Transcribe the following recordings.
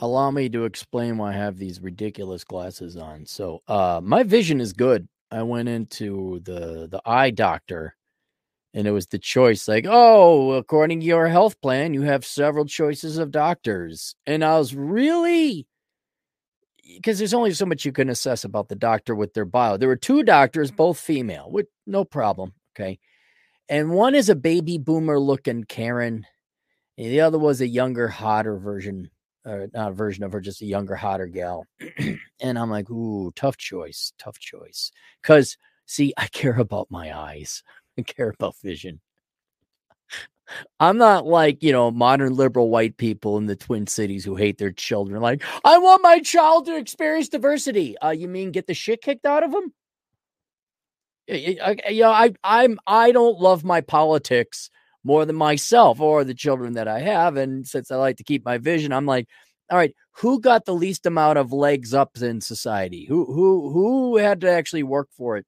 allow me to explain why I have these ridiculous glasses on. So, uh, my vision is good. I went into the the eye doctor, and it was the choice like, oh, according to your health plan, you have several choices of doctors, and I was really because there's only so much you can assess about the doctor with their bio. There were two doctors, both female, with no problem. Okay. And one is a baby boomer looking Karen, and the other was a younger, hotter version or not a version of her, just a younger, hotter gal. and I'm like, ooh, tough choice, tough choice. Because see, I care about my eyes. I care about vision. I'm not like, you know, modern liberal white people in the Twin Cities who hate their children. Like, I want my child to experience diversity. Uh, you mean get the shit kicked out of them? You know, I, I'm, I don't love my politics more than myself or the children that I have. And since I like to keep my vision, I'm like, all right, who got the least amount of legs up in society? Who who who had to actually work for it?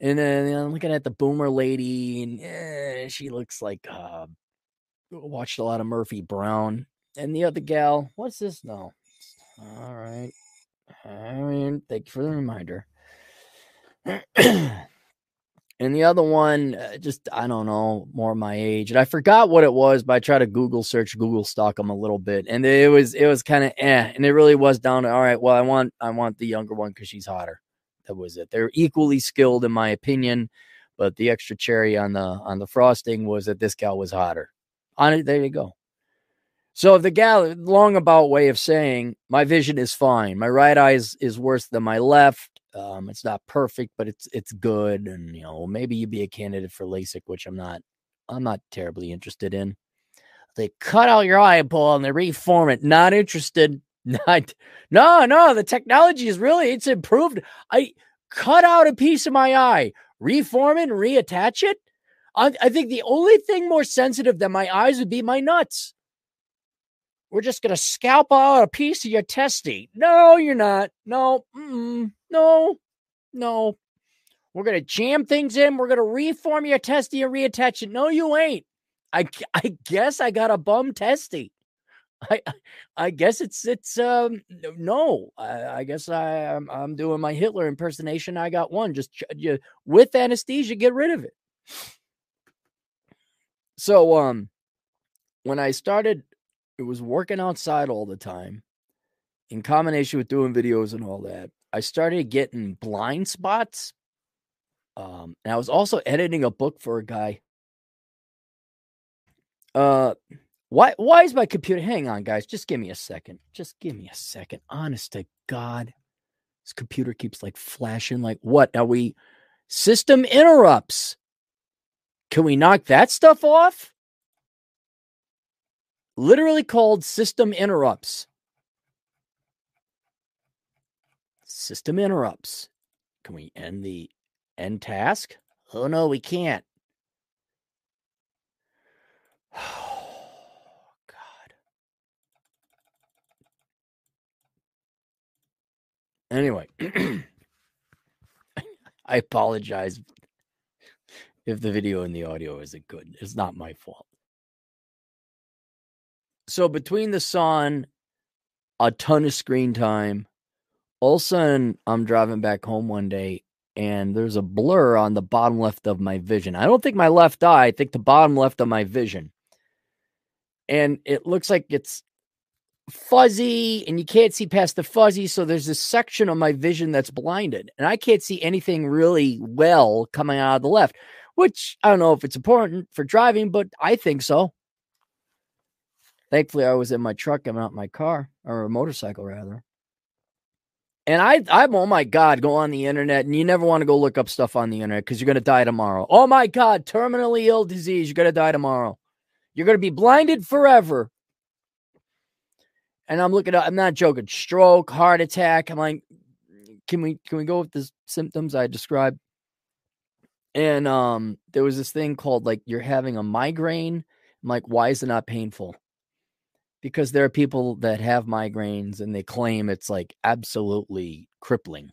And then you know, I'm looking at the boomer lady, and eh, she looks like uh, watched a lot of Murphy Brown. And the other gal, what's this? No. All right. I mean, thank you for the reminder. And the other one, uh, just I don't know, more my age. And I forgot what it was, but I tried to Google search, Google stalk them a little bit, and it was it was kind of eh. And it really was down to all right. Well, I want I want the younger one because she's hotter. That was it. They're equally skilled in my opinion, but the extra cherry on the on the frosting was that this gal was hotter. On it, there you go. So the gal, long about way of saying, my vision is fine. My right eye is, is worse than my left um, it's not perfect, but it's it's good, and you know maybe you'd be a candidate for LASIK, which I'm not. I'm not terribly interested in. They cut out your eyeball and they reform it. Not interested. Not. No, no. The technology is really it's improved. I cut out a piece of my eye, reform it, and reattach it. I, I think the only thing more sensitive than my eyes would be my nuts. We're just gonna scalp out a piece of your testy. No, you're not. No, mm-mm. No, no. We're gonna jam things in. We're gonna reform your testy and reattach it. No, you ain't. I I guess I got a bum testy. I I guess it's it's um no. I, I guess I I'm, I'm doing my Hitler impersonation. I got one. Just you, with anesthesia, get rid of it. So um, when I started it was working outside all the time in combination with doing videos and all that. I started getting blind spots. Um, and I was also editing a book for a guy. Uh, why why is my computer? Hang on, guys. Just give me a second. Just give me a second. Honest to God, this computer keeps like flashing. Like what? Are we system interrupts? Can we knock that stuff off? literally called system interrupts. System interrupts. Can we end the end task? Oh no, we can't. Oh God. Anyway, I apologize if the video and the audio isn't good. It's not my fault so between the sun, a ton of screen time, all of a sudden I'm driving back home one day and there's a blur on the bottom left of my vision. I don't think my left eye, I think the bottom left of my vision. And it looks like it's fuzzy and you can't see past the fuzzy. So there's this section of my vision that's blinded and I can't see anything really well coming out of the left, which I don't know if it's important for driving, but I think so. Thankfully, I was in my truck and not my car or a motorcycle rather. And I, I'm, oh my God, go on the internet and you never want to go look up stuff on the internet because you're going to die tomorrow. Oh my God, terminally ill disease. You're going to die tomorrow. You're going to be blinded forever. And I'm looking at, I'm not joking, stroke, heart attack. I'm like, can we, can we go with the symptoms I described? And um, there was this thing called like, you're having a migraine. I'm like, why is it not painful? Because there are people that have migraines and they claim it's like absolutely crippling.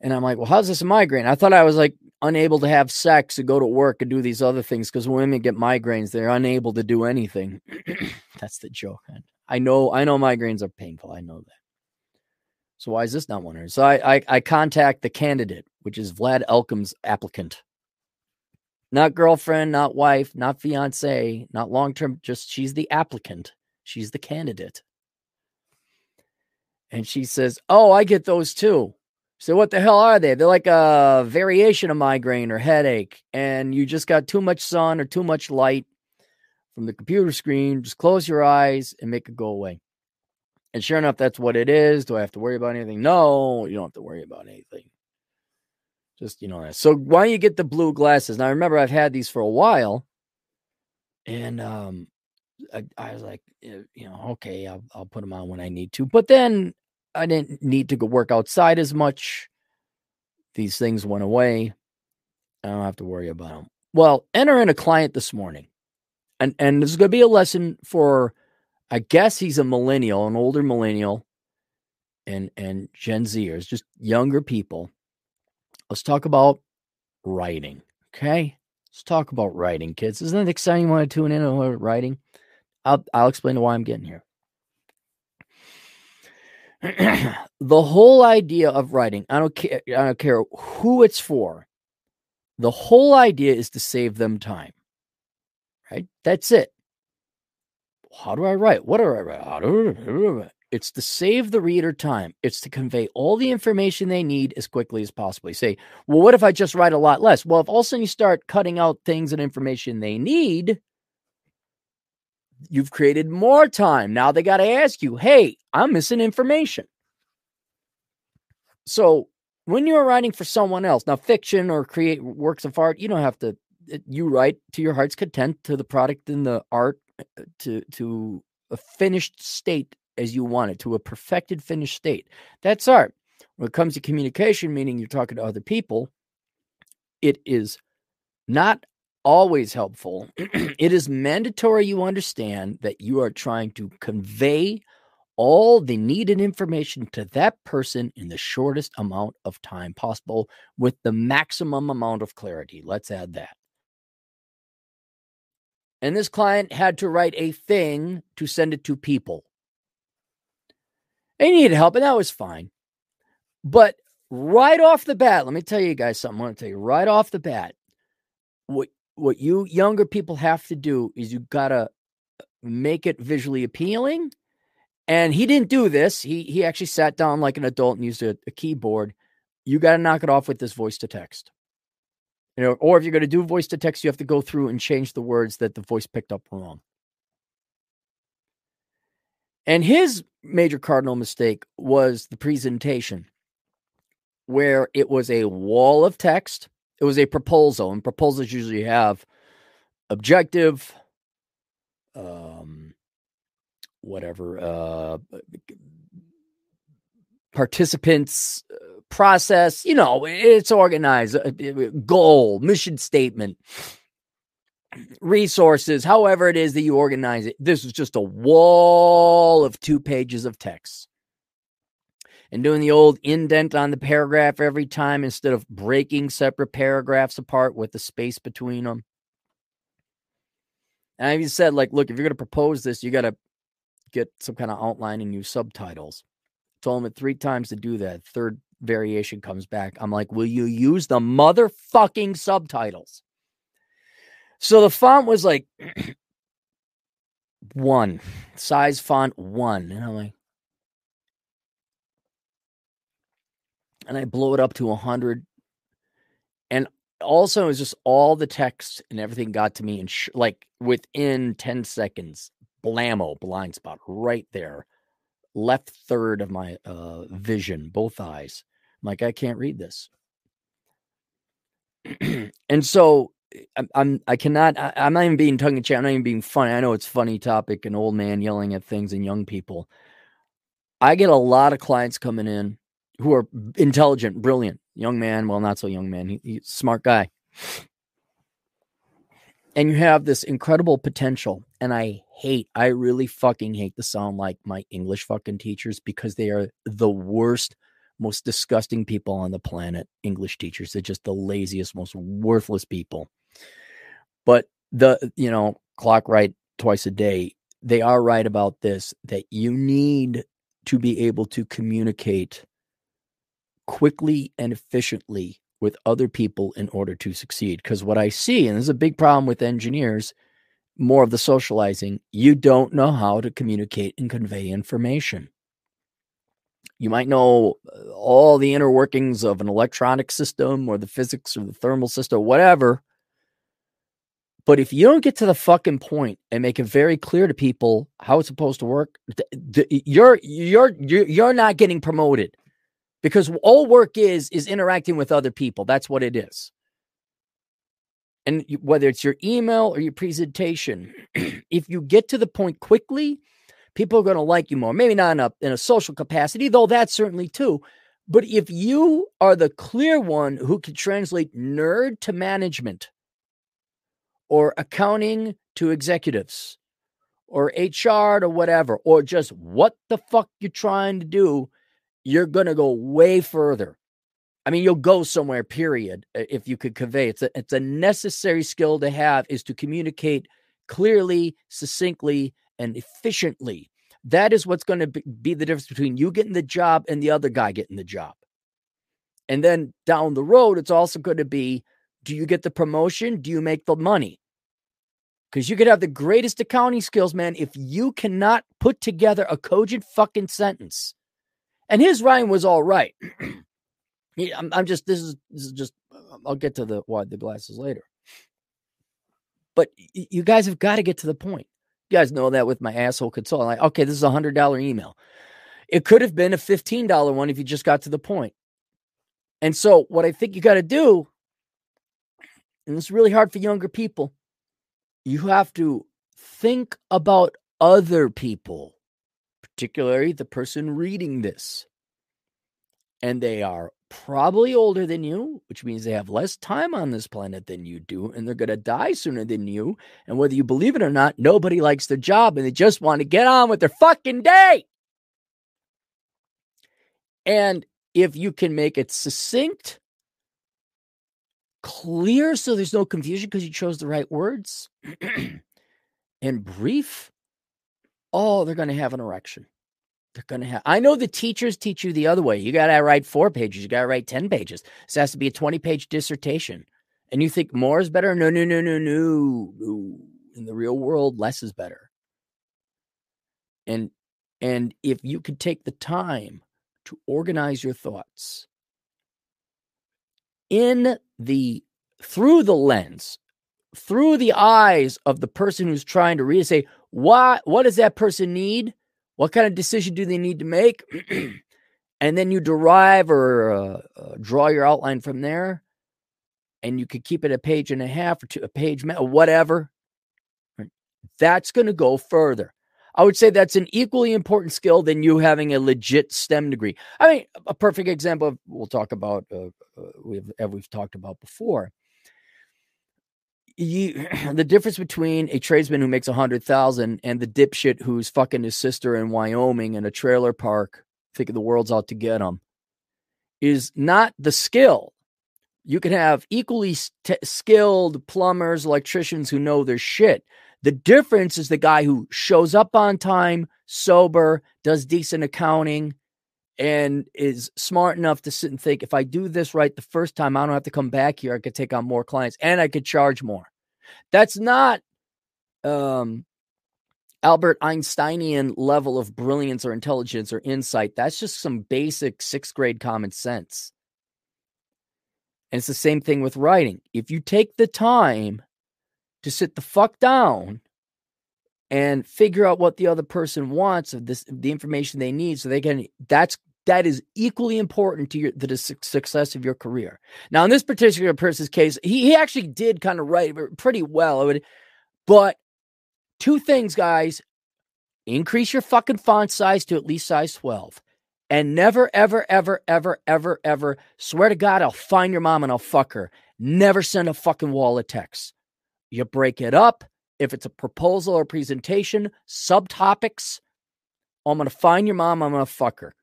And I'm like, well, how's this a migraine? I thought I was like unable to have sex and go to work and do these other things because women get migraines, they're unable to do anything. That's the joke. I know, I know migraines are painful. I know that. So why is this not one? So I, I, I contact the candidate, which is Vlad Elkam's applicant. Not girlfriend, not wife, not fiance, not long term, just she's the applicant. She's the candidate. And she says, Oh, I get those too. So what the hell are they? They're like a variation of migraine or headache, and you just got too much sun or too much light from the computer screen. Just close your eyes and make it go away. And sure enough, that's what it is. Do I have to worry about anything? No, you don't have to worry about anything. Just you know that. So why don't you get the blue glasses? Now I remember, I've had these for a while, and um, I, I was like, you know, okay, I'll I'll put them on when I need to. But then I didn't need to go work outside as much. These things went away. I don't have to worry about them. Well, enter in a client this morning, and and this is going to be a lesson for, I guess he's a millennial, an older millennial, and and Gen Zers, just younger people. Let's talk about writing. Okay, let's talk about writing, kids. Isn't it exciting? You want to tune in on writing? I'll I'll explain why I'm getting here. the whole idea of writing, I don't care I don't care who it's for. The whole idea is to save them time. Right? That's it. How do I write? What do I write? How do I write? It's to save the reader time. It's to convey all the information they need as quickly as possible. You say, well, what if I just write a lot less? Well, if all of a sudden you start cutting out things and information they need, you've created more time. Now they got to ask you, hey, I'm missing information. So when you're writing for someone else, now fiction or create works of art, you don't have to. You write to your heart's content to the product and the art uh, to to a finished state as you want it, to a perfected finished state. That's art. When it comes to communication, meaning you're talking to other people, it is not always helpful. it is mandatory you understand that you are trying to convey all the needed information to that person in the shortest amount of time possible with the maximum amount of clarity. Let's add that. And this client had to write a thing to send it to people. They needed help, and that was fine. But right off the bat, let me tell you guys something. I want to tell you right off the bat what what you younger people have to do is you gotta make it visually appealing. And he didn't do this. He he actually sat down like an adult and used a, a keyboard. You got to knock it off with this voice to text. You know, or if you're going to do voice to text, you have to go through and change the words that the voice picked up wrong. And his major cardinal mistake was the presentation, where it was a wall of text it was a proposal, and proposals usually have objective, um, whatever, uh, participants, uh, process. You know, it's organized. Uh, goal, mission statement, resources. However, it is that you organize it. This is just a wall of two pages of text and doing the old indent on the paragraph every time instead of breaking separate paragraphs apart with the space between them. And I even said, like, look, if you're going to propose this, you got to get some kind of outline and use subtitles. told him it three times to do that. Third variation comes back. I'm like, will you use the motherfucking subtitles? So the font was like one, size font one. And I'm like, and I blow it up to 100. And also, it was just all the text and everything got to me, and sh- like within 10 seconds, blammo, blind spot right there, left third of my uh, vision, both eyes. I'm like, I can't read this. and so I'm, I'm I cannot I, am not even being tongue in cheek. I'm not even being funny. I know it's funny topic, an old man yelling at things and young people. I get a lot of clients coming in who are intelligent, brilliant, young man. Well, not so young man. He, he's smart guy. And you have this incredible potential. And I hate, I really fucking hate to sound like my English fucking teachers because they are the worst, most disgusting people on the planet. English teachers. They're just the laziest, most worthless people. But the, you know, clock right twice a day they are right about this that you need to be able to communicate quickly and efficiently with other people in order to succeed. Because what I see, and this is a big problem with engineers, more of the socializing, you don't know how to communicate and convey information. You might know uh, all the inner workings of an electronic system or the physics or the thermal system, whatever. But if you don't get to the fucking point and make it very clear to people how it's supposed to work, you're you're you're you're not getting promoted because all work is is interacting with other people. That's what it is. And whether it's your email or your presentation, if you get to the point quickly people are going to like you more. Maybe not in a, in a social capacity, though that's certainly too. But if you are the clear one who can translate nerd to management or accounting to executives or HR to whatever, or just what the fuck you're trying to do, you're going to go way further. I mean, you'll go somewhere, period, if you could convey. It's a, it's a necessary skill to have is to communicate clearly, succinctly, and efficiently. That is what's going to be the difference between you getting the job and the other guy getting the job. And then down the road, it's also going to be do you get the promotion? Do you make the money? Because you could have the greatest accounting skills, man, if you cannot put together a cogent fucking sentence. And his rhyme was all right. I'm, I'm, just this is this is just I'll get to the why the glasses later. But you guys have got to get to the point. You guys know that with my asshole consult. like, okay, this is a hundred dollar email. It could have been a fifteen dollar one if you just got to the point. And so, what I think you got to do, and it's really hard for younger people, you have to think about other people, particularly the person reading this. And they are probably older than you, which means they have less time on this planet than you do, and they're going to die sooner than you. And whether you believe it or not, nobody likes their job and they just want to get on with their fucking day. And if you can make it succinct, clear, so there's no confusion because you chose the right words, and brief, oh, they're going to have an erection. They're going to have. I know the teachers teach you the other way. You got to write four pages. You got to write 10 pages. This has to be a 20 page dissertation. And you think more is better? No, no, no, no, no. no. In the real world, less is better. And and if you could take the time to organize your thoughts in the through the lens, through the eyes of the person who's trying to read, say, what what does that person need? What kind of decision do they need to make? and then you derive or uh, uh, draw your outline from there. And you could keep it a page and a half or two, a page, whatever. That's going to go further. I would say that's an equally important skill than you having a legit STEM degree. I mean, a perfect example of, we'll talk about, uh, uh we've, we've talked about before you the difference between a tradesman who makes a hundred thousand and the dipshit who's fucking his sister in Wyoming in a trailer park, thinking the world's out to get him, is not the skill. You can have equally skilled plumbers, electricians who know their shit. The difference is the guy who shows up on time, sober, does decent accounting, and is smart enough to sit and think if I do this right the first time, I don't have to come back here. I could take on more clients and I could charge more. That's not um, Albert Einsteinian level of brilliance or intelligence or insight. That's just some basic sixth grade common sense. And it's the same thing with writing. If you take the time to sit the fuck down and figure out what the other person wants of this the information they need so they can that's that is equally important to your the success of your career. Now, in this particular person's case, he, he actually did kind of write pretty well. But two things, guys: increase your fucking font size to at least size twelve, and never, ever, ever, ever, ever, ever swear to God, I'll find your mom and I'll fuck her. Never send a fucking wall of text. You break it up. If it's a proposal or presentation, subtopics. I'm gonna find your mom. I'm gonna fuck her.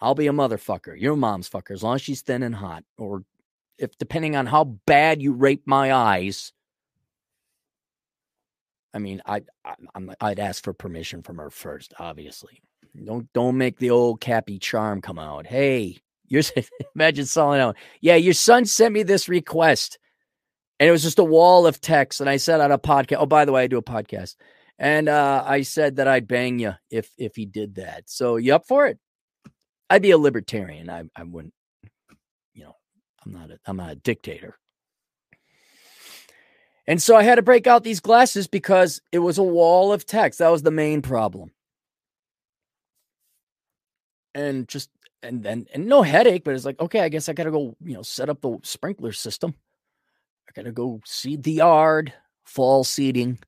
I'll be a motherfucker. Your mom's fucker, as long as she's thin and hot. Or if depending on how bad you rape my eyes, I mean, I, I I'd ask for permission from her first, obviously. Don't don't make the old Cappy charm come out. Hey, you're imagine selling out. Yeah, your son sent me this request, and it was just a wall of text. And I said on a podcast. Oh, by the way, I do a podcast, and uh, I said that I'd bang you if if he did that. So you up for it? I'd be a libertarian. I I wouldn't. You know, I'm not a I'm not a dictator. And so I had to break out these glasses because it was a wall of text. That was the main problem. And just and then and, no headache, but it's like, okay, I guess I gotta go, you know, set up the sprinkler system. I gotta go seed the yard, fall seeding.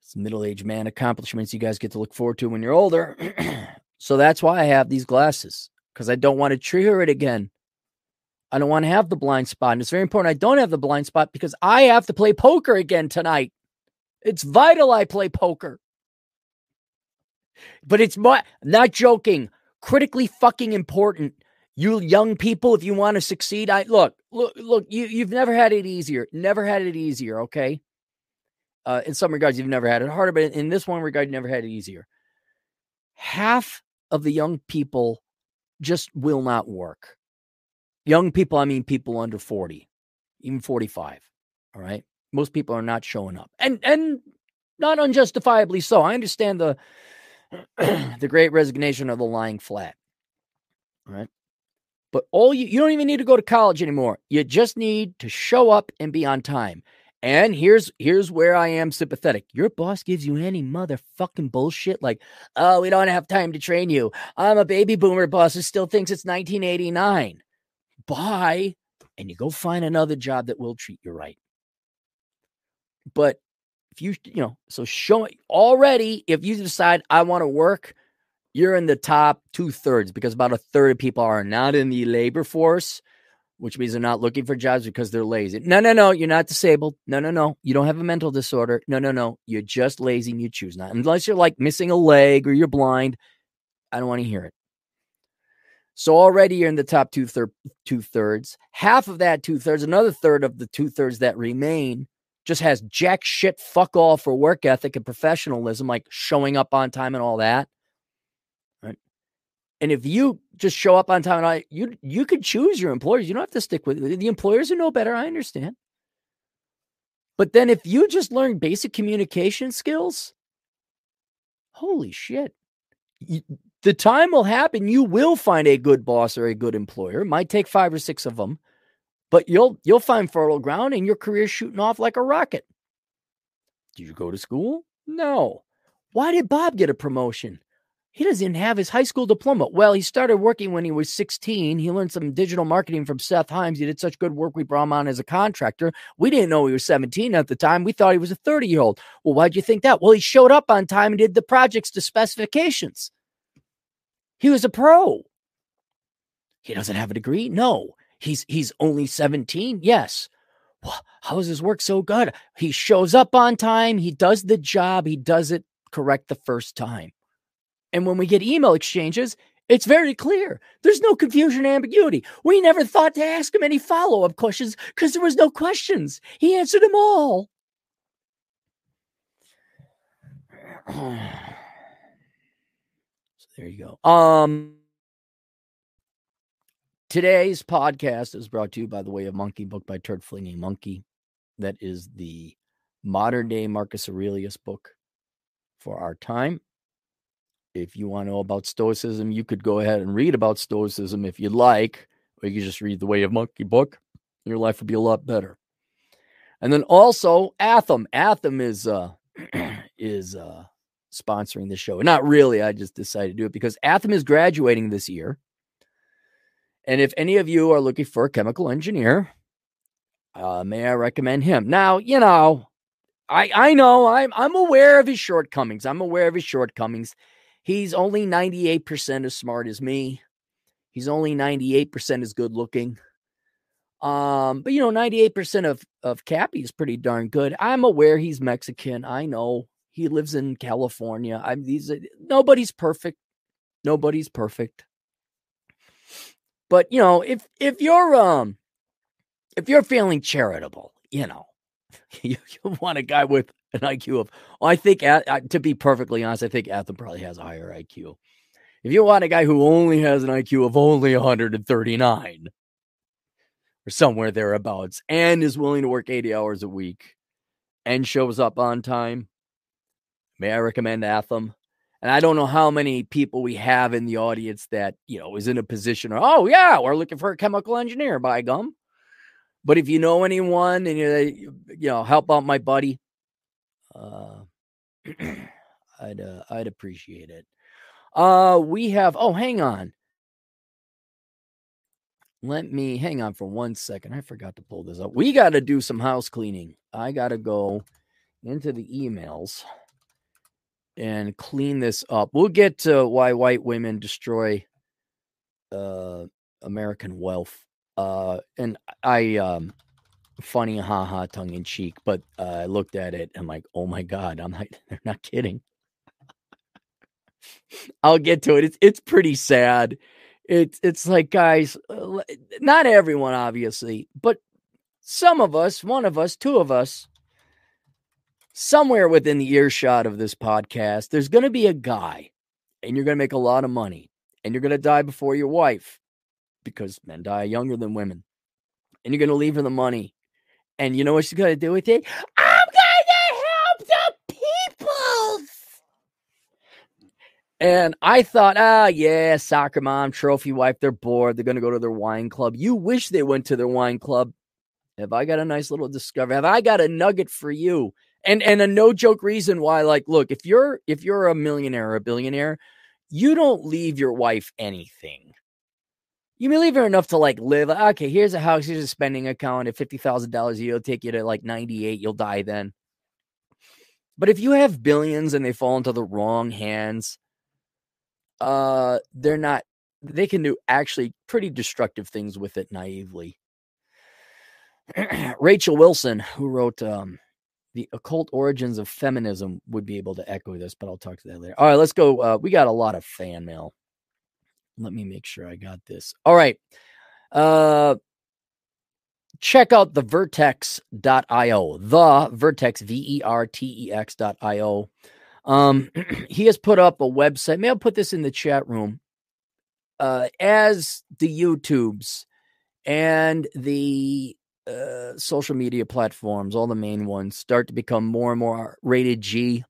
It's middle-aged man accomplishments you guys get to look forward to when you're older. so that's why I have these glasses, because I don't want to trigger it again. I don't want to have the blind spot. And it's very important I don't have the blind spot because I have to play poker again tonight. It's vital I play poker. But it's my, not joking, critically fucking important. You young people, if you want to succeed, I look, look, look, you, you've never had it easier. Never had it easier, okay? Uh, in some regards, you've never had it harder, but in this one regard, you never had it easier. Half of the young people just will not work Young people, I mean people under 40, even 45. All right. Most people are not showing up. And and not unjustifiably so. I understand the the great resignation of the lying flat. All right. But all you you don't even need to go to college anymore. You just need to show up and be on time. And here's here's where I am sympathetic. Your boss gives you any motherfucking bullshit like, "Oh, we don't have time to train you." I'm a baby boomer boss who still thinks it's 1989 Bye. and you go find another job that will treat you right. But if you, you know, so show already, if you decide I want to work, you're in the top two thirds because about a third of people are not in the labor force, which means they're not looking for jobs because they're lazy. No, no, no, you're not disabled. No, no, no, you don't have a mental disorder. No, no, no, you're just lazy and you choose not. Unless you're like missing a leg or you're blind, I don't want to hear it. So already you're in the top two third two thirds. Half of that two thirds, another third of the two thirds that remain just has jack shit fuck all for work ethic and professionalism, like showing up on time and all that. And if you just show up on time I you you could choose your employers. You don't have to stick with the employers who know better. I understand. But then if you just learn basic communication skills, holy shit. You, the time will happen. You will find a good boss or a good employer. Might take five or six of them, but you'll you'll find fertile ground and your career shooting off like a rocket. Did you go to school? No. Why did Bob get a promotion? He doesn't have his high school diploma. Well, he started working when he was 16. He learned some digital marketing from Seth Himes. He did such good work, we brought him on as a contractor. We didn't know he was 17 at the time. We thought he was a 30 year old. Well, why'd you think that? Well, he showed up on time and did the projects to specifications. He was a pro. He doesn't have a degree? No. He's he's only 17. Yes. Well, how is his work so good? He shows up on time, he does the job, he does it correct the first time. And when we get email exchanges, it's very clear. There's no confusion and ambiguity. We never thought to ask him any follow up questions because there was no questions. He answered them all. So there you go. Um today's podcast is brought to you by the way of monkey book by turd flinging monkey that is the modern day marcus aurelius book for our time if you want to know about stoicism you could go ahead and read about stoicism if you'd like or you could just read the way of monkey book your life would be a lot better and then also atham atham is uh is uh sponsoring the show. Not really. I just decided to do it because Atham is graduating this year. And if any of you are looking for a chemical engineer, uh, may I recommend him? Now, you know, I I know I'm I'm aware of his shortcomings. I'm aware of his shortcomings. He's only 98% as smart as me. He's only 98% as good looking. Um, but you know, 98% of of Cappy is pretty darn good. I'm aware he's Mexican. I know. He lives in California. I'm these nobody's perfect. Nobody's perfect. But you know, if if you're um if you're feeling charitable, you know, you, you want a guy with an IQ of. I think, to be perfectly honest, I think Atham probably has a higher IQ. If you want a guy who only has an IQ of only 139 or somewhere thereabouts and is willing to work 80 hours a week and shows up on time, may I recommend Atham? And I don't know how many people we have in the audience that, you know, is in a position of, oh, yeah, we're looking for a chemical engineer, by gum. But if you know anyone and you, you know, help out my buddy, uh, I'd, uh, I'd appreciate it. Uh, we have, oh, hang on. Let me hang on for one second. I forgot to pull this up. We got to do some house cleaning. I got to go into the emails and clean this up. We'll get to why white women destroy uh, American wealth. Uh, and I, um, funny, haha, tongue in cheek, but uh, I looked at it. I'm like, oh my god, I'm like, they're not kidding. I'll get to it. It's it's pretty sad. It's it's like guys, uh, not everyone obviously, but some of us, one of us, two of us, somewhere within the earshot of this podcast, there's going to be a guy and you're going to make a lot of money and you're going to die before your wife because men die younger than women. And you're going to leave her the money. And you know what she's going to do with it? I'm going to help the people. And I thought, ah, yeah, soccer mom, trophy wife, they're bored. They're going to go to their wine club. You wish they went to their wine club. Have I got a nice little discovery? Have I got a nugget for you? and and a no joke reason why like look if you're if you're a millionaire or a billionaire you don't leave your wife anything you may leave her enough to like live okay here's a house here's a spending account at $50000 a year it'll take you to like 98 you'll die then but if you have billions and they fall into the wrong hands uh they're not they can do actually pretty destructive things with it naively Rachel Wilson, who wrote um, the occult origins of feminism would be able to echo this, but I'll talk to that later. All right, let's go. Uh, we got a lot of fan mail. Let me make sure I got this. All right. Uh, check out the vertex.io, the vertex, V E R T E X.io. Um, he has put up a website. May I put this in the chat room? Uh, as the YouTubes and the uh, social media platforms, all the main ones, start to become more and more rated G.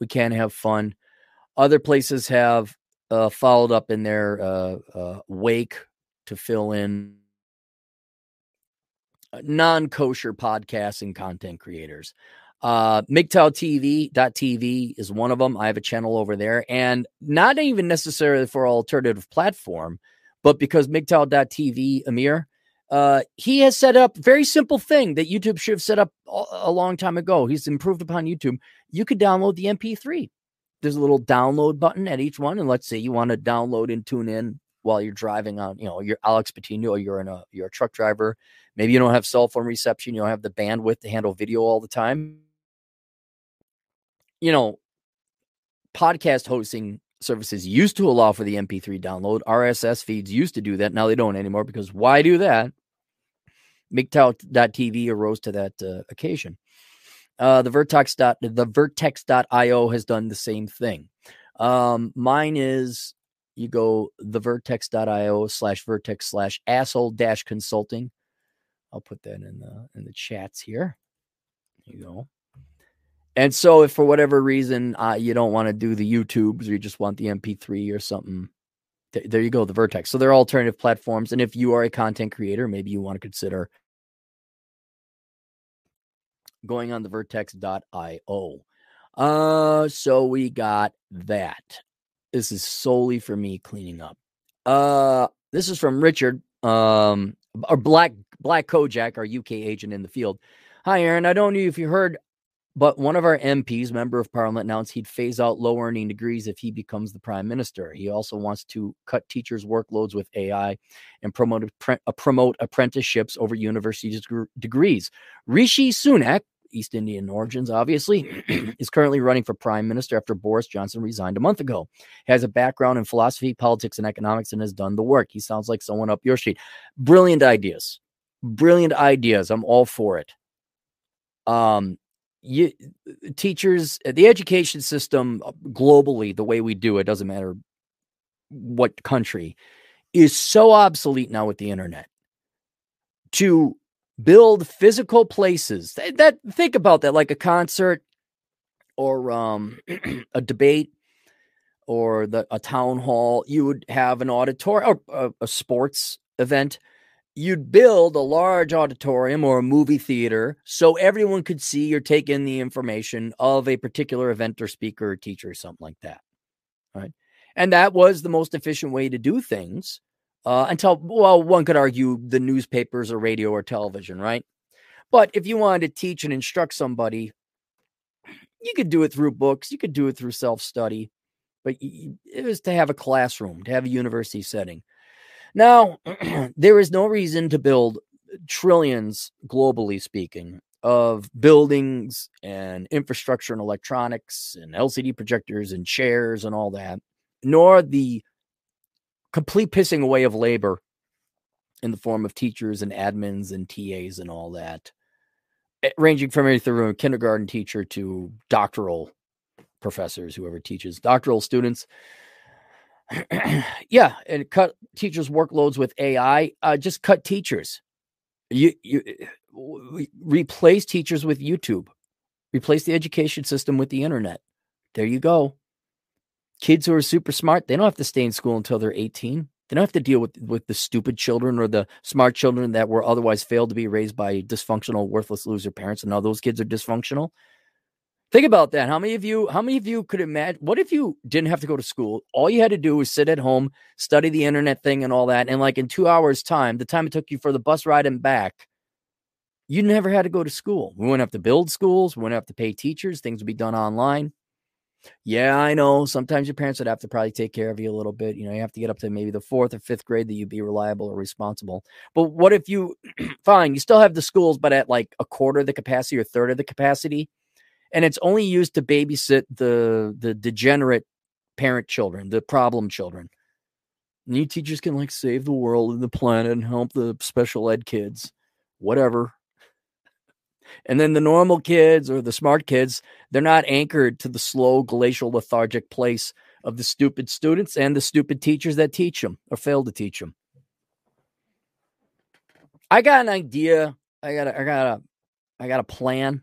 We can have fun. Other places have uh, followed up in their uh, uh wake to fill in non kosher podcasts and content creators. Uh, MGTOW is one of them. I have a channel over there, and not even necessarily for alternative platform, but because MGTOW.tv, Amir, uh, he has set up very simple thing that YouTube should have set up a long time ago. He's improved upon YouTube. You could download the MP3. There's a little download button at each one, and let's say you want to download and tune in while you're driving on, you know, you're Alex Patino, or you're in a you're a truck driver. Maybe you don't have cell phone reception, you don't have the bandwidth to handle video all the time. You know, podcast hosting services used to allow for the MP3 download. RSS feeds used to do that. Now they don't anymore because why do that? MGTOW.tv arose to that uh, occasion. Uh, the Vertex dot the Vertex.io has done the same thing. Um, mine is you go the Vertex.io slash Vertex slash asshole dash consulting. I'll put that in the in the chats here. There you go. And so, if for whatever reason uh, you don't want to do the YouTubes or you just want the MP3 or something, th- there you go, the Vertex. So, they're alternative platforms. And if you are a content creator, maybe you want to consider going on the vertex.io. Uh, so we got that. This is solely for me cleaning up. Uh, this is from Richard, um, our Black Black Kojak, our UK agent in the field. Hi, Aaron. I don't know if you heard but one of our MPs, member of parliament, announced he'd phase out low earning degrees if he becomes the prime minister. He also wants to cut teachers' workloads with AI and promote, promote apprenticeships over university degrees. Rishi Sunak, East Indian origins, obviously, is currently running for prime minister after Boris Johnson resigned a month ago. He has a background in philosophy, politics, and economics and has done the work. He sounds like someone up your street. Brilliant ideas. Brilliant ideas. I'm all for it. Um, you teachers, the education system uh, globally, the way we do it doesn't matter what country is so obsolete now with the internet to build physical places. That, that think about that like a concert or um, a debate or the a town hall. You would have an auditorium or a, a sports event. You'd build a large auditorium or a movie theater so everyone could see or take in the information of a particular event or speaker or teacher or something like that right? And that was the most efficient way to do things uh, until, well, one could argue the newspapers or radio or television, right? But if you wanted to teach and instruct somebody, you could do it through books, you could do it through self study, but it was to have a classroom, to have a university setting. Now, there is no reason to build trillions, globally speaking, of buildings and infrastructure and electronics and LCD projectors and chairs and all that nor the complete pissing away of labor in the form of teachers and admins and TAs and all that, eh, ranging from everything from a kindergarten teacher to doctoral professors, whoever teaches doctoral students. yeah, and cut teachers' workloads with AI. Uh, just cut teachers. You you eh, replace teachers with YouTube. Replace the education system with the internet. There you go kids who are super smart, they don't have to stay in school until they're 18. They don't have to deal with, with the stupid children or the smart children that were otherwise failed to be raised by dysfunctional, worthless loser parents. And now those kids are dysfunctional. Think about that. How many of you, how many of you could imagine what if you didn't have to go to school? All you had to do was sit at home, study the internet thing and all that. And like in two hours' time, the time it took you for the bus ride and back, you never had to go to school. We wouldn't have to build schools, we wouldn't have to pay teachers, things would be done online. Yeah, I know. Sometimes your parents would have to probably take care of you a little bit. You know, you have to get up to maybe the fourth or fifth grade that you be reliable or responsible. But what if you, fine, you still have the schools, but at like a quarter of the capacity or third of the capacity, and it's only used to babysit the the degenerate parent children, the problem children. New teachers can like save the world and the planet and help the special ed kids, whatever. And then the normal kids or the smart kids, they're not anchored to the slow, glacial, lethargic place of the stupid students and the stupid teachers that teach them or fail to teach them. I got an idea. I got a, I got a I got a plan.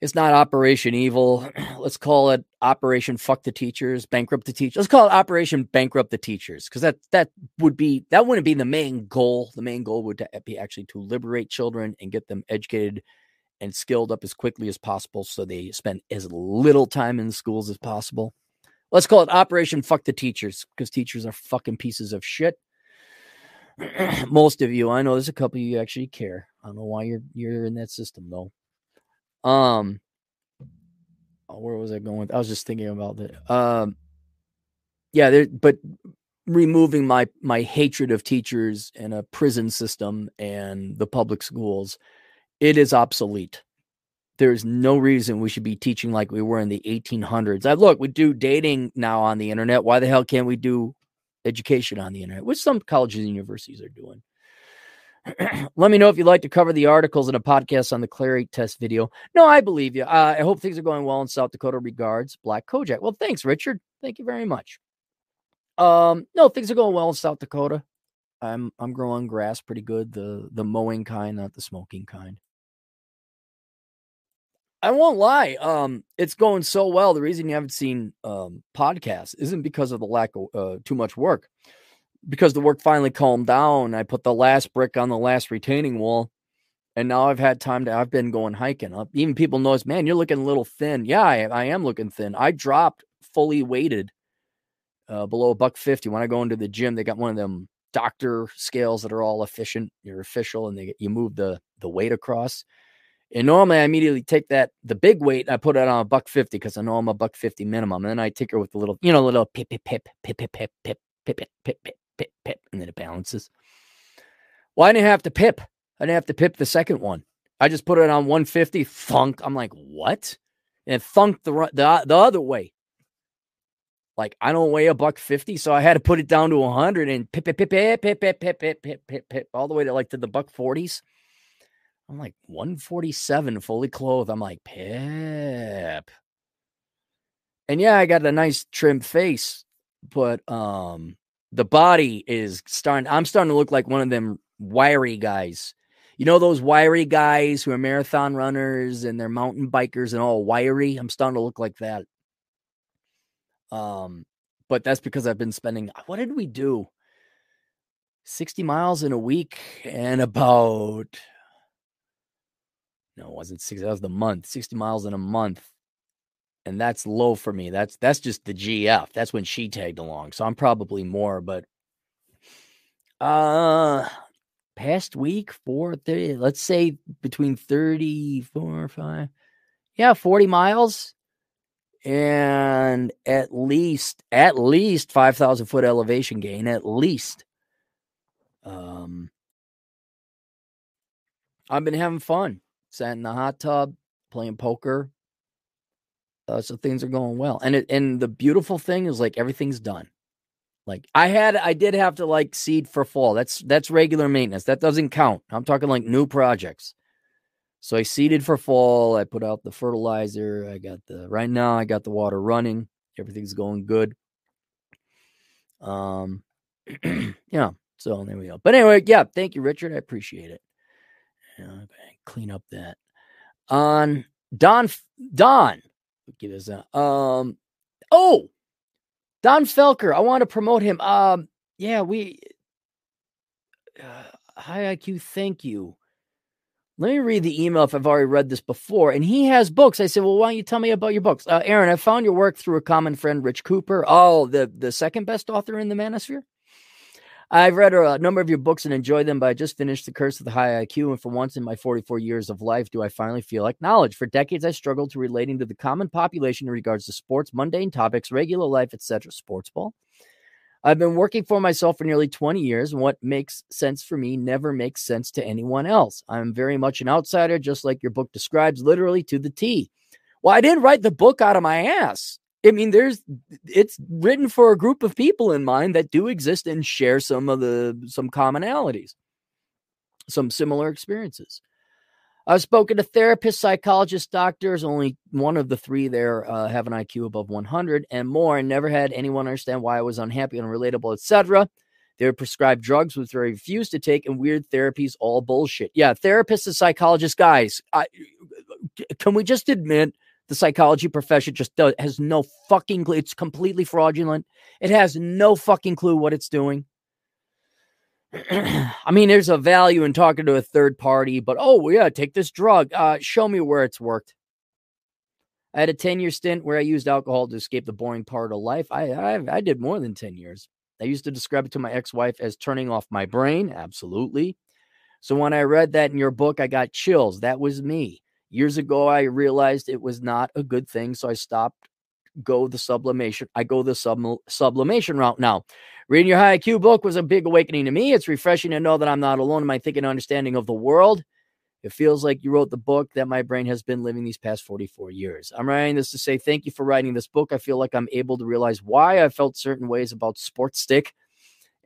It's not Operation Evil. Let's call it Operation Fuck the Teachers, Bankrupt the Teachers. Let's call it Operation Bankrupt the Teachers because that that would be that wouldn't be the main goal. The main goal would be actually to liberate children and get them educated and skilled up as quickly as possible so they spend as little time in schools as possible. Let's call it Operation Fuck the Teachers because teachers are fucking pieces of shit. Most of you, I know there's a couple of you actually care. I don't know why you're you're in that system though. Um, oh, where was I going? I was just thinking about that. Um, yeah, there, but removing my my hatred of teachers and a prison system and the public schools, it is obsolete. There's no reason we should be teaching like we were in the 1800s. I look, we do dating now on the internet. Why the hell can't we do education on the internet, which some colleges and universities are doing? Let me know if you'd like to cover the articles in a podcast on the Clarity test video. No, I believe you. Uh, I hope things are going well in South Dakota. Regards, Black Kojak. Well, thanks, Richard. Thank you very much. Um, no, things are going well in South Dakota. I'm I'm growing grass pretty good. The the mowing kind, not the smoking kind. I won't lie. Um, it's going so well. The reason you haven't seen um podcasts isn't because of the lack of uh, too much work because the work finally calmed down, I put the last brick on the last retaining wall. And now I've had time to, I've been going hiking up. Even people notice, man, you're looking a little thin. Yeah, I, I am looking thin. I dropped fully weighted uh, below a buck 50. When I go into the gym, they got one of them doctor scales that are all efficient. You're official and they, you move the, the weight across. And normally I immediately take that, the big weight, and I put it on a buck 50 because I know I'm a buck 50 minimum. And then I tinker with the little, you know, little pip, pip, pip, pip, pip, pip, pip, pip, pip, pip, pip pip, pip, and then it balances. Well, I didn't have to pip. I didn't have to pip the second one. I just put it on 150, thunk. I'm like, what? And thunk the, the, the other way. Like, I don't weigh a buck 50, so I had to put it down to 100 and pip, pip, pip, pip, pip, pip, pip, pip, pip, pip, pip, all the way to like to the buck 40s. I'm like 147 fully clothed. I'm like, Pip. And yeah, I got a nice trim face, but um the body is starting I'm starting to look like one of them wiry guys. You know those wiry guys who are marathon runners and they're mountain bikers and all wiry? I'm starting to look like that. Um but that's because I've been spending what did we do? 60 miles in a week and about no, it wasn't 60, that was the month, 60 miles in a month. And that's low for me. That's that's just the GF. That's when she tagged along. So I'm probably more, but uh past week, four, 30, let's say between 34 or 5. Yeah, 40 miles and at least at least 5000 foot elevation gain at least um i've been having fun sat in the hot tub playing poker uh, so things are going well and it and the beautiful thing is like everything's done like i had i did have to like seed for fall that's that's regular maintenance that doesn't count i'm talking like new projects so I seeded for fall. I put out the fertilizer. I got the right now I got the water running. Everything's going good. Um yeah, so there we go. But anyway, yeah, thank you, Richard. I appreciate it. Yeah, clean up that. On Don Don, give us a um oh Don Felker. I want to promote him. Um yeah, we uh, high IQ, thank you let me read the email if I've already read this before. And he has books. I said, Well, why don't you tell me about your books? Uh, Aaron, I found your work through a common friend, Rich Cooper. Oh, the, the second best author in the manosphere. I've read uh, a number of your books and enjoyed them, but I just finished The Curse of the High IQ. And for once in my 44 years of life, do I finally feel like knowledge? For decades, I struggled to relating to the common population in regards to sports, mundane topics, regular life, etc. Sports ball. I've been working for myself for nearly 20 years, and what makes sense for me never makes sense to anyone else. I'm very much an outsider, just like your book describes, literally to the T. Well, I didn't write the book out of my ass. I mean, there's it's written for a group of people in mind that do exist and share some of the some commonalities, some similar experiences. I've spoken to therapists, psychologists, doctors. Only one of the three there uh, have an IQ above 100 and more, and never had anyone understand why I was unhappy, unrelatable, etc. They would prescribe drugs which I refused to take, and weird therapies, all bullshit. Yeah, therapists and psychologists, guys. I, can we just admit the psychology profession just does, has no fucking clue? It's completely fraudulent. It has no fucking clue what it's doing. I mean, there's a value in talking to a third party, but oh yeah, take this drug. Uh, show me where it's worked. I had a 10 year stint where I used alcohol to escape the boring part of life. I, I I did more than 10 years. I used to describe it to my ex-wife as turning off my brain. Absolutely. So when I read that in your book, I got chills. That was me. Years ago, I realized it was not a good thing, so I stopped go the sublimation. I go the sub, sublimation route now. Reading your high IQ book was a big awakening to me. It's refreshing to know that I'm not alone in my thinking and understanding of the world. It feels like you wrote the book that my brain has been living these past 44 years. I'm writing this to say thank you for writing this book. I feel like I'm able to realize why I felt certain ways about sports stick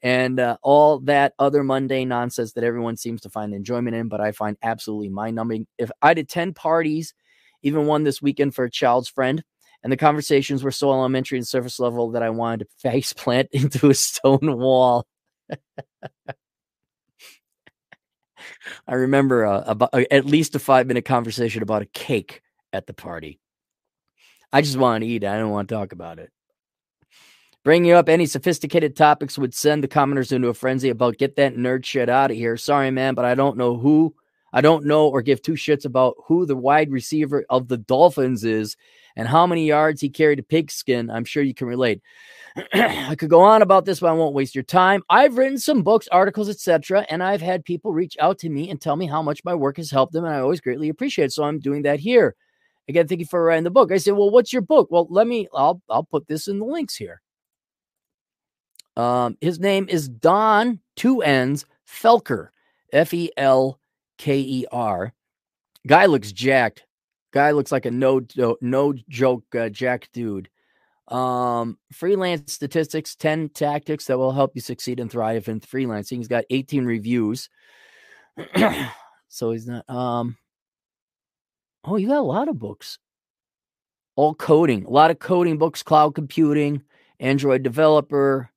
and uh, all that other mundane nonsense that everyone seems to find enjoyment in, but I find absolutely mind numbing. If I did 10 parties, even one this weekend for a child's friend, and the conversations were so elementary and surface level that I wanted to face plant into a stone wall. I remember uh, about uh, at least a five minute conversation about a cake at the party. I just wanted to eat. I didn't want to talk about it. Bringing up any sophisticated topics would send the commenters into a frenzy about get that nerd shit out of here. Sorry, man, but I don't know who, I don't know or give two shits about who the wide receiver of the Dolphins is and how many yards he carried a pigskin. I'm sure you can relate. I could go on about this, but I won't waste your time. I've written some books, articles, etc., and I've had people reach out to me and tell me how much my work has helped them, and I always greatly appreciate it. So I'm doing that here. Again, thank you for writing the book. I said, "Well, what's your book?" Well, let me. I'll I'll put this in the links here. Um, his name is Don Two Ends Felker, F E L K E R. Guy looks jacked. Guy looks like a no no joke uh, jack dude. Um, freelance statistics, 10 tactics that will help you succeed and thrive in freelancing. He's got 18 reviews. So he's not. Um. Oh, you got a lot of books. All coding, a lot of coding books, cloud computing, Android developer.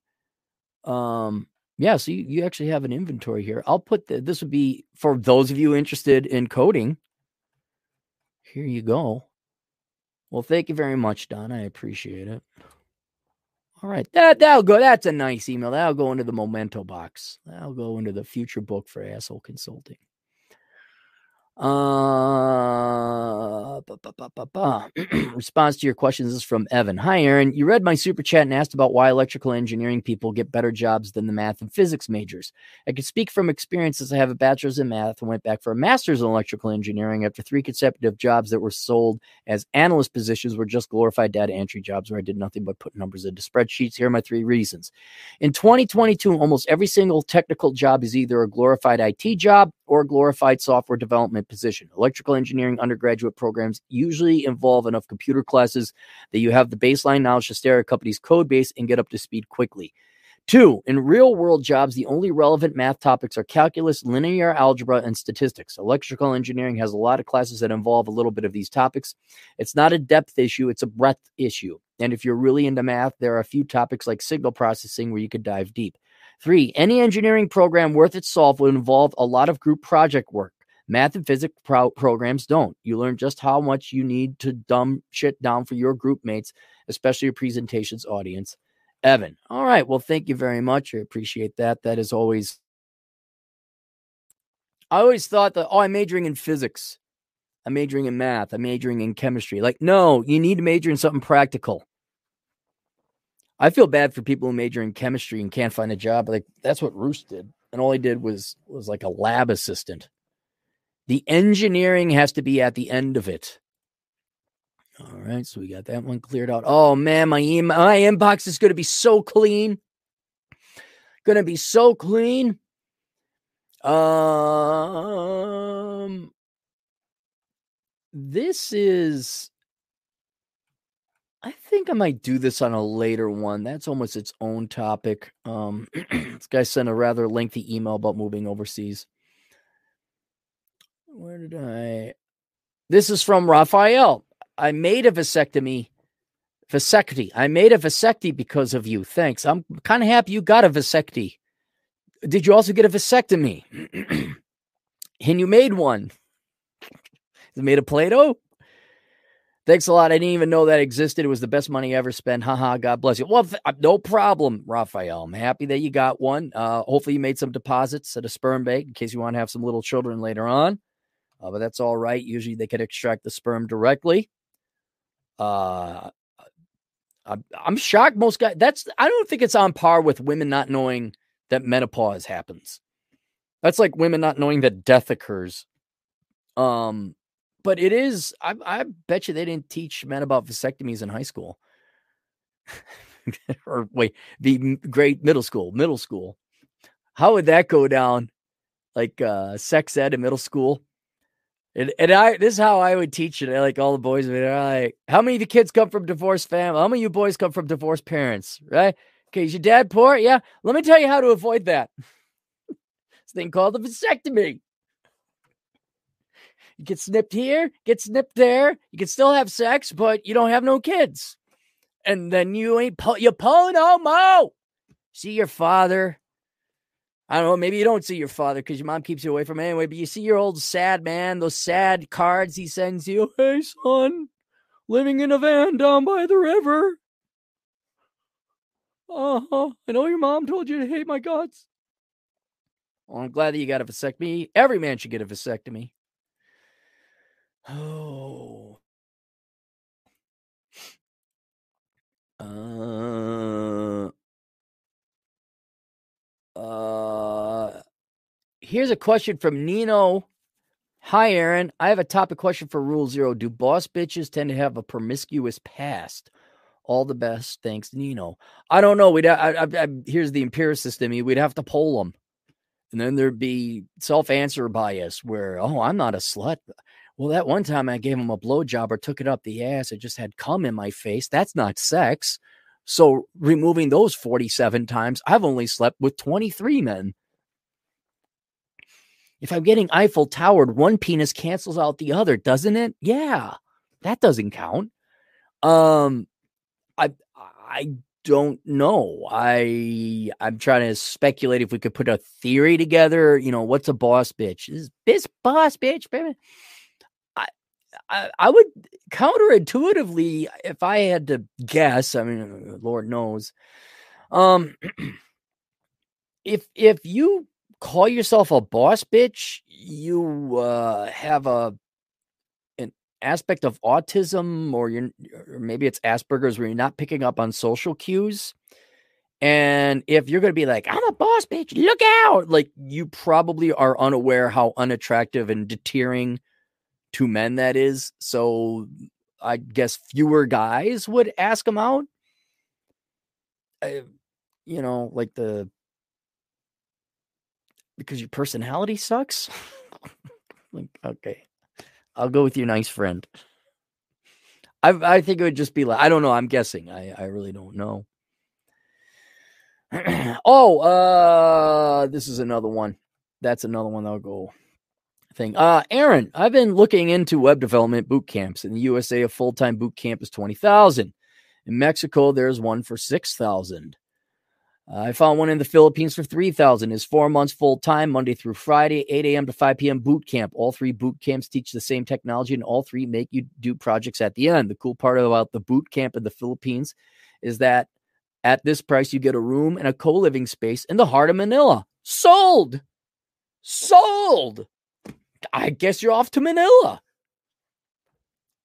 Um. Yeah, so you, you actually have an inventory here. I'll put the, this would be for those of you interested in coding. Here you go. Well, thank you very much, Don. I appreciate it. All right, that that'll go. That's a nice email. That'll go into the memento box. That'll go into the future book for asshole consulting. Uh, response to your questions is from Evan. Hi, Aaron. You read my super chat and asked about why electrical engineering people get better jobs than the math and physics majors. I can speak from experience as I have a bachelor's in math and went back for a master's in electrical engineering after three consecutive jobs that were sold as analyst positions were just glorified data entry jobs where I did nothing but put numbers into spreadsheets. Here are my three reasons. In 2022, almost every single technical job is either a glorified IT job or glorified software development position. Electrical engineering undergraduate programs usually involve enough computer classes that you have the baseline knowledge to stare at a company's code base and get up to speed quickly. Two, in real world jobs, the only relevant math topics are calculus, linear algebra, and statistics. Electrical engineering has a lot of classes that involve a little bit of these topics. It's not a depth issue, it's a breadth issue. And if you're really into math, there are a few topics like signal processing where you could dive deep. Three, any engineering program worth its salt will involve a lot of group project work. Math and physics pro- programs don't. You learn just how much you need to dumb shit down for your group mates, especially your presentations audience. Evan. All right. Well, thank you very much. I appreciate that. That is always. I always thought that, oh, I'm majoring in physics. I'm majoring in math. I'm majoring in chemistry. Like, no, you need to major in something practical. I feel bad for people who major in chemistry and can't find a job. Like that's what Roosh did, and all he did was was like a lab assistant. The engineering has to be at the end of it. All right, so we got that one cleared out. Oh man, my e- my inbox is going to be so clean. Going to be so clean. Um, this is I think I might do this on a later one. That's almost its own topic. Um, this guy sent a rather lengthy email about moving overseas. Where did I? This is from Raphael. I made a vasectomy. Vasectomy. I made a vasectomy because of you. Thanks. I'm kind of happy you got a vasectomy. Did you also get a vasectomy? and you made one. Is it made of Play Doh? Thanks a lot. I didn't even know that existed. It was the best money ever spent. Haha. God bless you. Well, th- uh, no problem, Raphael. I'm happy that you got one. Uh, hopefully, you made some deposits at a sperm bank in case you want to have some little children later on. Uh, but that's all right. Usually, they can extract the sperm directly. Uh, I'm, I'm shocked. Most guys. That's. I don't think it's on par with women not knowing that menopause happens. That's like women not knowing that death occurs. Um, but it is. I, I bet you they didn't teach men about vasectomies in high school, or wait, the great middle school, middle school. How would that go down? Like uh, sex ed in middle school. And, and I this is how I would teach it. Like all the boys would be like, how many of the kids come from divorced family? How many of you boys come from divorced parents? Right? Okay, is your dad poor? Yeah. Let me tell you how to avoid that. this thing called a vasectomy. You get snipped here, get snipped there. You can still have sex, but you don't have no kids. And then you ain't po- you no mo. See your father. I don't know. Maybe you don't see your father because your mom keeps you away from him anyway. But you see your old sad man, those sad cards he sends you. Hey, son, living in a van down by the river. Uh huh. I know your mom told you to hate my guts. Well, I'm glad that you got a vasectomy. Every man should get a vasectomy. Oh. Uh, uh, here's a question from Nino. Hi, Aaron. I have a topic question for Rule Zero. Do boss bitches tend to have a promiscuous past? All the best. Thanks, Nino. I don't know. We'd I, I, I, here's the empiricist in me. We'd have to poll them, and then there'd be self answer bias where, oh, I'm not a slut. Well, that one time I gave him a blowjob or took it up the ass, it just had cum in my face. That's not sex. So removing those 47 times, I've only slept with 23 men. If I'm getting Eiffel Towered, one penis cancels out the other, doesn't it? Yeah, that doesn't count. Um, I I don't know. I I'm trying to speculate if we could put a theory together. You know, what's a boss bitch? Is this boss bitch, baby? I, I would counterintuitively, if I had to guess. I mean, Lord knows. Um, if if you call yourself a boss bitch, you uh, have a an aspect of autism, or you're or maybe it's Asperger's, where you're not picking up on social cues. And if you're going to be like, I'm a boss bitch, look out, like you probably are unaware how unattractive and deterring to men that is. So I guess fewer guys would ask them out. Uh, you know, like the because your personality sucks? like, okay. I'll go with your nice friend. I I think it would just be like I don't know. I'm guessing. I I really don't know. oh, uh, this is another one. That's another one that'll go thing. Uh, Aaron, I've been looking into web development boot camps. In the USA, a full time boot camp is twenty thousand. In Mexico, there's one for six thousand. Uh, I found one in the Philippines for 3000 is four months full time, Monday through Friday, 8 a.m. to 5 p.m. boot camp. All three boot camps teach the same technology and all three make you do projects at the end. The cool part about the boot camp in the Philippines is that at this price, you get a room and a co living space in the heart of Manila. Sold! Sold! I guess you're off to Manila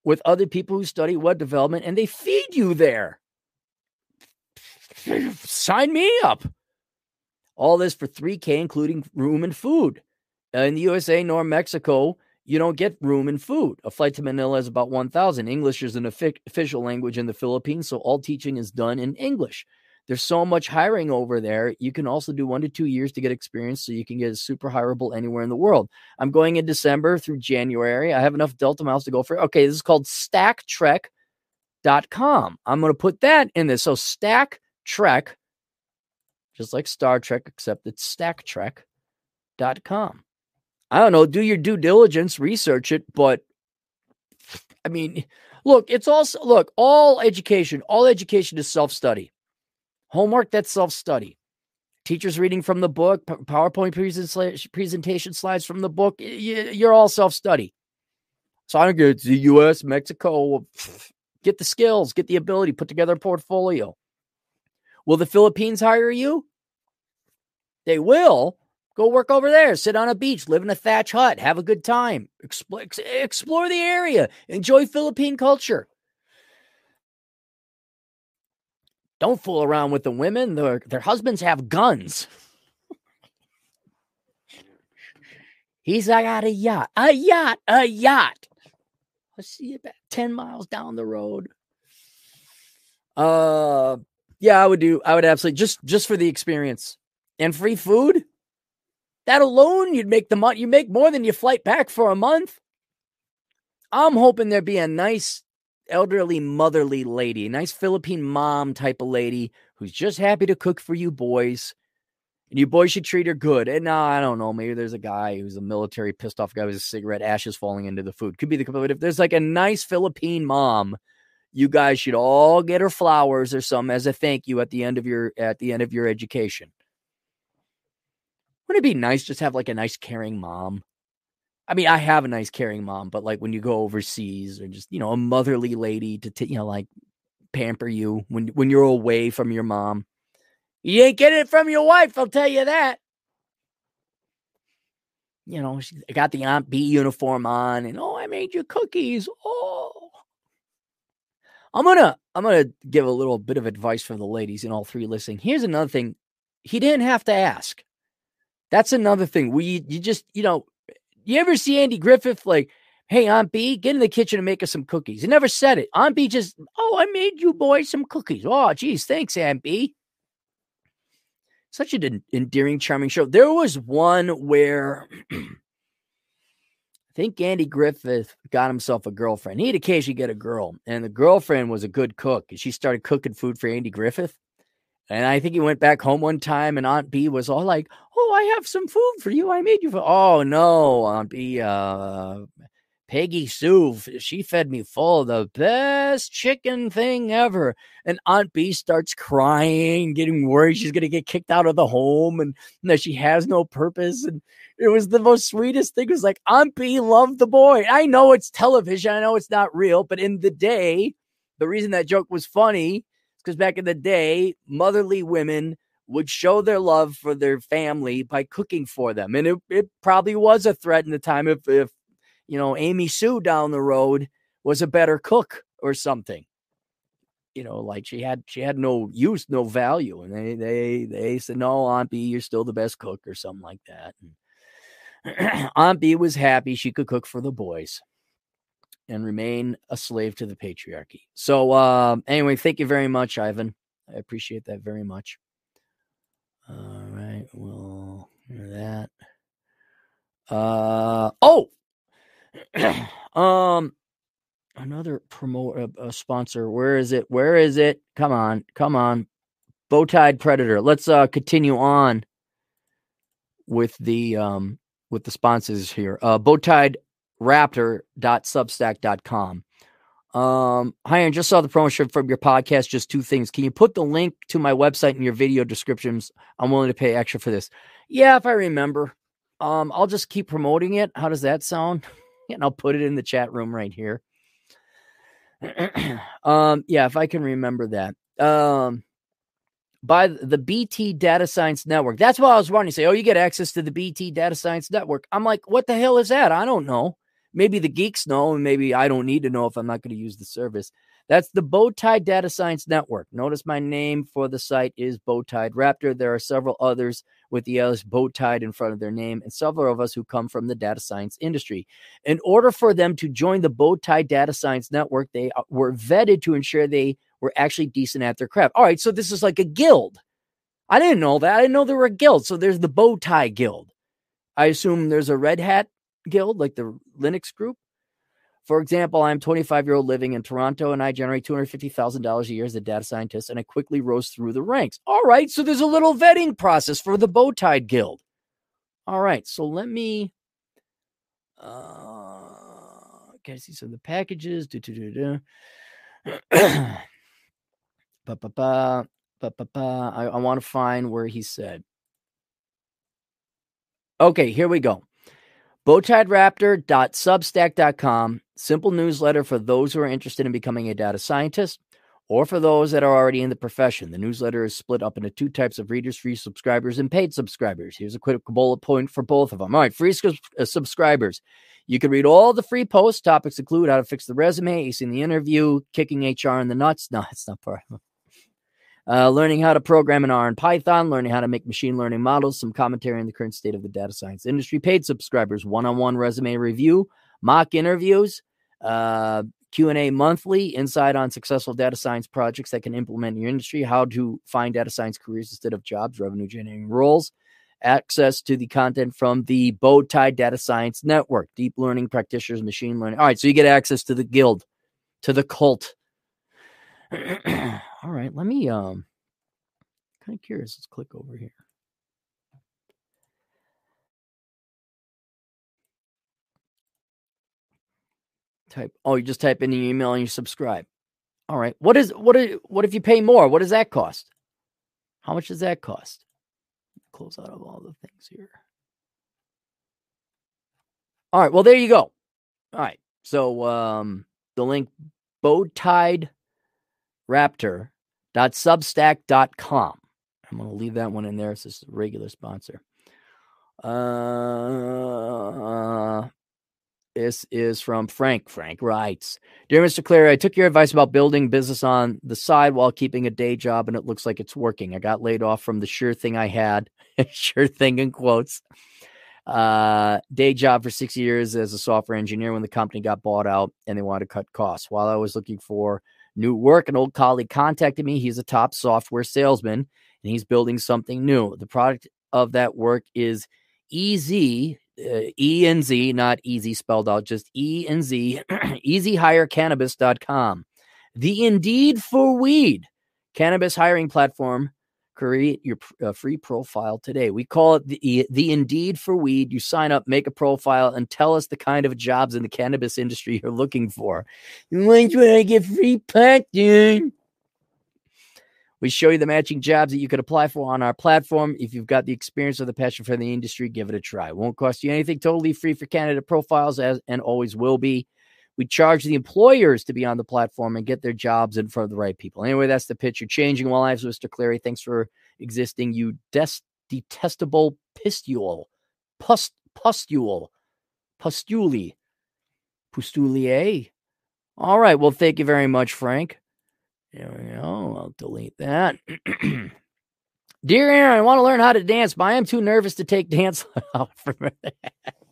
with other people who study web development and they feed you there. Sign me up. All this for 3K, including room and food. In the USA nor Mexico, you don't get room and food. A flight to Manila is about 1,000. English is an official language in the Philippines, so all teaching is done in English. There's so much hiring over there. You can also do one to two years to get experience so you can get super hireable anywhere in the world. I'm going in December through January. I have enough Delta miles to go for. Okay, this is called stacktrek.com. I'm going to put that in this. So stack Trek, just like Star Trek, except it's stacktrek.com. I don't know, do your due diligence, research it, but I mean, look, it's also look, all education, all education is self-study. Homework, that's self-study. Teachers reading from the book, PowerPoint presentation slides from the book, you're all self-study. So I don't get the US, Mexico, get the skills, get the ability, put together a portfolio. Will the Philippines hire you? They will. Go work over there, sit on a beach, live in a thatch hut, have a good time, explore, explore the area, enjoy Philippine culture. Don't fool around with the women. Their, their husbands have guns. He's I got a yacht, a yacht, a yacht. I'll see you about 10 miles down the road. Uh yeah, I would do. I would absolutely just just for the experience and free food. That alone, you'd make the money. You make more than your flight back for a month. I'm hoping there'd be a nice elderly motherly lady, a nice Philippine mom type of lady who's just happy to cook for you boys. And you boys should treat her good. And now I don't know. Maybe there's a guy who's a military pissed off guy with a cigarette, ashes falling into the food. Could be the but if there's like a nice Philippine mom you guys should all get her flowers or some as a thank you at the end of your at the end of your education. Wouldn't it be nice just have like a nice caring mom? I mean, I have a nice caring mom, but like when you go overseas or just, you know, a motherly lady to t- you know like pamper you when when you're away from your mom. You ain't getting it from your wife, I'll tell you that. You know, she got the Aunt Bee uniform on and oh, I made you cookies. Oh, I'm gonna I'm gonna give a little bit of advice for the ladies in all three listening. Here's another thing. He didn't have to ask. That's another thing. We you just, you know, you ever see Andy Griffith like, hey, Aunt Bee, get in the kitchen and make us some cookies. He never said it. Aunt Bee just, oh, I made you boys some cookies. Oh, geez, thanks, Aunt Bee. Such an endearing, charming show. There was one where I think Andy Griffith got himself a girlfriend. He'd occasionally get a girl, and the girlfriend was a good cook. And she started cooking food for Andy Griffith. And I think he went back home one time, and Aunt Bee was all like, "Oh, I have some food for you. I made you." Oh no, Aunt Bee, uh, Peggy Sue, she fed me full of the best chicken thing ever. And Aunt Bee starts crying, getting worried she's going to get kicked out of the home and, and, that she has no purpose. And it was the most sweetest thing. It was like, Aunt Bee loved the boy. I know it's television. I know it's not real, but in the day, the reason that joke was funny because back in the day, motherly women would show their love for their family by cooking for them. And it, it probably was a threat in the time if, if you know, Amy Sue down the road was a better cook or something. You know, like she had she had no use, no value. And they they they said, No, Aunt Bee, you're still the best cook or something like that. And Aunt Bee was happy she could cook for the boys and remain a slave to the patriarchy. So uh, anyway, thank you very much, Ivan. I appreciate that very much. All right, well, that. Uh oh, um, another promote a, uh, a, sponsor. Where is it? Where is it? Come on, come on, Bowtied Predator. Let's uh continue on with the um with the sponsors here. Uh, bowtiedraptor.substack.com. Um, hi, and just saw the promotion from your podcast. Just two things. Can you put the link to my website in your video descriptions? I'm willing to pay extra for this. Yeah, if I remember. Um, I'll just keep promoting it. How does that sound? and I'll put it in the chat room right here. um, yeah, if I can remember that. Um, by the BT Data Science Network. That's what I was wanting to say. Oh, you get access to the BT Data Science Network. I'm like, what the hell is that? I don't know. Maybe the geeks know, and maybe I don't need to know if I'm not going to use the service. That's the Bowtie Data Science Network. Notice my name for the site is Bowtied Raptor. There are several others with the Alice Bowtied in front of their name, and several of us who come from the data science industry. In order for them to join the Bowtie Data Science Network, they uh, were vetted to ensure they were actually decent at their craft. All right, so this is like a guild. I didn't know that. I didn't know there were a guild. So there's the Bowtie Guild. I assume there's a Red Hat Guild, like the Linux group. For example, I'm 25 year old living in Toronto and I generate $250,000 a year as a data scientist and I quickly rose through the ranks. All right. So there's a little vetting process for the Bowtied Guild. All right. So let me, uh, can I see some of the packages? Do, do, do, do. ba, ba, ba, ba, ba, ba. I, I want to find where he said. Okay, here we go. Bowtiedraptor.substack.com, simple newsletter for those who are interested in becoming a data scientist or for those that are already in the profession. The newsletter is split up into two types of readers free subscribers and paid subscribers. Here's a quick bullet point for both of them. All right, free uh, subscribers. You can read all the free posts. Topics include how to fix the resume, acing the interview, kicking HR in the nuts. No, it's not part of uh, learning how to program in R and Python, learning how to make machine learning models, some commentary on the current state of the data science industry, paid subscribers, one-on-one resume review, mock interviews, uh, Q&A monthly, insight on successful data science projects that can implement in your industry, how to find data science careers instead of jobs, revenue generating roles, access to the content from the Bowtie Data Science Network, deep learning practitioners, machine learning. All right, so you get access to the guild, to the cult. All right, let me um kind of curious. Let's click over here. Type oh, you just type in the email and you subscribe. All right. What is what is what if you pay more? What does that cost? How much does that cost? Close out of all the things here. All right. Well, there you go. All right. So um the link bowtied raptor Dot substack.com. I'm going to leave that one in there. It's just a regular sponsor. Uh, this is from Frank. Frank writes Dear Mr. Clarey, I took your advice about building business on the side while keeping a day job, and it looks like it's working. I got laid off from the sure thing I had, sure thing in quotes, uh, day job for six years as a software engineer when the company got bought out and they wanted to cut costs. While I was looking for new work. An old colleague contacted me. He's a top software salesman and he's building something new. The product of that work is EZ, uh, E and Z, not easy spelled out, just E and Z, ezhirecannabis.com. The Indeed for Weed cannabis hiring platform Create your uh, free profile today. We call it the the Indeed for Weed. You sign up, make a profile, and tell us the kind of jobs in the cannabis industry you're looking for. You want to get free dude? We show you the matching jobs that you could apply for on our platform. If you've got the experience or the passion for the industry, give it a try. It won't cost you anything. Totally free for candidate profiles, as and always will be. We charge the employers to be on the platform and get their jobs in front of the right people. Anyway, that's the pitch. You're changing lives, Mr. Clarey. Thanks for existing, you des- detestable pistule. Pust- pustule. Pustuli. Pustulier. All right. Well, thank you very much, Frank. There we go. I'll delete that. Dear Aaron, I want to learn how to dance, but I am too nervous to take dance.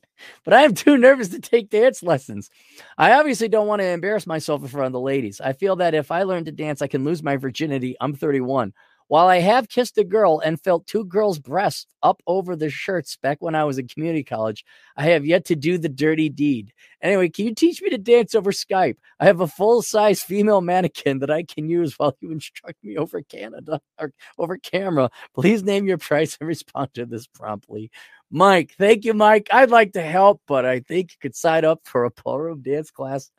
but I am too nervous to take dance lessons. I obviously don't want to embarrass myself in front of the ladies. I feel that if I learn to dance, I can lose my virginity. I'm 31. While I have kissed a girl and felt two girls' breasts up over the shirts back when I was in community college, I have yet to do the dirty deed. Anyway, can you teach me to dance over Skype? I have a full size female mannequin that I can use while you instruct me over Canada or over camera. Please name your price and respond to this promptly. Mike, thank you, Mike. I'd like to help, but I think you could sign up for a ballroom dance class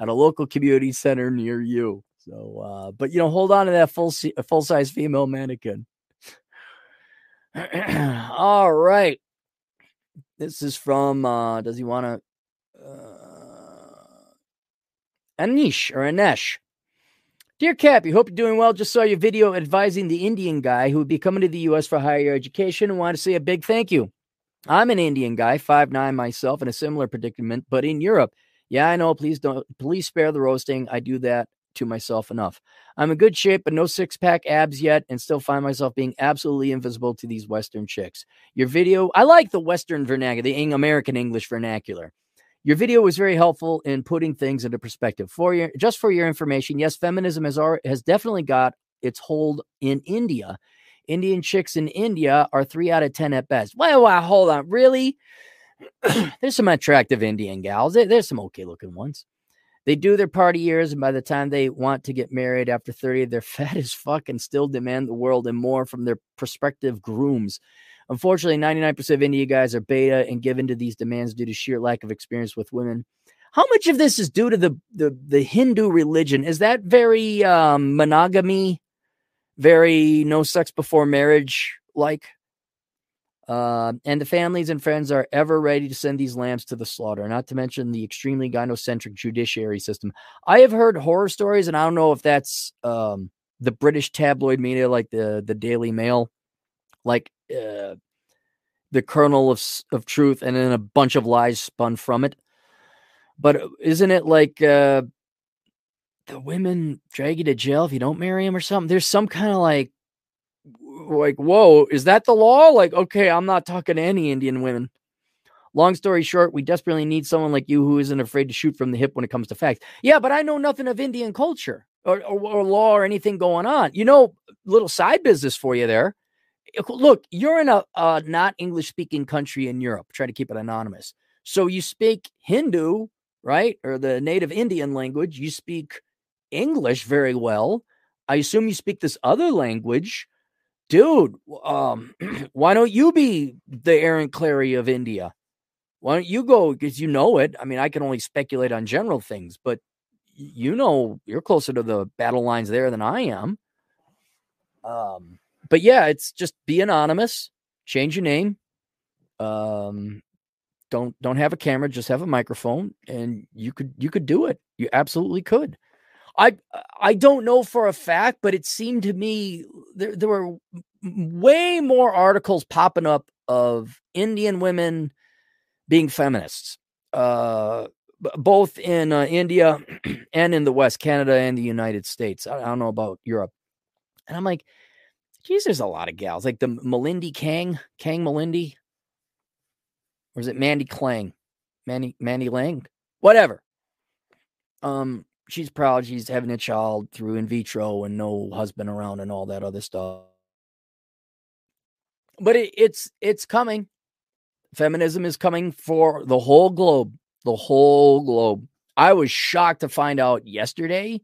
at a local community center near you. So, uh, but you know, hold on to that full full size female mannequin. All right, this is from. Uh, does he want to? Uh, Anish or Anesh. Dear Cappy, hope you're doing well. Just saw your video advising the Indian guy who would be coming to the U.S. for higher education and want to say a big thank you. I'm an Indian guy, five nine myself, in a similar predicament, but in Europe. Yeah, I know. Please don't. Please spare the roasting. I do that to myself enough. I'm in good shape, but no six pack abs yet, and still find myself being absolutely invisible to these Western chicks. Your video, I like the Western vernacular, the American English vernacular. Your video was very helpful in putting things into perspective. For your, just for your information, yes, feminism has already, has definitely got its hold in India. Indian chicks in India are three out of ten at best. Well, well hold on, really? There's some attractive Indian gals. There's some okay looking ones. They do their party years, and by the time they want to get married after 30, they're fat as fuck and still demand the world and more from their prospective grooms. Unfortunately, 99% of India guys are beta and give in to these demands due to sheer lack of experience with women. How much of this is due to the the, the Hindu religion? Is that very um, monogamy, very no sex before marriage like? Uh, and the families and friends are ever ready to send these lambs to the slaughter, not to mention the extremely gynocentric judiciary system. I have heard horror stories, and I don't know if that's um, the British tabloid media, like the, the Daily Mail, like uh, the kernel of, of truth, and then a bunch of lies spun from it. But uh, isn't it like uh, the women drag you to jail if you don't marry him or something? There's some kind of like like, whoa, is that the law? Like, okay, I'm not talking to any Indian women. Long story short, we desperately need someone like you who isn't afraid to shoot from the hip when it comes to facts. Yeah, but I know nothing of Indian culture or, or, or law or anything going on. You know, little side business for you there. Eh, look, you're in a, a not English speaking country in Europe. Try to keep it anonymous. So you speak Hindu, right? Or the native Indian language. You speak English very well. I assume you speak this other language dude, um, why don't you be the Aaron Clarey of India? Why don't you go because you know it? I mean, I can only speculate on general things, but you know, you're closer to the battle lines there than I am. Um, but yeah, it's just be anonymous, change your name. Um, don't don't have a camera, just have a microphone, and you could you could do it. You absolutely could. I I don't know for a fact, but it seemed to me there there were way more articles popping up of Indian women being feminists, uh, both in uh, India and in the West, Canada and the United States. I, don't know about Europe, and I'm like, geez, there's a lot of gals. Like the Melindy Kang, Kang Melindy, or is it Mandy Klang, Mandy Mandy Lang, whatever. Um, she's proud she's having a child through in vitro and no husband around and all that other stuff. But it, it's it's coming. Feminism is coming for the whole globe, the whole globe. I was shocked to find out yesterday,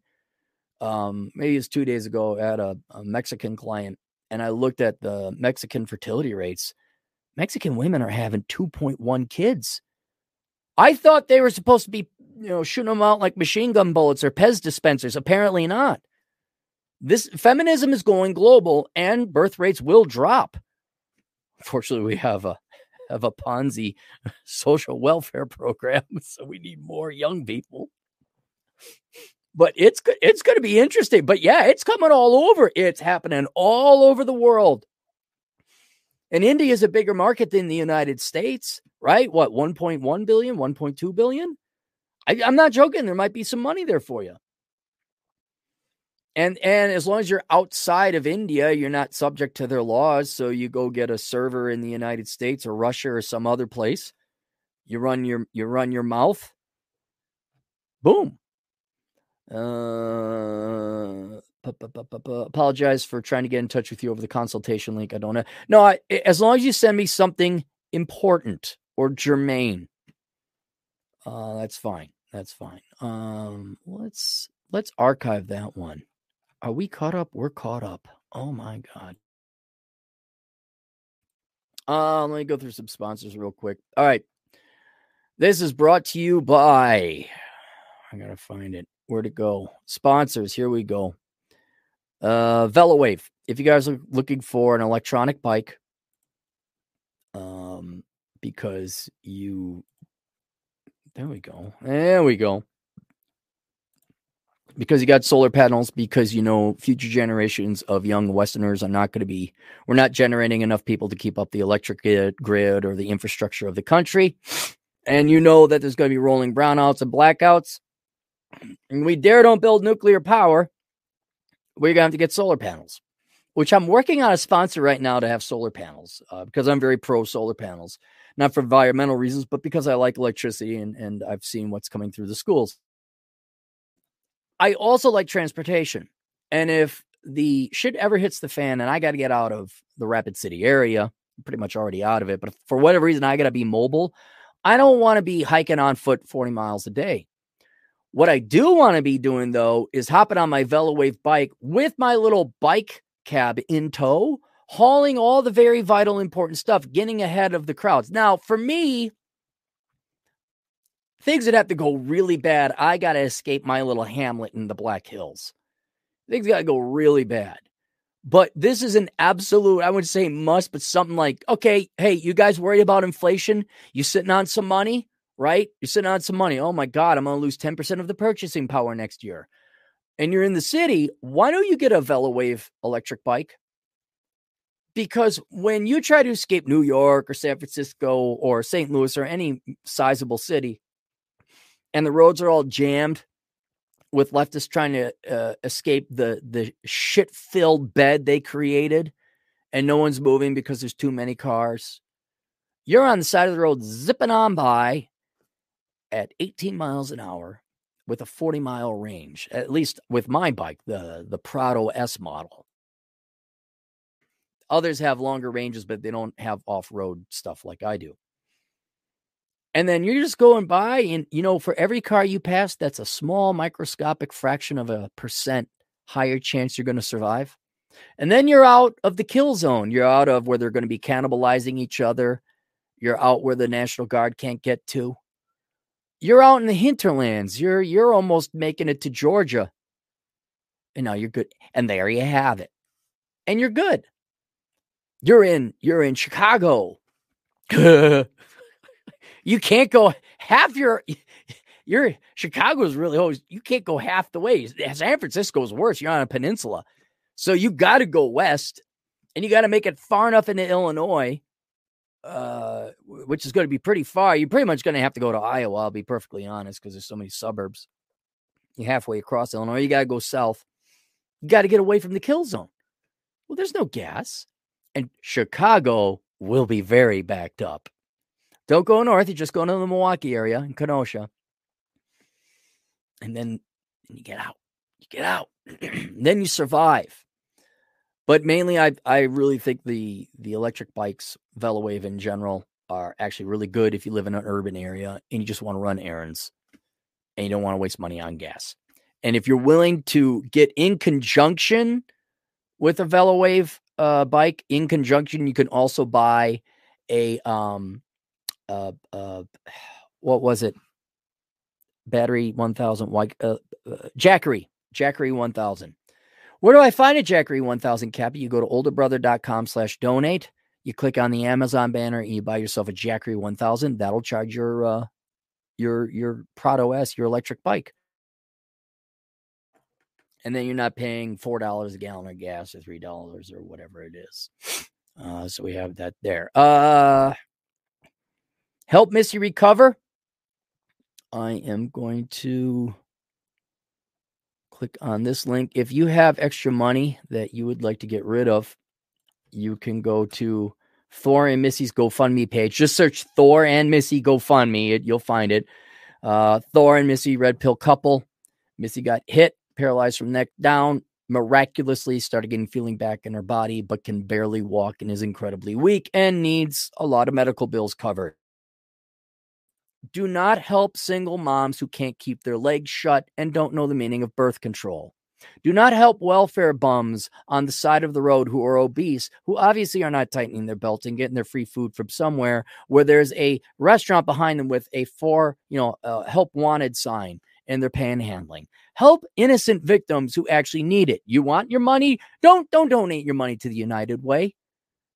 um, maybe it's two days ago, at a, a Mexican client, and I looked at the Mexican fertility rates, Mexican women are having 2.1 kids. I thought they were supposed to be, you know, shooting them out like machine gun bullets or Pez dispensers. Apparently not. This feminism is going global and birth rates will drop. Unfortunately, we have a have a Ponzi social welfare program, so we need more young people. But it's it's going to be interesting. But yeah, it's coming all over. It's happening all over the world. And India is a bigger market than the United States, right? What, 1.1 billion, 1.2 billion? I, I'm not joking. There might be some money there for you. And and as long as you're outside of India, you're not subject to their laws. So you go get a server in the United States or Russia or some other place. You run your you run your mouth. Boom. Uh, apologize for trying to get in touch with you over the consultation link. I don't know. No, I, as long as you send me something important or germane, uh, that's fine. That's fine. Um, let's let's archive that one. Are we caught up? We're caught up. Oh my god. Uh, let me go through some sponsors real quick. All right. This is brought to you by I gotta find it. Where'd it go? Sponsors. Here we go. Uh, VeloWave. If you guys are looking for an electronic bike, um, because you, there we go. There we go. Because you got solar panels because you know future generations of young westerners are not going to be we're not generating enough people to keep up the electric grid or the infrastructure of the country. And you know that there's going to be rolling brownouts and blackouts. And we dare don't build nuclear power we're going to have to get solar panels. Which i'm working on a sponsor right now to have solar panels uh, because i'm very pro solar panels not for environmental reasons but because i like electricity and, and i've seen what's coming through the schools I also like transportation. And if the shit ever hits the fan and I got to get out of the Rapid City area, I'm pretty much already out of it, but for whatever reason, I got to be mobile. I don't want to be hiking on foot 40 miles a day. What I do want to be doing though is hopping on my VeloWave bike with my little bike cab in tow, hauling all the very vital, important stuff, getting ahead of the crowds. Now, for me, things that have to go really bad. I got to escape my little hamlet in the Black Hills. Things got to go really bad. But this is an absolute, I would say must, but something like, okay, hey, you guys worried about inflation? You sitting on some money, right? You're sitting on some money. Oh my God, I'm going to lose 10% of the purchasing power next year. And you're in the city. Why don't you get a VeloWave electric bike? Because when you try to escape New York or San Francisco or St. Louis or any sizable city, and the roads are all jammed with leftists trying to uh, escape the the shit filled bed they created, and no one's moving because there's too many cars. You're on the side of the road zipping on by at 18 miles an hour with a 40 mile range, at least with my bike, the the Prado S model. Others have longer ranges, but they don't have off road stuff like I do. And then you're just going by, and you know, for every car you pass, that's a small microscopic fraction of a percent higher chance you're going to survive. And then you're out of the kill zone. You're out of where they're going to be cannibalizing each other. You're out where the National Guard can't get to. You're out in the hinterlands. You're you're almost making it to Georgia. And now you're good. And there you have it. And you're good. You're in you're in Chicago. You can't go half your your Chicago's really always you can't go half the way. San Francisco's worse. You're on a peninsula. So you got to go west and you got to make it far enough into Illinois uh, which is going to be pretty far. You're pretty much going to have to go to Iowa, I'll be perfectly honest, because there's so many suburbs. You're halfway across Illinois. You got to go south. You got to get away from the kill zone. Well, there's no gas. And Chicago will be very backed up. Don't go north. You just go into the Milwaukee area in Kenosha. And then you get out. You get out. then you survive. But mainly I I really think the the electric bikes, VeloWave in general, are actually really good if you live in an urban area and you just want to run errands and you don't want to waste money on gas. And if you're willing to get in conjunction with a VeloWave uh, bike in conjunction. You can also buy a um, uh, uh, what was it? Battery 1000, uh, uh, Jackery, Jackery 1000. Where do I find a Jackery 1000 Cappy? You go to olderbrother.com slash donate. You click on the Amazon banner and you buy yourself a Jackery 1000. That'll charge your, uh, your, your Prado S, your electric bike. And then you're not paying $4 a gallon of gas or $3 or whatever it is. Uh, so we have that there. Uh, help Missy recover. I am going to click on this link. If you have extra money that you would like to get rid of, you can go to Thor and Missy's GoFundMe page. Just search Thor and Missy GoFundMe. It, you'll find it. Uh, Thor and Missy red pill couple. Missy got hit, paralyzed from neck down. Miraculously started getting feeling back in her body, but can barely walk and is incredibly weak and needs a lot of medical bills covered do not help single moms who can't keep their legs shut and don't know the meaning of birth control. Do not help welfare bums on the side of the road who are obese, who obviously are not tightening their belt and getting their free food from somewhere where there's a restaurant behind them with a for, you know, uh, help wanted sign and they're panhandling. Help innocent victims who actually need it. You want your money? Don't don't donate your money to the United Way.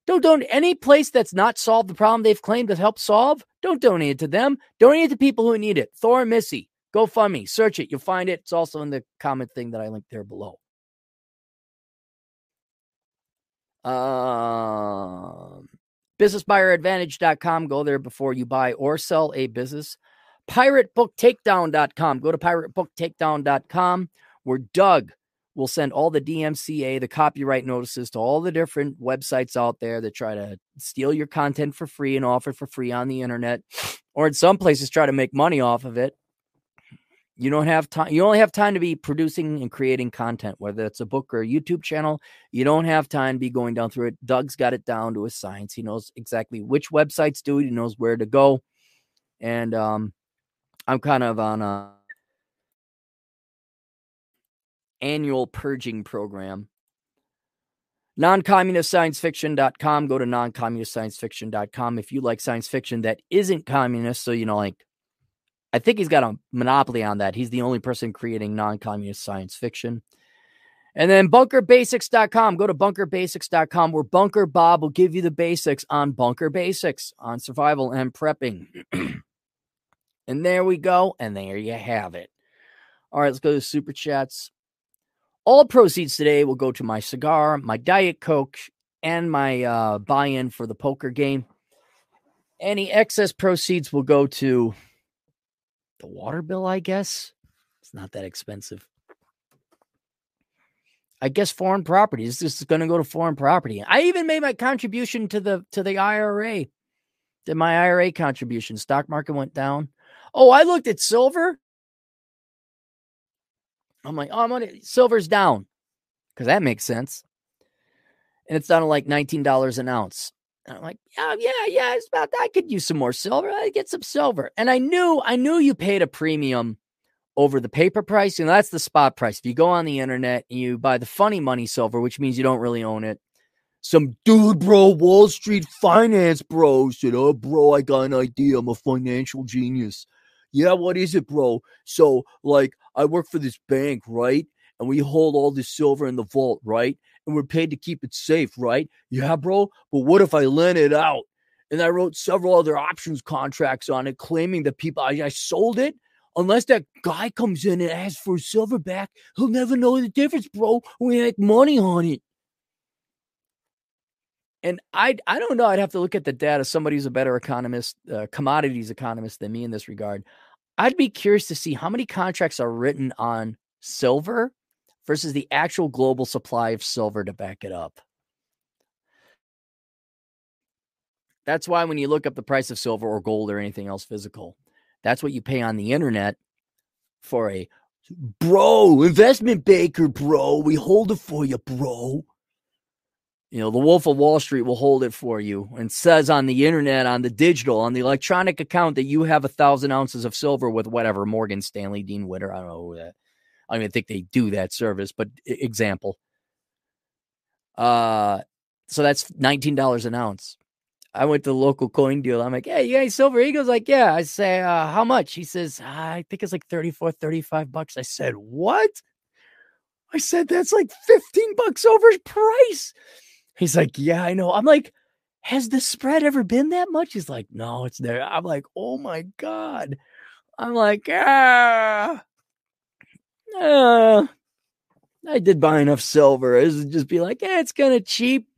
Don't donate any place that's not solved the problem they've claimed to help solve. Don't donate it to them. Donate it to people who need it. Thor and Missy, GoFundMe, search it. You'll find it. It's also in the comment thing that I linked there below. Um, businessbuyeradvantage.com. Go there before you buy or sell a business. Piratebooktakedown.com. Go to piratebooktakedown.com where Doug We'll send all the DMCA, the copyright notices to all the different websites out there that try to steal your content for free and offer for free on the internet, or in some places try to make money off of it. You don't have time. You only have time to be producing and creating content, whether it's a book or a YouTube channel. You don't have time to be going down through it. Doug's got it down to a science. He knows exactly which websites do it. He knows where to go. And um, I'm kind of on a annual purging program. Non-communistsciencefiction.com. Go to non-communistsciencefiction.com if you like science fiction that isn't communist. So, you know, like, I think he's got a monopoly on that. He's the only person creating non-communist science fiction. And then bunkerbasics.com. Go to bunkerbasics.com where Bunker Bob will give you the basics on bunker basics, on survival and prepping. and there we go. And there you have it. All right, let's go to super chats. All proceeds today will go to my cigar, my Diet Coke, and my uh, buy in for the poker game. Any excess proceeds will go to the water bill, I guess. It's not that expensive. I guess foreign property. This is going to go to foreign property. I even made my contribution to the to the IRA. Did my IRA contribution? Stock market went down. Oh, I looked at silver. I'm like, oh, I'm gonna silver's down because that makes sense. And it's down to like $19 an ounce. And I'm like, yeah, yeah, yeah. It's about I could use some more silver. I get some silver. And I knew, I knew you paid a premium over the paper price. And that's the spot price. If you go on the internet and you buy the funny money silver, which means you don't really own it. Some dude, bro, Wall Street finance bro said, Oh, bro, I got an idea. I'm a financial genius. Yeah, what is it, bro? So, like, I work for this bank, right? And we hold all this silver in the vault, right? And we're paid to keep it safe, right? Yeah, bro. But what if I lend it out? And I wrote several other options contracts on it, claiming that people I, I sold it. Unless that guy comes in and asks for silver back, he'll never know the difference, bro. We make money on it. And I I don't know. I'd have to look at the data. Somebody who's a better economist, uh, commodities economist than me in this regard. I'd be curious to see how many contracts are written on silver versus the actual global supply of silver to back it up. That's why when you look up the price of silver or gold or anything else physical, that's what you pay on the internet for a bro investment banker, bro. We hold it for you, bro you know, the Wolf of Wall Street will hold it for you and says on the internet, on the digital, on the electronic account that you have a thousand ounces of silver with whatever Morgan Stanley, Dean Witter. I don't know that. I don't even think they do that service, but example. Uh, So that's $19 an ounce. I went to the local coin deal. I'm like, hey, you got silver? He goes like, yeah. I say, uh, how much? He says, I think it's like 34, 35 bucks. I said, what? I said, that's like 15 bucks over price. He's like, yeah, I know. I'm like, has the spread ever been that much? He's like, no, it's there. I'm like, oh my God. I'm like, ah, uh, I did buy enough silver. Is just be like, yeah, it's kind of cheap.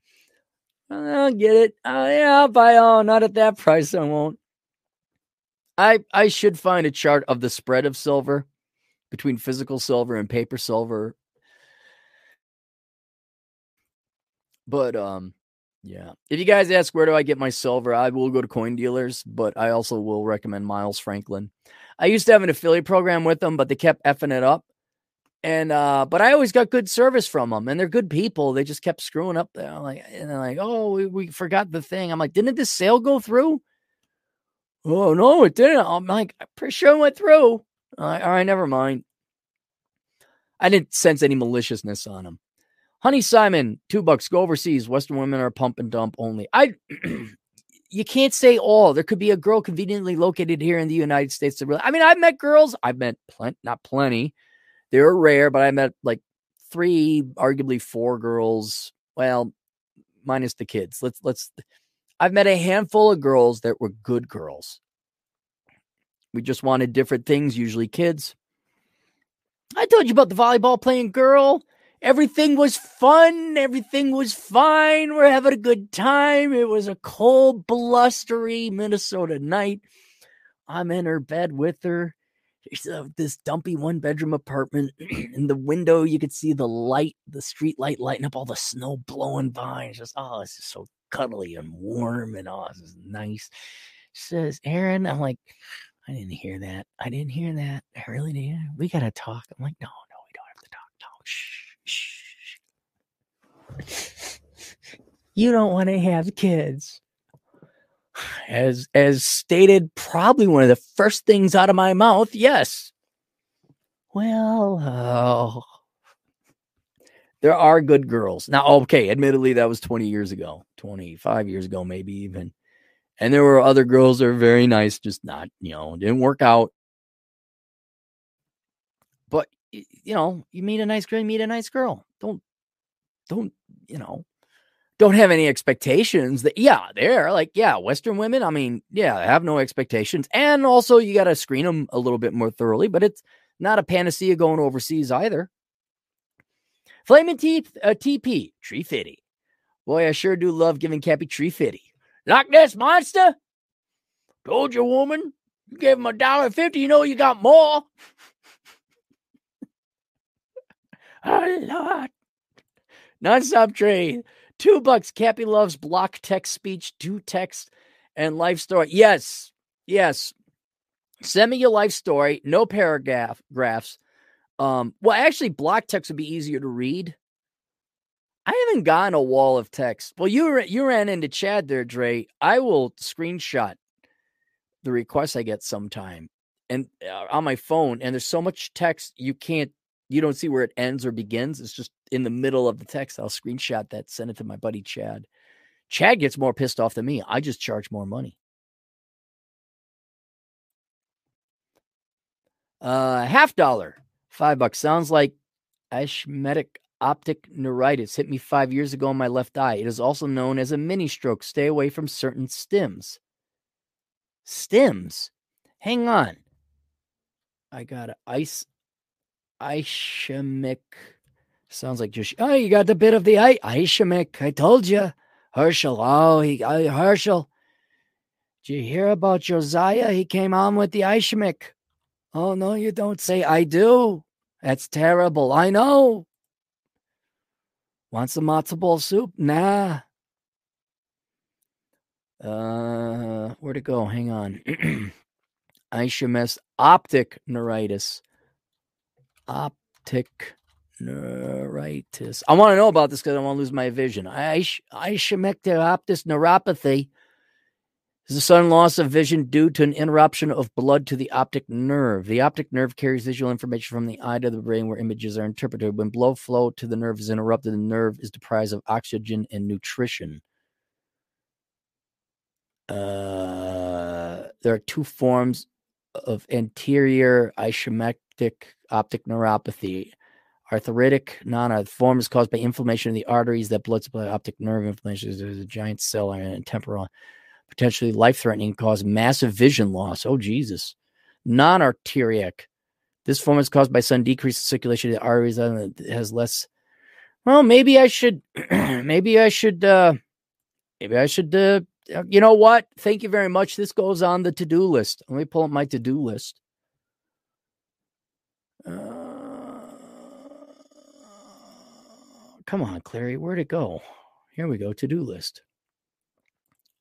I'll get it. Uh, yeah, I'll buy. all. not at that price. I won't. I I should find a chart of the spread of silver between physical silver and paper silver. But um, yeah. If you guys ask where do I get my silver, I will go to coin dealers, but I also will recommend Miles Franklin. I used to have an affiliate program with them, but they kept effing it up. And uh, but I always got good service from them, and they're good people. They just kept screwing up there. Like, and they're like, "Oh, we, we forgot the thing." I'm like, "Didn't this sale go through?" Oh no, it didn't. I'm like, I'm pretty sure it went through. Like, All right, never mind. I didn't sense any maliciousness on them. Honey Simon, two bucks. Go overseas. Western women are pump and dump only. I, you can't say all. There could be a girl conveniently located here in the United States. That really, I mean, I've met girls. I've met plenty, not plenty They're rare, but I met like three, arguably four girls. Well, minus the kids. Let's let's. I've met a handful of girls that were good girls. We just wanted different things, usually kids. I told you about the volleyball playing girl. Everything was fun. Everything was fine. We're having a good time. It was a cold, blustery Minnesota night. I'm in her bed with her uh, this dumpy one bedroom apartment. In the window, you could see the light, the street light lighting up all the snow blowing by. It's just, oh, this is so cuddly and warm and oh, this is nice. She says, Aaron, I'm like, I didn't hear that. I didn't hear that. I really did. We got to talk. I'm like, no, no, we don't have to talk. No, shh. You don't want to have kids. As as stated probably one of the first things out of my mouth yes. Well oh. there are good girls. Now okay admittedly that was 20 years ago 25 years ago maybe even. And there were other girls that were very nice just not you know didn't work out you know you meet a nice girl you meet a nice girl. Don't don't you know don't have any expectations that yeah they're like yeah western women i mean yeah have no expectations. And also you got to screen them a little bit more thoroughly but it's not a panacea going overseas either. Flaming teeth uh, tp tree fitty. Boy i sure do love giving cappy tree fitty. Like this monster? Told you woman you gave him a dollar fifty you know you got more oh lot. non-stop trade Two bucks. Cappy loves block text speech, do text, and life story. Yes, yes. Send me your life story. No paragraph graphs. Um, well, actually, block text would be easier to read. I haven't gotten a wall of text. Well, you you ran into Chad there, Dre. I will screenshot the requests I get sometime and uh, on my phone, and there's so much text you can't you don't see where it ends or begins. It's just in the middle of the text. I'll screenshot that, send it to my buddy Chad. Chad gets more pissed off than me. I just charge more money. Uh, half dollar, five bucks. Sounds like Ashmetic optic neuritis hit me five years ago in my left eye. It is also known as a mini stroke. Stay away from certain stims. Stims? Hang on. I got ice ischemic. Sounds like just oh, you got the bit of the I-. I told you, Herschel. Oh, he uh, Herschel. Did you hear about Josiah? He came on with the ischemic. Oh no, you don't say. I do. That's terrible. I know. Want some matzo ball soup? Nah. Uh, where'd it go? Hang on. Ischemic optic neuritis optic neuritis. I want to know about this because I want to lose my vision. Ischemic optic neuropathy. Is the sudden loss of vision due to an interruption of blood to the optic nerve? The optic nerve carries visual information from the eye to the brain where images are interpreted. When blood flow to the nerve is interrupted, the nerve is deprived of oxygen and nutrition. Uh, there are two forms of anterior ischemic optic neuropathy. Arteritic non form is caused by inflammation of the arteries that blood supply optic nerve inflammation is a giant cell and temporal potentially life threatening, cause massive vision loss. Oh, Jesus. Non arteriac. This form is caused by sudden decrease in circulation of the arteries and it has less. Well, maybe I should, maybe I should, uh, maybe I should, uh, you know what? Thank you very much. This goes on the to do list. Let me pull up my to do list. Uh, come on, Clarey. Where'd it go? Here we go. To do list.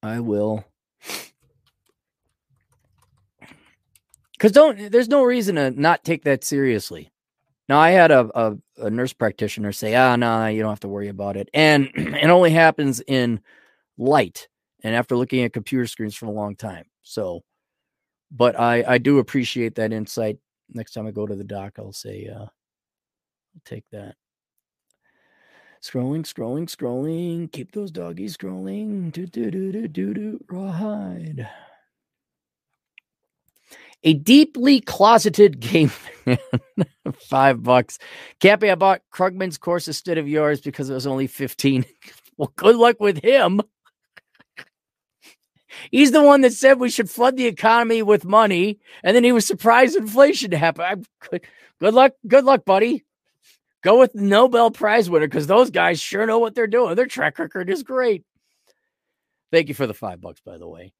I will. Because don't there's no reason to not take that seriously. Now I had a, a, a nurse practitioner say, "Ah, no, nah, you don't have to worry about it," and it only happens in light and after looking at computer screens for a long time. So, but I I do appreciate that insight. Next time I go to the doc, I'll say, uh, I'll take that. Scrolling, scrolling, scrolling. Keep those doggies scrolling. Do do do do do do. Rawhide. A deeply closeted game fan. Five bucks. Cappy, I bought Krugman's course instead of yours because it was only 15. well, good luck with him. He's the one that said we should flood the economy with money, and then he was surprised inflation happened. Good, good luck, good luck, buddy. Go with Nobel Prize winner because those guys sure know what they're doing. Their track record is great. Thank you for the five bucks, by the way.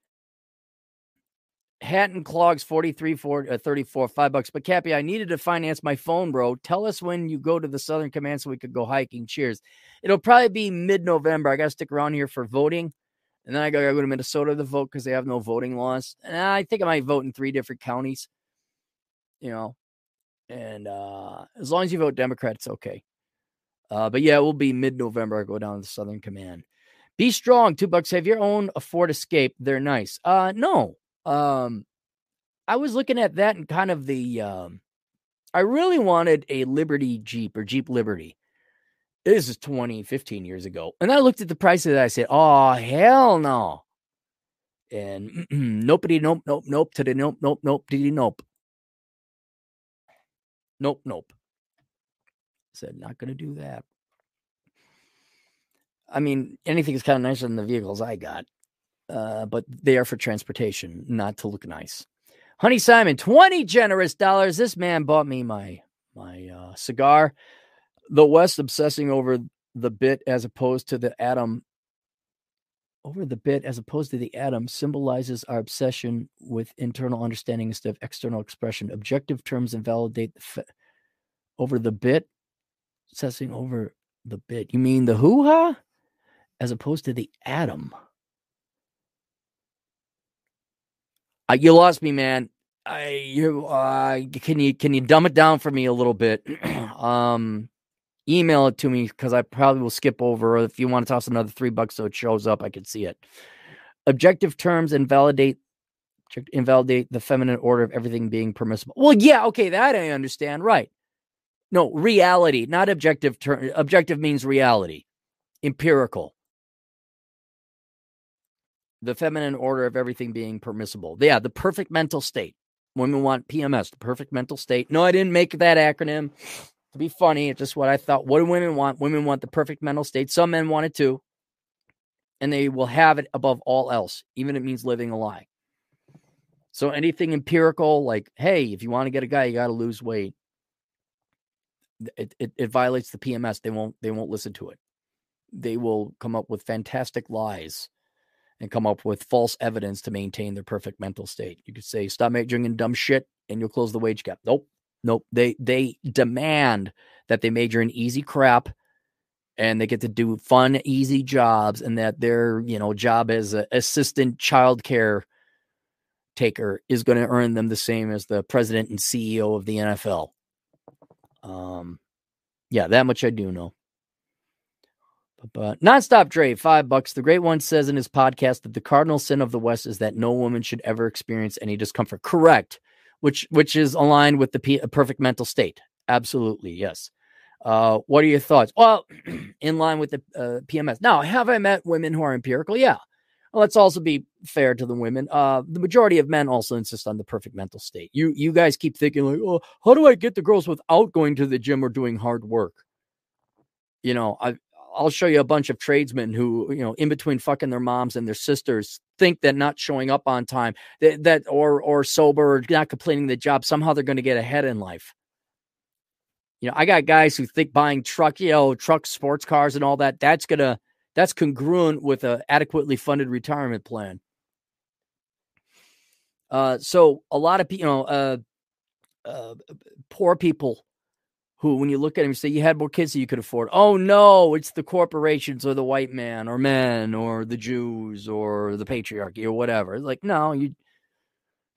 Hatton Clogs 43 4, uh, 34, five bucks. But Cappy, I needed to finance my phone, bro. Tell us when you go to the Southern Command so we could go hiking. Cheers. It'll probably be mid November. I got to stick around here for voting. And then I got to go to Minnesota to vote because they have no voting laws. And I think I might vote in three different counties. You know, and uh, as long as you vote Democrat, it's okay. Uh, but yeah, it will be mid November. I go down to the Southern Command. Be strong. Two bucks. Have your own a Ford Escape. They're nice. Uh, no. Um, I was looking at that and kind of the. Um, I really wanted a Liberty Jeep or Jeep Liberty. This is 20, 15 years ago. And I looked at the price of that. I said, oh, hell no. And nobody, nope, nope, nope, to the nope, nope, nope, diddy, nope. Nope, nope. Said not going to do that. I mean, anything is kind of nicer than the vehicles I got, uh, but they are for transportation, not to look nice. Honey Simon, twenty generous dollars. This man bought me my my uh, cigar. The West obsessing over the bit as opposed to the atom over the bit as opposed to the atom symbolizes our obsession with internal understanding instead of external expression. Objective terms invalidate the fa- over the bit, obsessing over the bit. You mean the hoo ha as opposed to the atom? Uh, you lost me, man. I you uh, can you can you dumb it down for me a little bit? um email it to me because I probably will skip over. If you want to toss another three bucks so it shows up, I can see it. Objective terms invalidate invalidate the feminine order of everything being permissible. Well, yeah, okay, that I understand. Right. No, reality, not objective term. Objective means reality, empirical. The feminine order of everything being permissible. Yeah, the perfect mental state. Women want PMS, the perfect mental state. No, I didn't make that acronym to be funny. It's just what I thought. What do women want? Women want the perfect mental state. Some men want it too. And they will have it above all else, even if it means living a lie. So anything empirical, like, hey, if you want to get a guy, you got to lose weight. It, it, it violates the PMS. They won't they won't listen to it. They will come up with fantastic lies and come up with false evidence to maintain their perfect mental state. You could say, stop majoring dumb shit and you'll close the wage gap. Nope. Nope. They they demand that they major in easy crap and they get to do fun, easy jobs, and that their, you know, job as an assistant childcare taker is going to earn them the same as the president and CEO of the NFL. Um, yeah, that much I do know. But nonstop Dre, five bucks. The great one says in his podcast that the cardinal sin of the West is that no woman should ever experience any discomfort. Correct, which which is aligned with the P- perfect mental state. Absolutely, yes. Uh, what are your thoughts? Well, in line with the uh, PMS. Now, have I met women who are empirical? Yeah. Well, let's also be fair to the women. Uh, the majority of men also insist on the perfect mental state. You you guys keep thinking like, oh, how do I get the girls without going to the gym or doing hard work? You know, I I'll show you a bunch of tradesmen who, you know, in between fucking their moms and their sisters, think that not showing up on time, that, that or or sober, or not completing the job, somehow they're going to get ahead in life. You know, I got guys who think buying truck, you know, trucks, sports cars, and all that. That's gonna that's congruent with a adequately funded retirement plan. Uh, so a lot of people, you know, uh, uh, poor people who, when you look at them, say you had more kids than you could afford. Oh no, it's the corporations or the white man or men or the Jews or the patriarchy or whatever. Like, no, you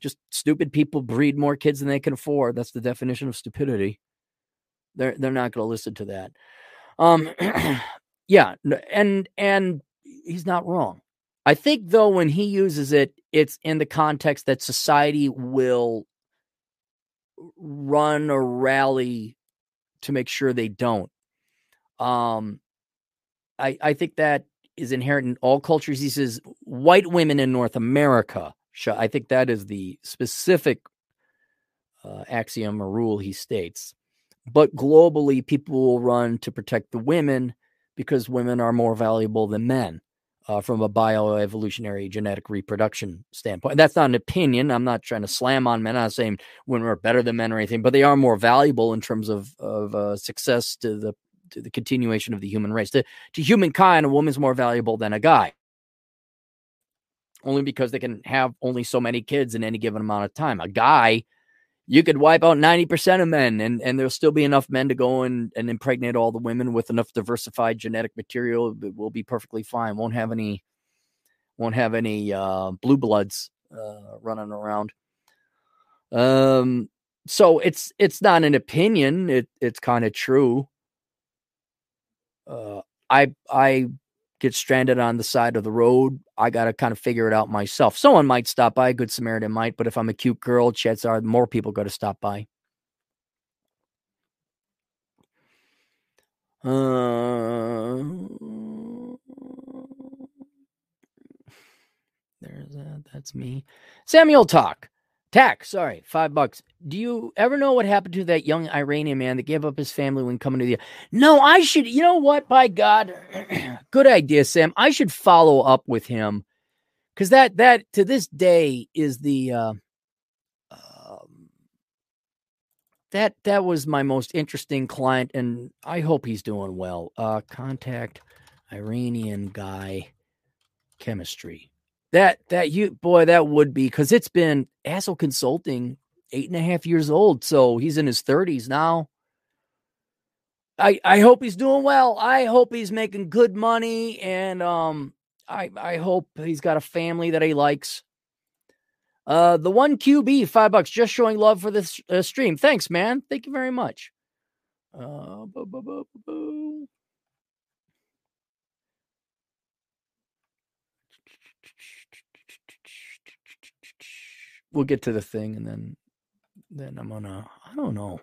just stupid people breed more kids than they can afford. That's the definition of stupidity. They're they're not going to listen to that. Um, yeah, and and he's not wrong. I think though when he uses it, it's in the context that society will run or rally to make sure they don't. Um, I I think that is inherent in all cultures. He says white women in North America. I think that is the specific uh, axiom or rule he states. But globally, people will run to protect the women because women are more valuable than men uh, from a bioevolutionary genetic reproduction standpoint. And that's not an opinion. I'm not trying to slam on men. I'm not saying women are better than men or anything, but they are more valuable in terms of of uh, success to the to the continuation of the human race. To, to humankind, a woman's more valuable than a guy. Only because they can have only so many kids in any given amount of time. A guy you could wipe out 90% of men and, and there'll still be enough men to go and, and impregnate all the women with enough diversified genetic material. It will be perfectly fine. Won't have any, won't have any uh, blue bloods uh, running around. Um, so it's, it's not an opinion. It, it's kind of true. Uh, I, I get stranded on the side of the road, I got to kind of figure it out myself. Someone might stop by, Good Samaritan might, but if I'm a cute girl, chances are more people go to stop by. Uh, there's that. That's me. Samuel Talk. Tack, sorry, five bucks. Do you ever know what happened to that young Iranian man that gave up his family when coming to the? No, I should. You know what? By God, good idea, Sam. I should follow up with him because that that to this day is the uh, um, that that was my most interesting client, and I hope he's doing well. Uh, contact Iranian guy chemistry. That that you boy, that would be because it's been Asshole Consulting eight and a half years old, so he's in his thirties now. I I hope he's doing well. I hope he's making good money, and um, I I hope he's got a family that he likes. Uh, the one QB five bucks, just showing love for this uh, stream. Thanks, man. Thank you very much. Uh, we'll get to the thing and then then I'm gonna I don't know.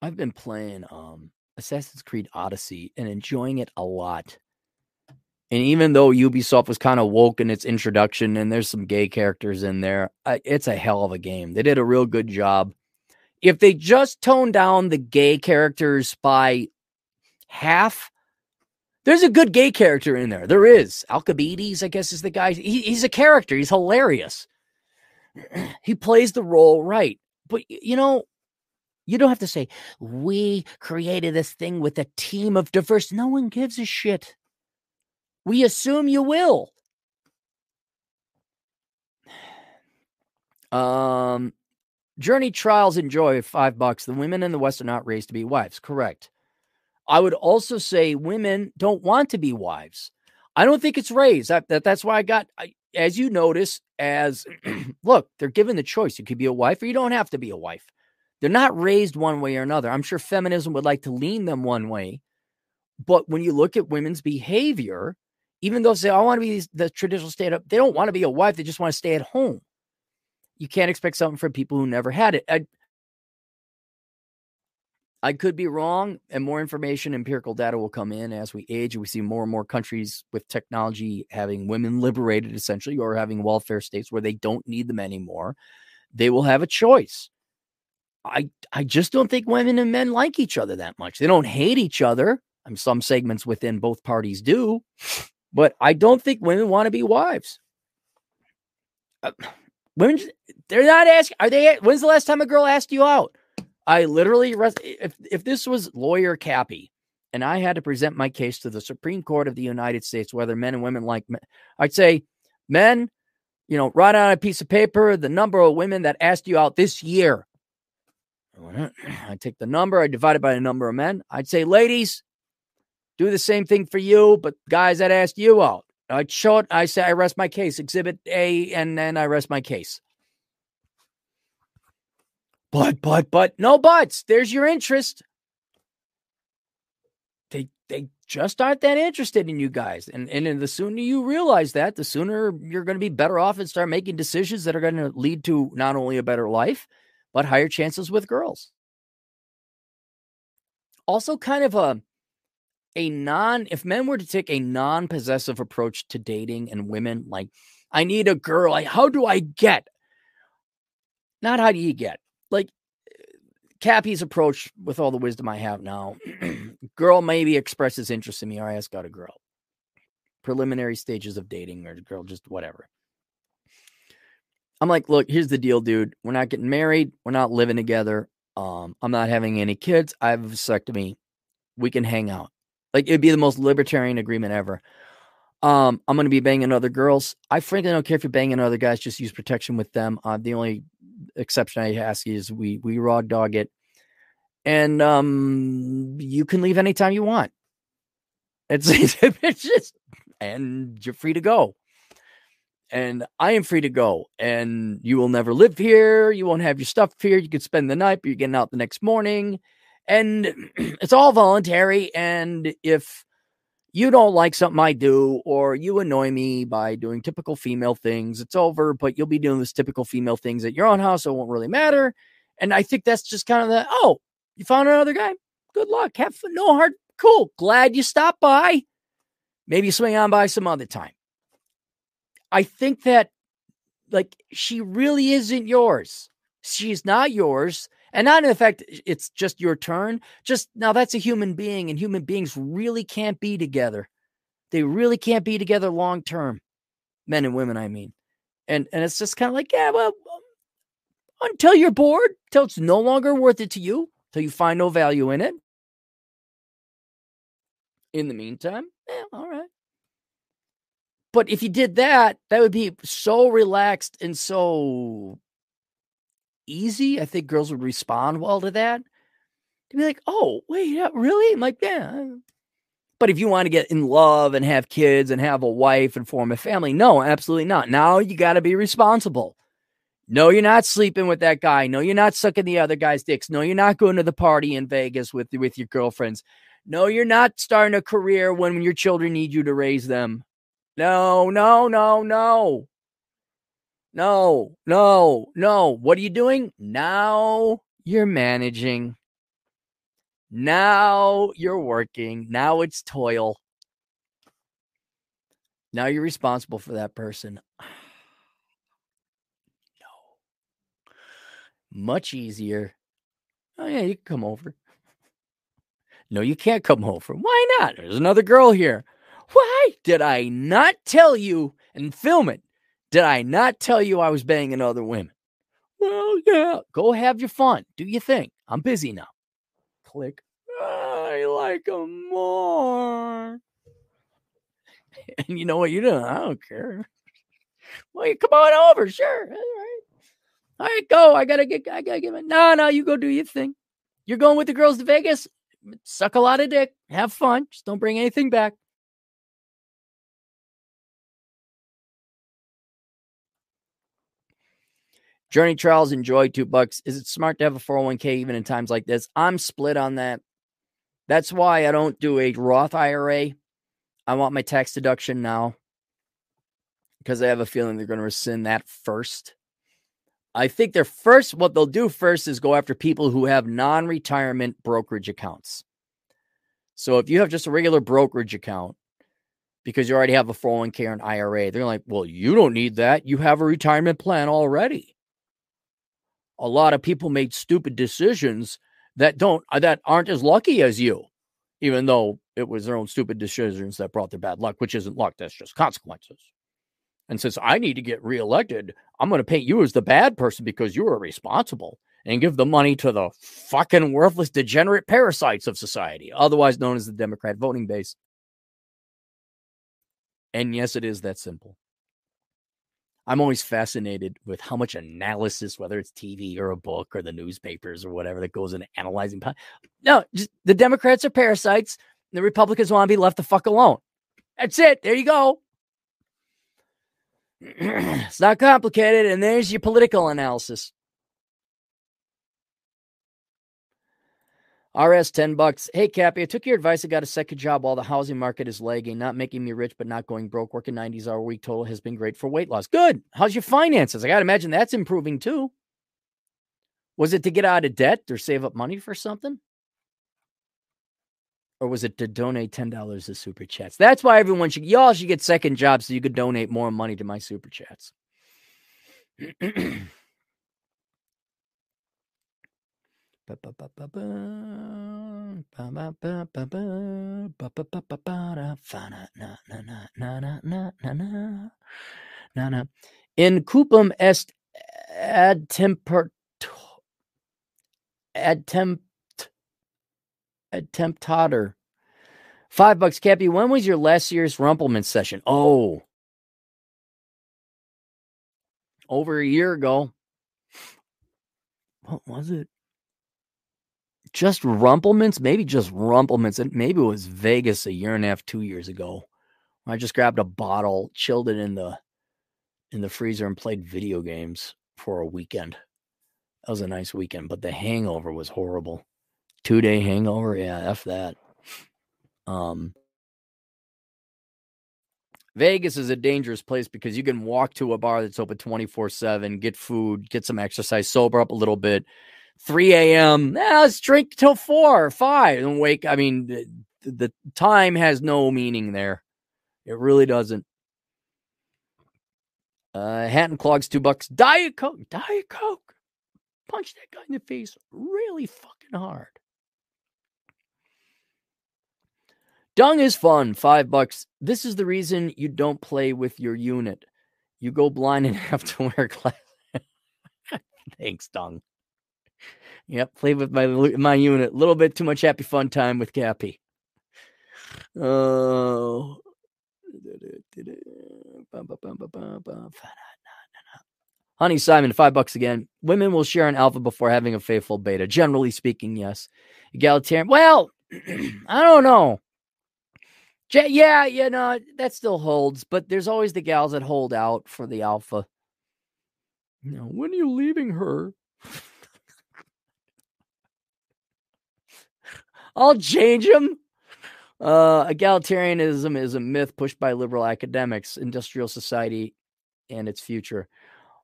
I've been playing um Assassin's Creed Odyssey and enjoying it a lot. And even though Ubisoft was kind of woke in its introduction and there's some gay characters in there, it's a hell of a game. They did a real good job. If they just toned down the gay characters by half, there's a good gay character in there. There is. Alcibiades, I guess, is the guy. He, he's a character. He's hilarious. he plays the role right. But, you know, you don't have to say, we created this thing with a team of diverse. No one gives a shit. We assume you will. Um, Journey Trials Enjoy, five bucks. The women in the West are not raised to be wives. Correct. I would also say women don't want to be wives. I don't think it's raised. That, that that's why I got, I, as you notice, as look, they're given the choice. You could be a wife or you don't have to be a wife. They're not raised one way or another. I'm sure feminism would like to lean them one way But when you look at women's behavior, even though say, I want to be the traditional stay at they don't want to be a wife, they just want to stay at home. You can't expect something from people who never had it. I, I could be wrong, and more information, empirical data will come in as we age. We see more and more countries with technology having women liberated, essentially, or having welfare states where they don't need them anymore. They will have a choice. I I just don't think women and men like each other that much. They don't hate each other. I mean, some segments within both parties do, but I don't think women want to be wives. Uh, women, they're not asking. Are they? When's the last time a girl asked you out? I literally, if if this was lawyer Cappy, and I had to present my case to the Supreme Court of the United States, whether men and women like men, I'd say, men, you know, write on a piece of paper the number of women that asked you out this year. I take the number, I divide it by the number of men. I'd say, ladies, do the same thing for you, but guys that asked you out. I'd show it. I say, I rest my case, exhibit A, and then I rest my case. But, but, but, no buts. There's your interest. They, they just aren't that interested in you guys. And, and the sooner you realize that, the sooner you're going to be better off and start making decisions that are going to lead to not only a better life, but higher chances with girls. Also, kind of a, a non, if men were to take a non possessive approach to dating and women, like, I need a girl, like, how do I get? Not how do you get? Like Cappy's approach with all the wisdom I have now, girl maybe expresses interest in me, or I ask out a girl. Preliminary stages of dating, or girl, just whatever. I'm like, look, here's the deal, dude. We're not getting married. We're not living together. Um, I'm not having any kids. I have a vasectomy. We can hang out. Like it'd be the most libertarian agreement ever. Um, I'm gonna be banging other girls. I frankly don't care if you're banging other guys. Just use protection with them. Uh, the only exception I ask you, is we we raw dog it, and um, you can leave anytime you want. It's it's just and you're free to go. And I am free to go. And you will never live here. You won't have your stuff here. You could spend the night, but you're getting out the next morning. And it's all voluntary. And if you don't like something I do, or you annoy me by doing typical female things, it's over, but you'll be doing this typical female things at your own house, so it won't really matter. And I think that's just kind of the oh, you found another guy. Good luck. Have fun. No hard. Cool. Glad you stopped by. Maybe swing on by some other time. I think that like she really isn't yours. She's not yours. And not in the fact it's just your turn. Just now that's a human being, and human beings really can't be together. They really can't be together long term. Men and women, I mean. And and it's just kind of like, yeah, well, um, until you're bored, until it's no longer worth it to you, until you find no value in it. In the meantime, yeah, all right. But if you did that, that would be so relaxed and so easy, I think girls would respond well to that. To be like, oh, wait, yeah, really? I'm like, yeah. But if you want to get in love and have kids and have a wife and form a family, no, absolutely not. Now you got to be responsible. No, you're not sleeping with that guy. No, you're not sucking the other guy's dicks. No, you're not going to the party in Vegas with with your girlfriends. No, you're not starting a career when your children need you to raise them. No, no, no, no. No, no, no. What are you doing? Now you're managing. Now you're working. Now it's toil. Now you're responsible for that person. no. Much easier. Oh, yeah, you can come over. No, you can't come over. Why not? There's another girl here. Why did I not tell you and film it? Did I not tell you I was banging other women? Well, yeah. Go have your fun. Do your thing. I'm busy now. Click. I like them more. And you know what you're doing? I don't care. Well, you come on over. Sure. All right. All right, go. I gotta get. I gotta get. My, no, no. You go do your thing. You're going with the girls to Vegas. Suck a lot of dick. Have fun. Just don't bring anything back. Journey trials enjoy two bucks. Is it smart to have a 401k even in times like this? I'm split on that. That's why I don't do a Roth IRA. I want my tax deduction now because I have a feeling they're going to rescind that first. I think they're first, what they'll do first is go after people who have non retirement brokerage accounts. So if you have just a regular brokerage account because you already have a 401k or an IRA, they're like, well, you don't need that. You have a retirement plan already. A lot of people made stupid decisions that don't uh, that aren't as lucky as you, even though it was their own stupid decisions that brought their bad luck, which isn't luck, that's just consequences. And since I need to get reelected, I'm going to paint you as the bad person because you are responsible and give the money to the fucking worthless, degenerate parasites of society, otherwise known as the Democrat voting base. And yes, it is that simple. I'm always fascinated with how much analysis, whether it's TV or a book or the newspapers or whatever, that goes into analyzing. No, just the Democrats are parasites. The Republicans want to be left the fuck alone. That's it. There you go. it's not complicated. And there's your political analysis. RS 10 bucks. Hey, Cappy, I took your advice. I got a second job while the housing market is lagging, not making me rich, but not going broke. Working 90s hour week total has been great for weight loss. Good. How's your finances? I got to imagine that's improving too. Was it to get out of debt or save up money for something? Or was it to donate $10 to super chats? That's why everyone should, y'all should get second jobs so you could donate more money to my super chats. In cupum est ad temper ad temp attemptator. Five bucks, Cappy. When was your last year's Rumpleman session? Oh, over a year ago. What was it? Just Rumplemans, maybe just Rumplemans, and maybe it was Vegas a year and a half, two years ago. I just grabbed a bottle, chilled it in the in the freezer, and played video games for a weekend. That was a nice weekend, but the hangover was horrible. Two day hangover, yeah, f that. Um, Vegas is a dangerous place because you can walk to a bar that's open 24 7, get food, get some exercise, sober up a little bit, 3 a.m. Eh, let's drink till four five and wake. I mean, the, the time has no meaning there. It really doesn't. Uh, Hatton clogs two bucks. Diet Coke. Diet Coke. Punch that guy in the face really fucking hard. Dung is fun. Five bucks. This is the reason you don't play with your unit. You go blind and have to wear glasses. Thanks, Dung. Yep, played with my my unit. A little bit too much happy fun time with Cappy. Oh. Honey Simon, five bucks again. Women will share an alpha before having a faithful beta. Generally speaking, yes. Egalitarian. Well, I don't know. Yeah, you know, that still holds, but there's always the gals that hold out for the alpha. You know, when are you leaving her? I'll change them. Uh, egalitarianism is a myth pushed by liberal academics, industrial society, and its future.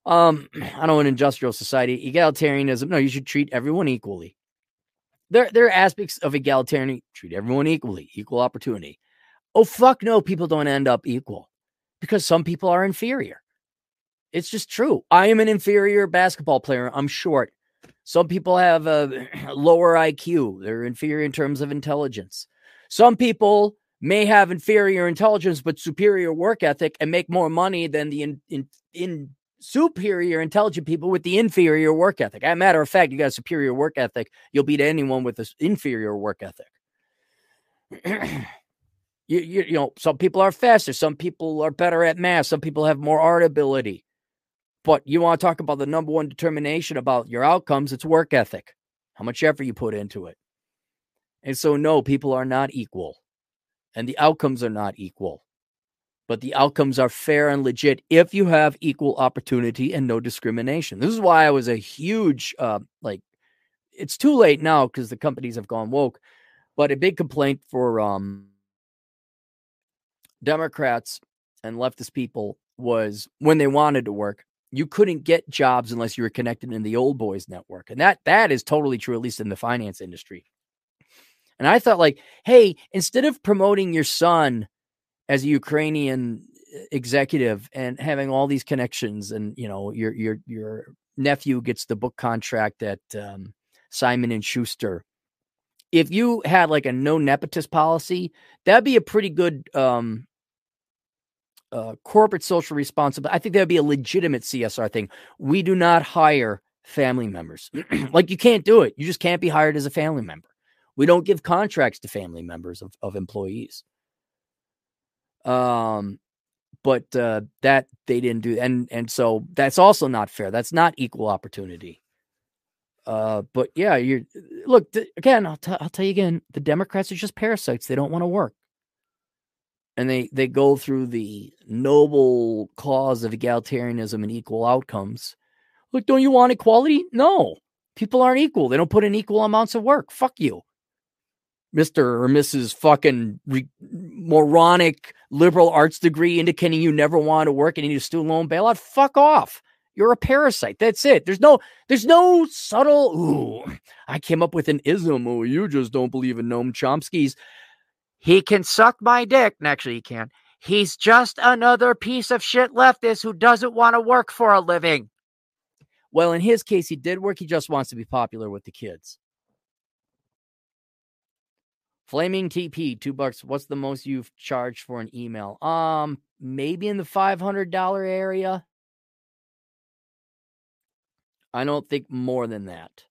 Um, I don't want industrial society. Egalitarianism, no, you should treat everyone equally. There, there are aspects of egalitarian treat everyone equally, equal opportunity. Oh, fuck no, people don't end up equal because some people are inferior. It's just true. I am an inferior basketball player. I'm short. Some people have a lower IQ, they're inferior in terms of intelligence. Some people may have inferior intelligence but superior work ethic and make more money than the in, in, in superior intelligent people with the inferior work ethic. As a matter of fact, you got superior work ethic, you'll beat anyone with an inferior work ethic. you, you, you know, some people are faster, some people are better at math, some people have more art ability. But you want to talk about the number one determination about your outcomes, it's work ethic, how much effort you put into it. And so, no, people are not equal, and the outcomes are not equal. But the outcomes are fair and legit if you have equal opportunity and no discrimination. This is why I was a huge, uh, like, it's too late now because the companies have gone woke. But a big complaint for um, Democrats and leftist people was when they wanted to work, you couldn't get jobs unless you were connected in the old boys network. And that that is totally true, at least in the finance industry. And I thought, like, hey, instead of promoting your son as a Ukrainian uh, executive and having all these connections, and you know, your your your nephew gets the book contract at um, Simon and Schuster. If you had like a no nepotist policy, that'd be a pretty good um, uh, corporate social responsibility. I think that would be a legitimate CSR thing. We do not hire family members. like you can't do it. You just can't be hired as a family member. We don't give contracts to family members of, of employees. Um, but uh, that they didn't do, and and so that's also not fair. That's not equal opportunity. Uh, but yeah, you look th- again. I'll, t- I'll tell you again. The Democrats are just parasites. They don't want to work and they they go through the noble cause of egalitarianism and equal outcomes. Look, don't you want equality? No, people aren't equal. They don't put in equal amounts of work. Fuck you, Mister or Mrs. Fucking re- moronic liberal arts degree indicating you never want to work and you need a student loan bailout. Fuck off. You're a parasite. That's it. There's no there's no subtle. Ooh, I came up with an ism. Oh, you just don't believe in Noam Chomsky's. He can suck my dick. Actually, he can. He's just another piece of shit leftist who doesn't want to work for a living. Well, in his case, he did work. He just wants to be popular with the kids. Flaming TP, two bucks. What's the most you've charged for an email? Um, maybe in the five hundred dollar area. I don't think more than that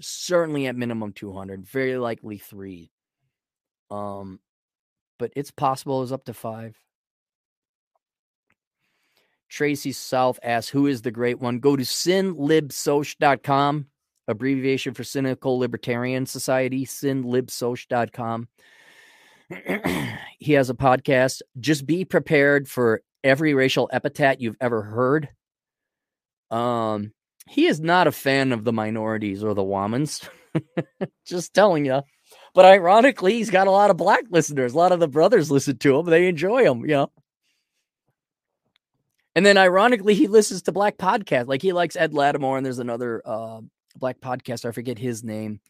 certainly at minimum 200, very likely three. Um, but it's possible it was up to five. Tracy South asks, Who is the great one? Go to sinlibsoc.com, abbreviation for Cynical Libertarian Society, sinlibsoc.com. he has a podcast. Just be prepared for every racial epithet you've ever heard. Um, he is not a fan of the minorities or the Womans. Just telling you. But ironically, he's got a lot of black listeners. A lot of the brothers listen to him. They enjoy him, you know. And then ironically, he listens to black podcasts. Like he likes Ed Latimore, and there's another uh, black podcaster. I forget his name.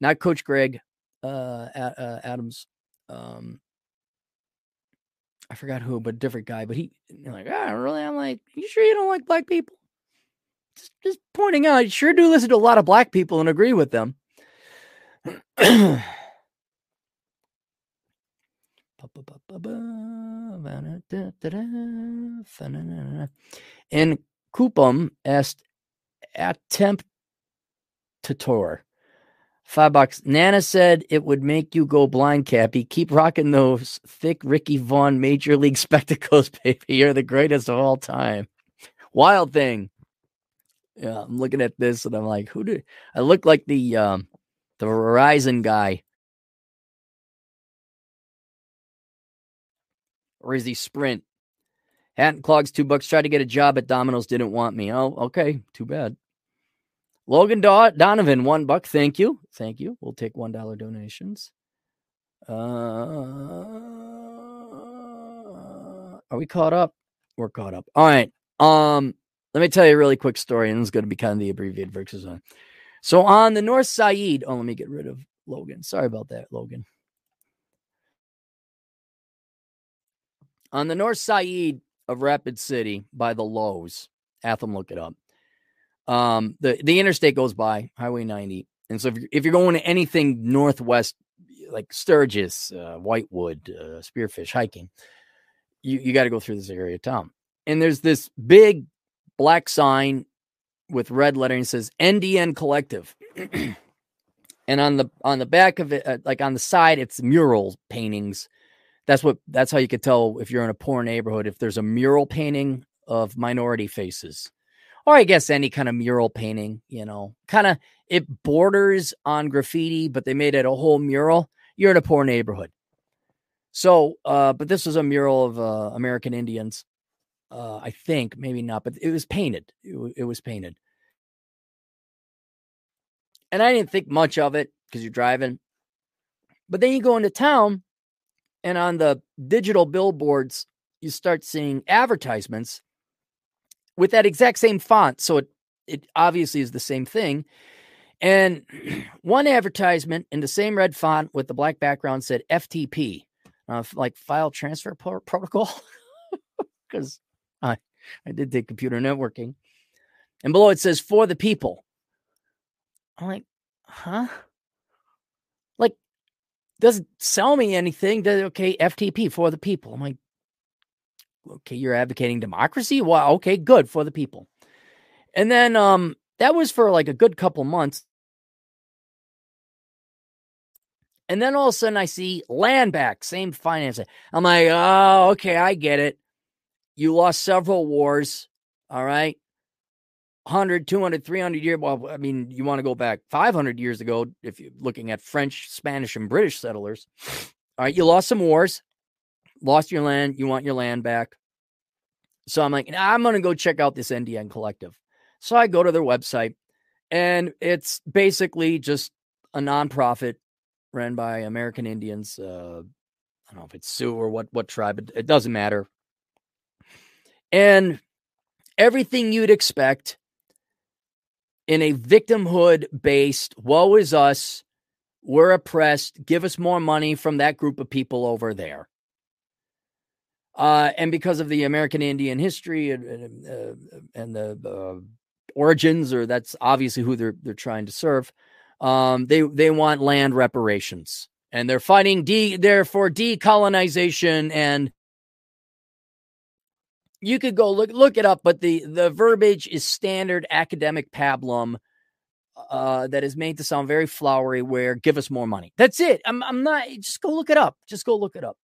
Not Coach Greg uh, uh, Adams. Um, I forgot who, but different guy. But he like, ah, really? I'm like, you sure you don't like black people? Just, just pointing out, I sure do listen to a lot of black people and agree with them. and Coupum asked Attemptator. Five bucks. Nana said it would make you go blind, Cappy. Keep rocking those thick Ricky Vaughn Major League spectacles, baby. You're the greatest of all time. Wild thing. Yeah, I'm looking at this and I'm like, who did I look like the um the Verizon guy? Or is he Sprint? Hat and clogs, two bucks. Tried to get a job at Domino's, didn't want me. Oh, okay, too bad. Logan Donovan, one buck. Thank you, thank you. We'll take one dollar donations. Uh, are we caught up? We're caught up. All right. Um, let me tell you a really quick story, and is going to be kind of the abbreviated version. So on the North Side, oh, let me get rid of Logan. Sorry about that, Logan. On the North Side of Rapid City by the Lowe's, Atham, look it up. Um, the the interstate goes by Highway 90, and so if you're, if you're going to anything northwest, like Sturgis, uh, Whitewood, uh, Spearfish, hiking, you you got to go through this area of town. And there's this big black sign with red lettering says NDN Collective. and on the on the back of it, uh, like on the side, it's mural paintings. That's what that's how you could tell if you're in a poor neighborhood if there's a mural painting of minority faces, or I guess any kind of mural painting. You know, kind of it borders on graffiti, but they made it a whole mural. You're in a poor neighborhood. So, uh, but this was a mural of uh, American Indians uh, I think maybe not, but it was painted. It, it was painted, and I didn't think much of it. because you're driving. But then you go into town and on the digital billboards, you start seeing advertisements with that exact same font. So it, it obviously is the same thing. And one advertisement in the same red font with the black background said FTP, uh, like file transfer pro- protocol, because I, did take computer networking. And below it says for the people. I'm like, huh? Like, doesn't sell me anything. Does, okay, FTP for the people. I'm like, okay, you're advocating democracy? Well, okay, good for the people. And then um that was for like a good couple months. And then all of a sudden I see land back, same financing. I'm like, oh, okay, I get it. You lost several wars. All right. 100, 200, 300 years. Well, I mean, you want to go back 500 years ago if you're looking at French, Spanish, and British settlers. All right. You lost some wars, lost your land. You want your land back. So I'm like, I'm going to go check out this NDN collective. So I go to their website and it's basically just a nonprofit ran by American Indians. Uh, I don't know if it's Sioux or what what tribe. It, it doesn't matter. And everything you'd expect in a victimhood based, woe is us, we're oppressed, give us more money from that group of people over there. Uh, and because of the American Indian history and, and, uh, and the uh, origins, or that's obviously who they're they're trying to serve, um, they they want land reparations, and they're fighting de they're for decolonization. And you could go look look it up, but the the verbiage is standard academic pablum. Uh, that is made to sound very flowery. Where give us more money. That's it. I'm I'm not. Just go look it up. Just go look it up.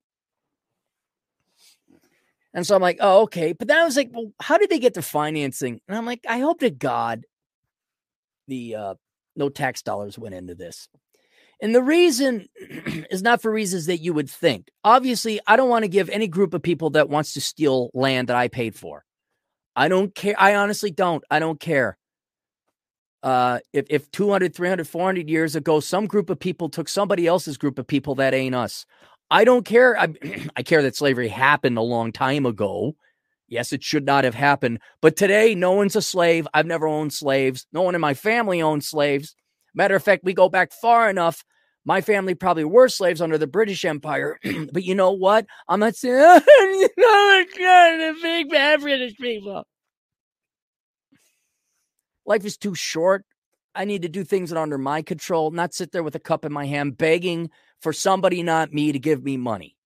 And so I'm like, oh, okay. But then I was like, well, how did they get their financing? And I'm like, I hope to God the uh, no tax dollars went into this. And the reason is not for reasons that you would think. Obviously, I don't want to give any group of people that wants to steal land that I paid for. I don't care. I honestly don't. I don't care. Uh, if, if 200, 300, 400 years ago, some group of people took somebody else's group of people, that ain't us. I don't care. I, I care that slavery happened a long time ago. Yes, it should not have happened. But today, no one's a slave. I've never owned slaves. No one in my family owned slaves. Matter of fact, we go back far enough. My family probably were slaves under the British Empire. but you know what? I'm not saying, oh, the big bad British people. Life is too short. I need to do things that are under my control, not sit there with a cup in my hand begging for somebody, not me, to give me money.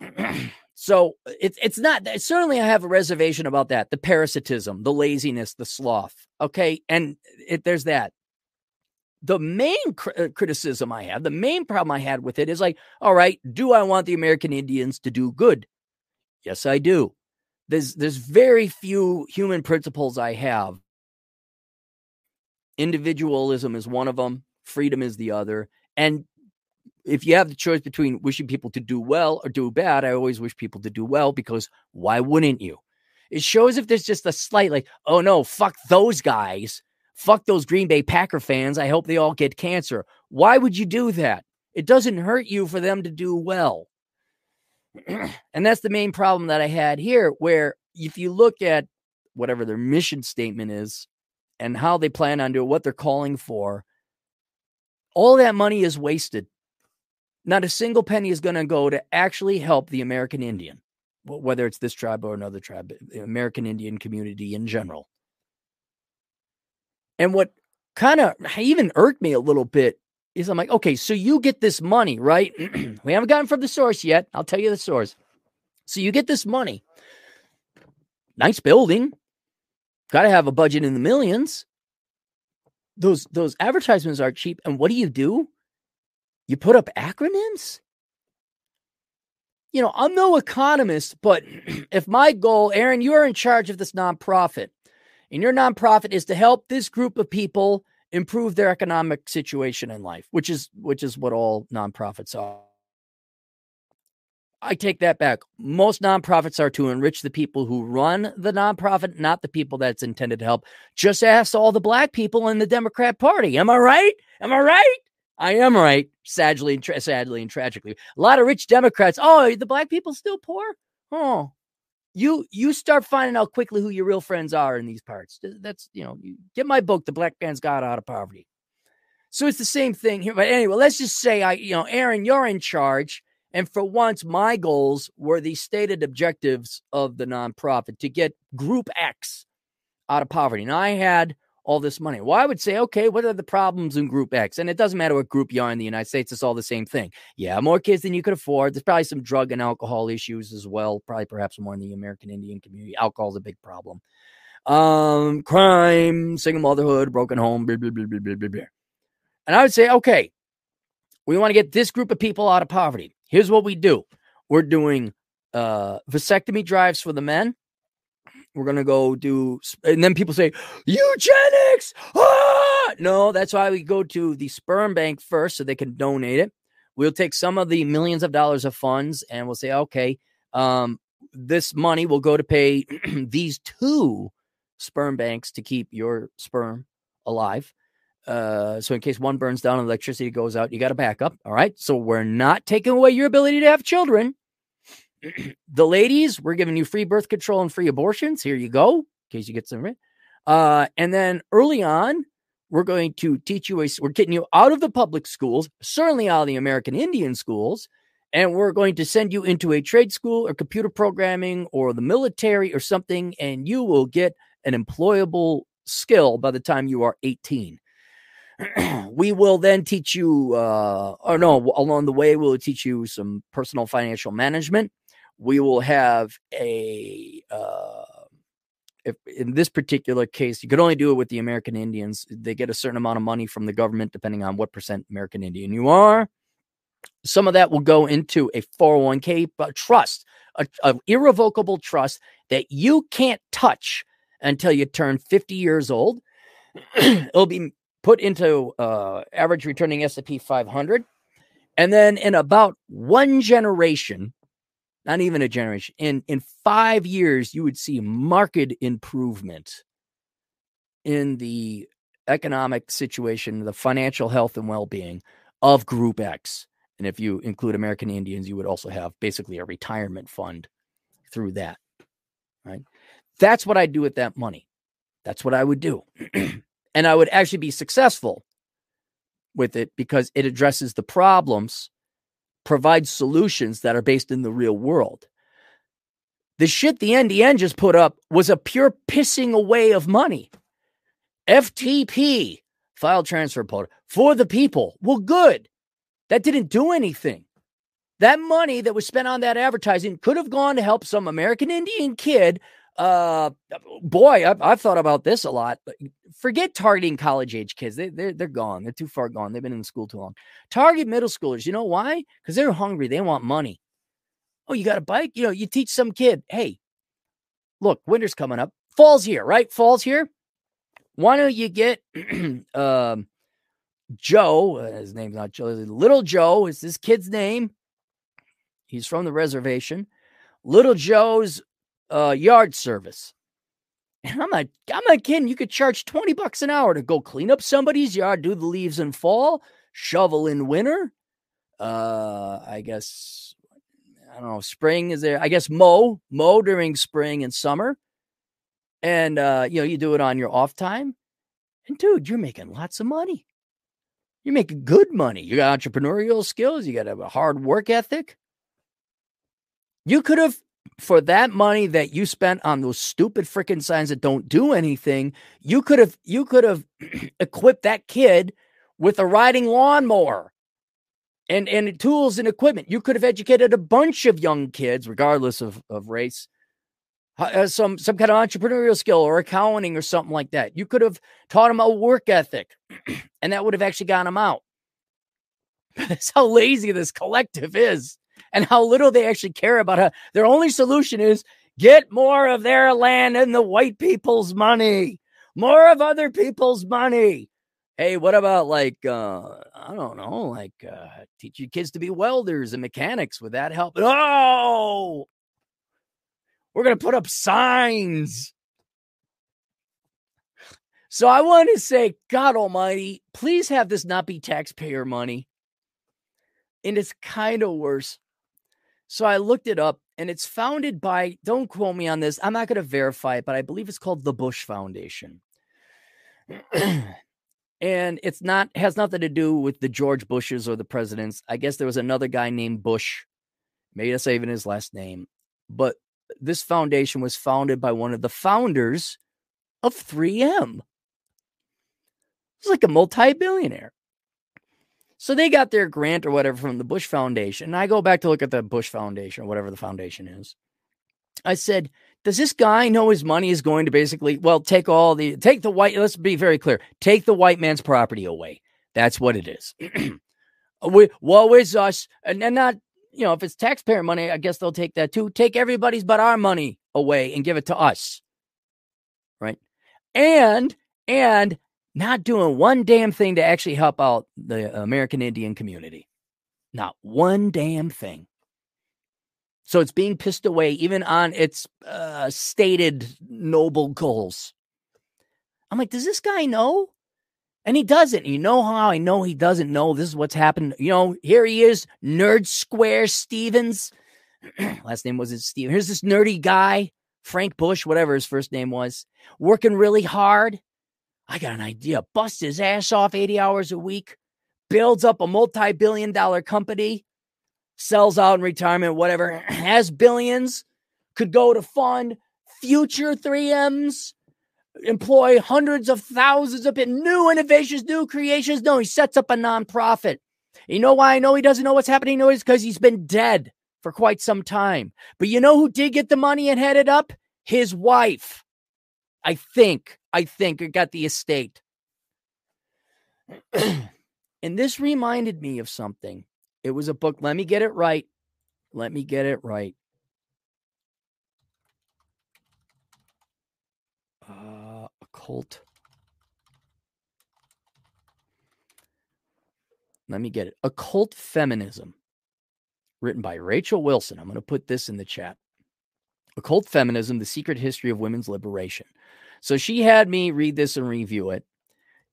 So it's it's not certainly I have a reservation about that. The parasitism, the laziness, the sloth. Okay, and it, there's that. The main cr- uh, criticism I have, the main problem I had with it is like, all right, do I want the American Indians to do good? Yes, I do. There's there's very few human principles I have. Individualism is one of them. Freedom is the other. And if you have the choice between wishing people to do well or do bad, I always wish people to do well because why wouldn't you? It shows if there's just a slight like, oh no, fuck those guys. Fuck those Green Bay Packer fans. I hope they all get cancer. Why would you do that? It doesn't hurt you for them to do well. and that's the main problem that I had here, where if you look at whatever their mission statement is and how they plan on doing what they're calling for, all that money is wasted not a single penny is going to go to actually help the American Indian, whether it's this tribe or another tribe, the American Indian community in general. And what kind of even irked me a little bit is I'm like, okay, so you get this money, right? we haven't gotten from the source yet. I'll tell you the source. So you get this money. Nice building. Got to have a budget in the millions. Those those advertisements are cheap. And what do you do? You put up acronyms? You know, I'm no economist, but if my goal, Aaron, you are in charge of this nonprofit, and your nonprofit is to help this group of people improve their economic situation in life, which is which is what all nonprofits are. I take that back. Most nonprofits are to enrich the people who run the nonprofit, not the people that's intended to help. Just ask all the black people in the Democrat Party. Am I right? Am I right? I am right. Sadly and tra- sadly and tragically, a lot of rich Democrats. Oh, the black people still poor. Oh, you you start finding out quickly who your real friends are in these parts. That's you know, get my book, The Black Man's Guide Out of Poverty. So it's the same thing here. But anyway, let's just say I, you know, Aaron, you're in charge. And for once, my goals were the stated objectives of the nonprofit to get Group X out of poverty. And I had all this money. Well, I would say, okay, what are the problems in Group X? And it doesn't matter what group you are in the United States, it's all the same thing. Yeah, more kids than you could afford. There's probably some drug and alcohol issues as well, probably perhaps more in the American Indian community. Alcohol is a big problem. Um, crime, single motherhood, broken home, blah, blah, blah, blah, blah, blah. And I would say, okay, we want to get this group of people out of poverty. Here's what we do we're doing uh, vasectomy drives for the men. We're to go do, and then people say, eugenics. Ah! No, that's why we go to the sperm bank first so they can donate it. We'll take some of the millions of dollars of funds and we'll say, okay, um, this money will go to pay these two sperm banks to keep your sperm alive. Uh, so in case one burns down and electricity goes out, you got a backup. All right. So we're not taking away your ability to have children. the ladies, we're giving you free birth control and free abortions. Here you go, in case you get some. Uh, and then early on, we're going to teach you a, we're getting you out of the public schools, certainly out of the American Indian schools, and we're going to send you into a trade school or computer programming or the military or something, and you will get an employable skill by the time you are 18. we will then teach you, uh, or no, along the way, we'll teach you some personal financial management. We will have a, uh, if in this particular case, you could only do it with the American Indians. They get a certain amount of money from the government, depending on what percent American Indian you are. Some of that will go into a 401k trust, an irrevocable trust that you can't touch until you turn 50 years old. It'll be put into uh, average returning S&P 500. And then in about one generation, not even a generation, in, in five years, you would see marked improvement in the economic situation, the financial health and well-being of Group X. And if you include American Indians, you would also have basically a retirement fund through that. Right. That's what I do with that money. That's what I would do. and I would actually be successful with it because it addresses the problems, provides solutions that are based in the real world. The shit the NDN just put up was a pure pissing away of money. FTP, file transfer portal, for the people. Well, good. That didn't do anything. That money that was spent on that advertising could have gone to help some American Indian kid uh, boy, I've, I've, thought about this a lot. Forget targeting college age kids. They, they're, they're gone. They're too far gone. They've been in school too long. Target middle schoolers. You know why? Because they're hungry. They want money. Oh, you got a bike? You know, you teach some kid, hey, look, winter's coming up. Fall's here, right? Fall's here. Why don't you get um, Joe? Uh, his name's not Joe. Little Joe is this kid's name. He's from the reservation. Little Joe's uh, yard service. And I'm not, I'm not kidding. You could charge 20 bucks an hour to go clean up somebody's yard, do the leaves in fall, shovel in winter. Uh, I guess, I don't know, spring is there. I guess mow, mow during spring and summer. And, uh, you know, you do it on your off time. And dude, you're making lots of money. You're making good money. You got entrepreneurial skills. You got a hard work ethic. You could have for that money that you spent on those stupid freaking signs that don't do anything, you could have you could have equipped that kid with a riding lawnmower and and tools and equipment. You could have educated a bunch of young kids, regardless of, of race, uh, some some kind of entrepreneurial skill or accounting or something like that. You could have taught them a work ethic, and that would have actually gotten them out. That's how lazy this collective is and how little they actually care about it. their only solution is get more of their land and the white people's money, more of other people's money. Hey, what about like uh I don't know, like uh teach your kids to be welders and mechanics? Would that help? Oh, we're gonna put up signs. So I want to say, God Almighty, please have this not be taxpayer money. And it's kind of worse. So I looked it up and it's founded by, don't quote me on this, I'm not going to verify it, but I believe it's called the Bush Foundation. and it's not has nothing to do with the George Bushes or the presidents. I guess there was another guy named Bush, made us even his last name. But this foundation was founded by one of the founders of 3M. It's like a multi-billionaire. So they got their grant or whatever from the Bush Foundation. And I go back to look at the Bush Foundation or whatever the foundation is. I said, does this guy know his money is going to basically, well, take all the, take the white, let's be very clear, take the white man's property away. That's what it is. we, woe is us. And, and not, you know, if it's taxpayer money, I guess they'll take that too. Take everybody's but our money away and give it to us. Right. And, and not doing one damn thing to actually help out the American Indian community. Not one damn thing. So it's being pissed away even on its uh, stated noble goals. I'm like, does this guy know? And he doesn't. You know how I know he doesn't know this is what's happened? You know, here he is, Nerd Square Stevens. Last name was it Steve. Here's this nerdy guy, Frank Bush, whatever his first name was, working really hard I got an idea. Bust his ass off 80 hours a week, builds up a multi billion dollar company, sells out in retirement, whatever, has billions, could go to fund future 3Ms, employ hundreds of thousands of new innovations, new creations. No, he sets up a nonprofit. You know why I know he doesn't know what's happening? No, it's because he's been dead for quite some time. But you know who did get the money and headed up? His wife. I think, I think it got the estate. and this reminded me of something. It was a book. Let me get it right. Let me get it right. Uh, occult. Let me get it. Occult Feminism, written by Rachel Wilson. I'm going to put this in the chat. Occult Feminism, The Secret History of Women's Liberation. So she had me read this and review it.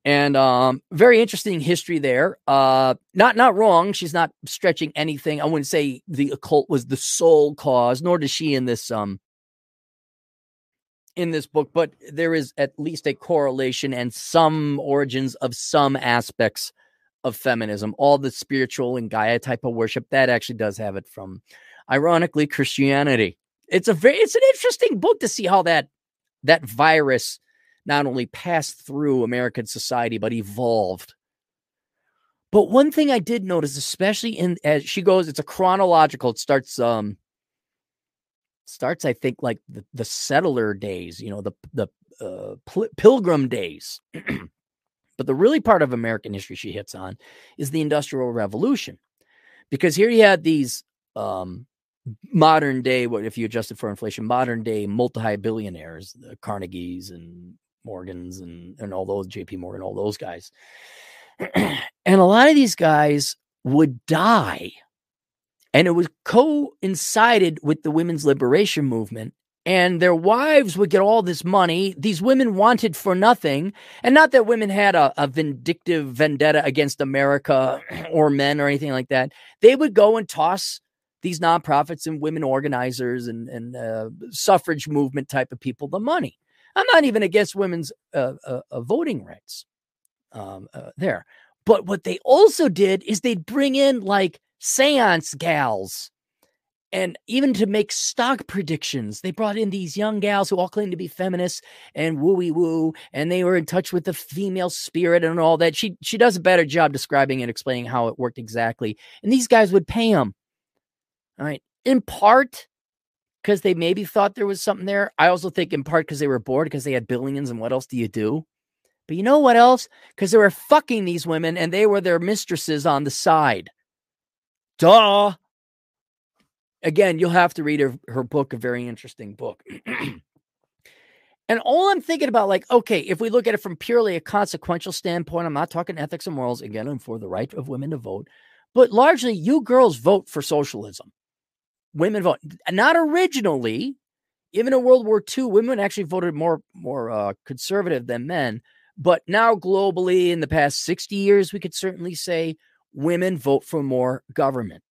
And um, very interesting history there. Uh, not not wrong. She's not stretching anything. I wouldn't say the occult was the sole cause, nor does she in this um in this book, but there is at least a correlation and some origins of some aspects of feminism. All the spiritual and Gaia type of worship that actually does have it from, ironically, Christianity. It's a very it's an interesting book to see how that that virus not only passed through American society, but evolved. But one thing I did notice, especially in as she goes, it's a chronological. It starts um starts, I think, like the, the settler days, you know, the the uh, pl- pilgrim days. but the really part of American history she hits on is the Industrial Revolution, because here you had these um modern day, what if you adjusted for inflation, modern day multi billionaires, the Carnegies and Morgans and, and all those, JP Morgan, all those guys. and a lot of these guys would die. And it was coincided with the women's liberation movement. And their wives would get all this money. These women wanted for nothing. And not that women had a, a vindictive vendetta against America or men or anything like that. They would go and toss these nonprofits and women organizers and, and uh, suffrage movement type of people the money. I'm not even against women's uh, uh, uh voting rights um, uh, there. But what they also did is they'd bring in like seance gals. And even to make stock predictions, they brought in these young gals who all claimed to be feminists and wooey woo, and they were in touch with the female spirit and all that. She she does a better job describing and explaining how it worked exactly. And these guys would pay them all right. In part because they maybe thought there was something there. I also think in part because they were bored because they had billions and what else do you do? But you know what else? Because they were fucking these women and they were their mistresses on the side. Duh. Again, you'll have to read her, her book, a very interesting book. And all I'm thinking about, like, okay, if we look at it from purely a consequential standpoint, I'm not talking ethics and morals. Again, I'm for the right of women to vote. But largely, you girls vote for socialism. Women vote. Not originally. Even in World War II, women actually voted more, more uh, conservative than men. But now, globally, in the past 60 years, we could certainly say women vote for more government.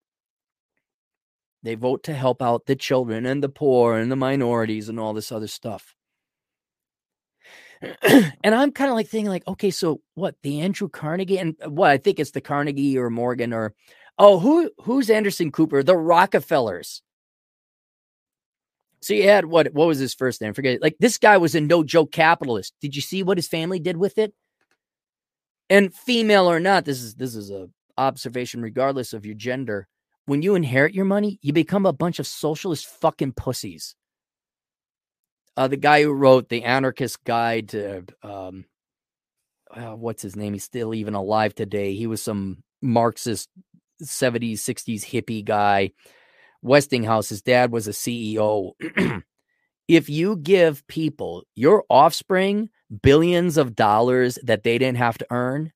They vote to help out the children and the poor and the minorities and all this other stuff. and I'm kind of like thinking, like, okay, so what? The Andrew Carnegie and uh, what? I think it's the Carnegie or Morgan or oh, who who's Anderson Cooper? The Rockefellers. So you had what? What was his first name? Forget it. Like this guy was a no joke capitalist. Did you see what his family did with it? And female or not, this is this is a observation, regardless of your gender. When you inherit your money, you become a bunch of socialist fucking pussies uh, the guy who wrote the Anarchist Guide to um, uh, what's his name? He's still even alive today. He was some Marxist 70s, 60s hippie guy. Westinghouse, his dad was a CEO. if you give people, your offspring, billions of dollars that they didn't have to earn,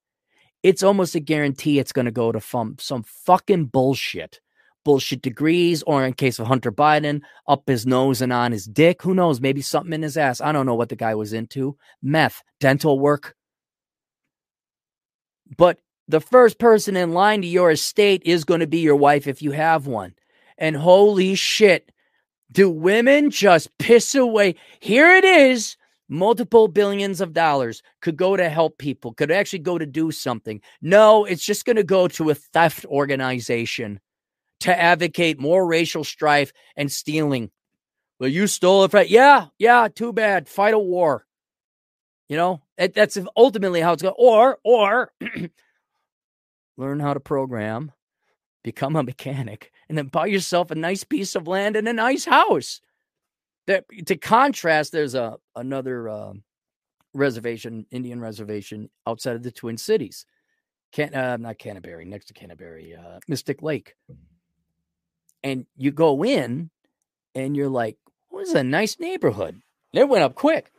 it's almost a guarantee it's going to go to some, some fucking bullshit bullshit degrees, or in case of Hunter Biden, up his nose and on his dick. Who knows? Maybe something in his ass. I don't know what the guy was into. Meth, dental work. But the first person in line to your estate is going to be your wife if you have one. And holy shit, do women just piss away? Here it is. Multiple billions of dollars could go to help people, could actually go to do something. No, it's just going to go to a theft organization to advocate more racial strife and stealing. Well, you stole it. From, yeah, yeah, too bad. Fight a war. You know, that's ultimately how it's going. Or, or learn how to program, become a mechanic, and then buy yourself a nice piece of land and a nice house. That, to contrast, there's a another uh, reservation, Indian reservation outside of the Twin Cities. Can uh, not Canterbury, next to Canterbury, uh, Mystic Lake and you go in and you're like, "What is a nice neighborhood. It went up quick.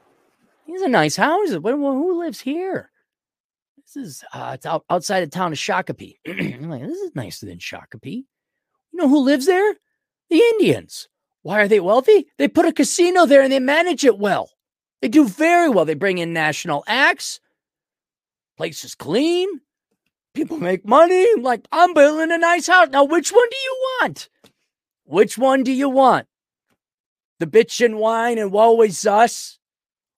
These are nice houses. Who lives here? This is uh, it's out, outside of town of Shakopee. I'm like, this is nicer than Shakopee. You know who lives there? The Indians. Why are they wealthy? They put a casino there and they manage it well. They do very well. They bring in national acts. Place is clean. People make money. I'm like, I'm building a nice house. Now, which one do you want? Which one do you want? The bitch and wine and woe is us?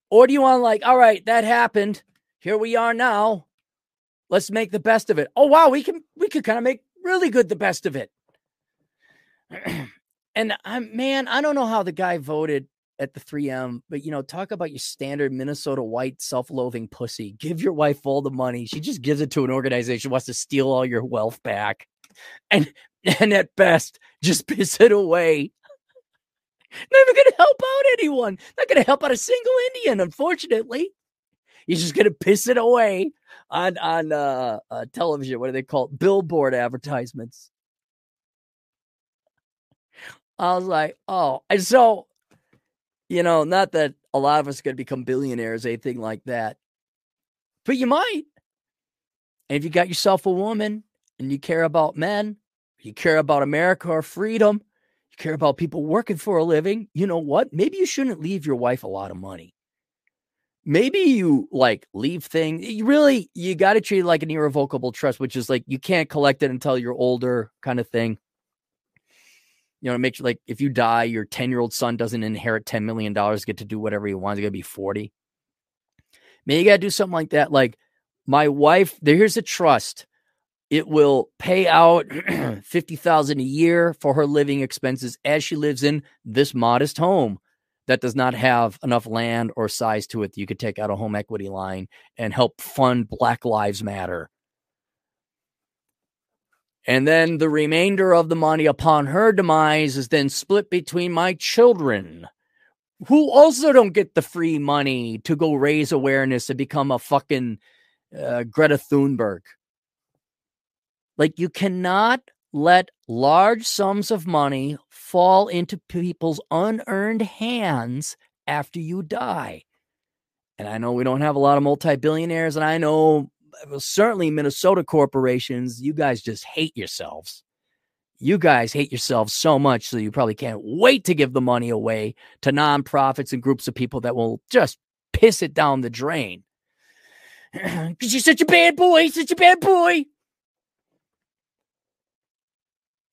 Or do you want like, all right, that happened. Here we are now. Let's make the best of it. Oh wow, we can we could kind of make really good the best of it. and I'm man, I don't know how the guy voted at the 3M, but you know, talk about your standard Minnesota white self-loathing pussy. Give your wife all the money. She just gives it to an organization wants to steal all your wealth back. And and at best, just piss it away. Never going to help out anyone. Not to help out a single Indian, unfortunately. You're just to piss it away on on uh, uh, television. What do they call it? Billboard advertisements. I was like, oh, and so, you know, not that a lot of us are going to become billionaires, anything like that, but you might. And if you got yourself a woman and you care about men, you care about America or freedom, you care about people working for a living, you know what? Maybe you shouldn't leave your wife a lot of money. Maybe you like leave things. You really, you got to treat it like an irrevocable trust, which is like you can't collect it until you're older, kind of thing. You know, make sure like if you die, your 10 year old son doesn't inherit $10 million, get to do whatever he wants. He's to be 40. Maybe you got to do something like that. Like, my wife, here's a trust it will pay out 50,000 a year for her living expenses as she lives in this modest home that does not have enough land or size to it. You could take out a home equity line and help fund Black Lives Matter. And then the remainder of the money upon her demise is then split between my children, who also don't get the free money to go raise awareness and become a fucking uh, Greta Thunberg. Like you cannot let large sums of money fall into people's unearned hands after you die. And I know we don't have a lot of multi billionaires, and I know certainly Minnesota corporations, you guys just hate yourselves. You guys hate yourselves so much, so you probably can't wait to give the money away to nonprofits and groups of people that will just piss it down the drain. Because you're such a bad boy, such a bad boy.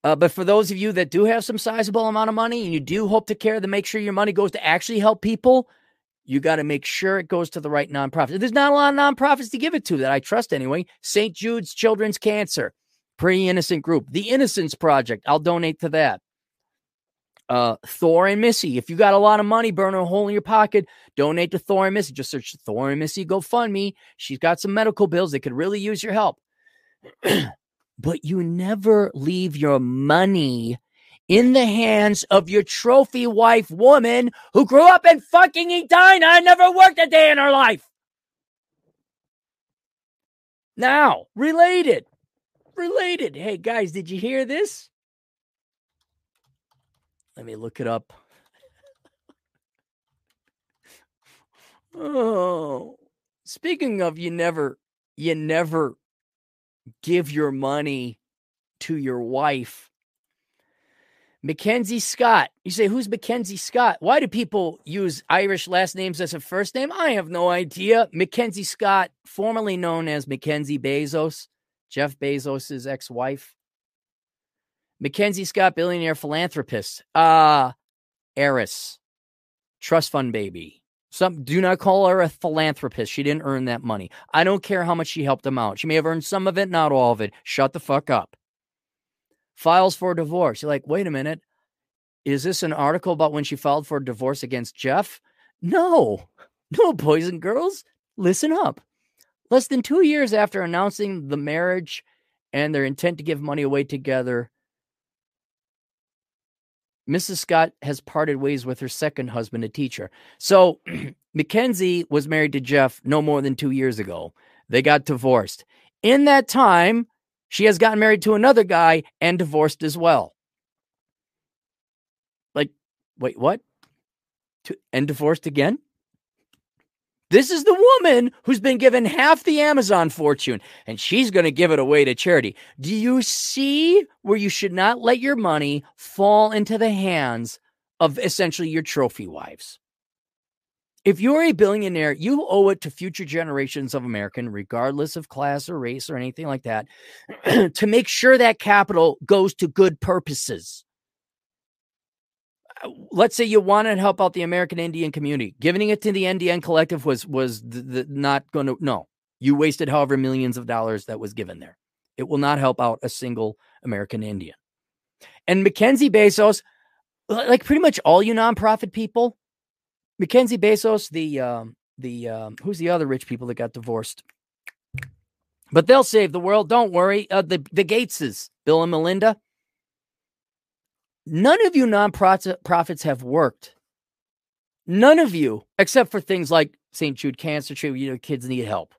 Uh, but for those of you that do have some sizable amount of money and you do hope to care to make sure your money goes to actually help people, you got to make sure it goes to the right nonprofit. There's not a lot of nonprofits to give it to that I trust anyway. St. Jude's Children's Cancer, pretty innocent group. The Innocence Project, I'll donate to that. Uh, Thor and Missy, if you got a lot of money burning a hole in your pocket, donate to Thor and Missy. Just search Thor and Missy GoFundMe. She's got some medical bills that could really use your help. but you never leave your money in the hands of your trophy wife woman who grew up in fucking Edina and never worked a day in her life. Now, related. Related. Hey, guys, did you hear this? Let me look it up. oh, speaking of you never, you never give your money to your wife Mackenzie Scott. You say, who's Mackenzie Scott? Why do people use Irish last names as a first name? I have no idea. Mackenzie Scott, formerly known as Mackenzie Bezos, Jeff Bezos' ex wife. Mackenzie Scott, billionaire philanthropist. Uh, heiress, trust fund baby. Some do not call her a philanthropist. She didn't earn that money. I don't care how much she helped them out. She may have earned some of it, not all of it. Shut the fuck up files for divorce. You're like, wait a minute. Is this an article about when she filed for divorce against Jeff? No, no, boys and girls, listen up. Less than two years after announcing the marriage and their intent to give money away together, Mrs. Scott has parted ways with her second husband, a teacher. So Mackenzie was married to Jeff no more than two years ago. They got divorced. In that time, she has gotten married to another guy and divorced as well. Like, wait, what? To, and divorced again? This is the woman who's been given half the Amazon fortune, and she's going to give it away to charity. Do you see where you should not let your money fall into the hands of essentially your trophy wives? if you're a billionaire, you owe it to future generations of American, regardless of class or race or anything like that, to make sure that capital goes to good purposes. Let's say you want to help out the American Indian community. Giving it to the NDN collective was was the, the, not going to no. You wasted however millions of dollars that was given there. It will not help out a single American Indian. And Mackenzie Bezos, like pretty much all you nonprofit people, Mackenzie Bezos, the um, the um, who's the other rich people that got divorced? But they'll save the world. Don't worry. Uh, the the Gateses, Bill and Melinda. None of you nonprofits have worked. None of you, except for things like St. Jude Cancer Tree, you know, kids need help.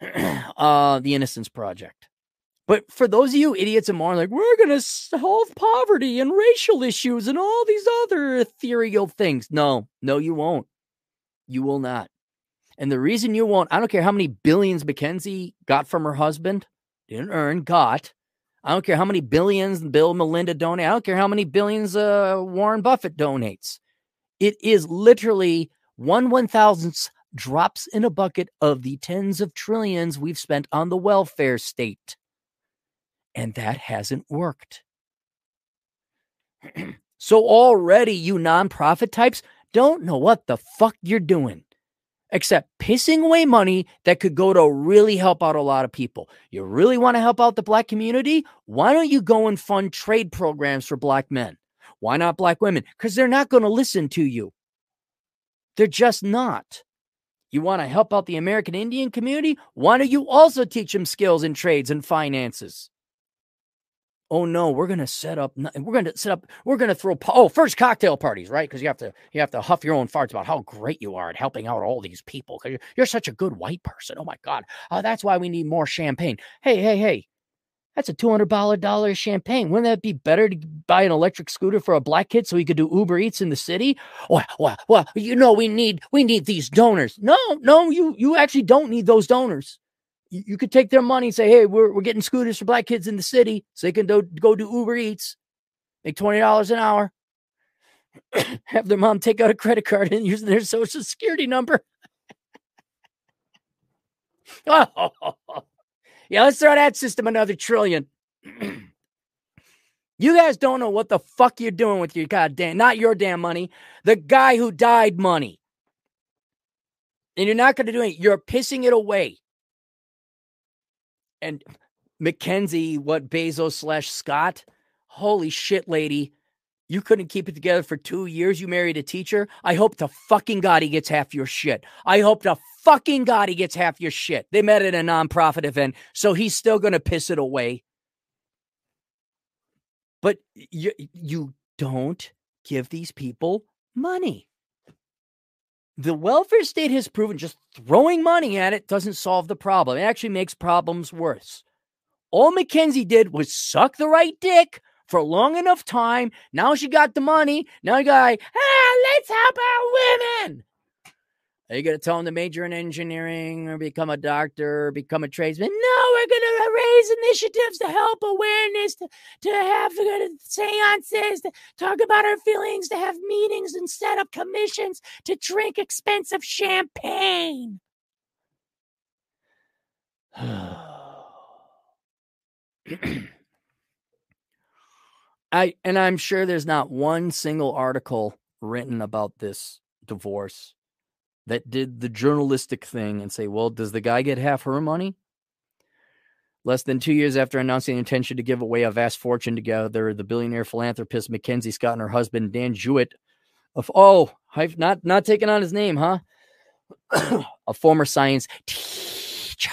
uh, the Innocence Project. But for those of you idiots and more like, we're going to solve poverty and racial issues and all these other ethereal things. No, no, you won't. You will not. And the reason you won't, I don't care how many billions Mackenzie got from her husband, didn't earn, got. I don't care how many billions Bill Melinda donate. I don't care how many billions uh, Warren Buffett donates. It is literally one one thousandth drops in a bucket of the tens of trillions we've spent on the welfare state. And that hasn't worked. so already you nonprofit types don't know what the fuck you're doing except pissing away money that could go to really help out a lot of people. You really want to help out the black community? Why don't you go and fund trade programs for black men? Why not black women? Because they're not going to listen to you. They're just not. You want to help out the American Indian community? Why don't you also teach them skills in trades and finances? Oh no we're going to set up we're going to set up we're going to throw oh first cocktail parties right because you have to you have to huff your own farts about how great you are at helping out all these people because you're, you're, such a good white person oh my god oh, that's why we need more champagne hey hey hey that's a $200 champagne wouldn't that be better to buy an electric scooter for a black kid so he could do Uber Eats in the city. Well, well, well, you know, we need we need these donors. No, no, you you actually don't need those donors. You, could take their money and say, hey, we're we're getting scooters for black kids in the city so they can do, go do Uber Eats, make twenty dollars an hour. Have their mom take out a credit card and use their social security number. oh, yeah, let's throw that system another trillion. you guys don't know what the fuck you're doing with your goddamn, not your damn money, the guy who died money. And you're not going to do it. You're pissing it away. And Mackenzie, what Bezos slash Scott, holy shit, lady. You couldn't keep it together for two years. You married a teacher. I hope to fucking God he gets half your shit. I hope to fucking God he gets half your shit. They met at a nonprofit event, so he's still going to piss it away. But you, you don't give these people money. The welfare state has proven just throwing money at it doesn't solve the problem. It actually makes problems worse. All Mackenzie did was suck the right dick for long enough time. Now she got the money. Now you got, ah, let's help our women. Are you going to tell them to major in engineering or become a doctor or become a tradesman? No, we're going to raise initiatives to help awareness, to, to have seances, to talk about our feelings, to have meetings instead of commissions, to drink expensive champagne. I and I'm sure there's not one single article written about this divorce that did the journalistic thing and say, well, does the guy get half her money? Less than two years after announcing the intention to give away a vast fortune together, the billionaire philanthropist Mackenzie Scott and her husband Dan Jewett of oh, I've not not taken on his name, huh? a former science teacher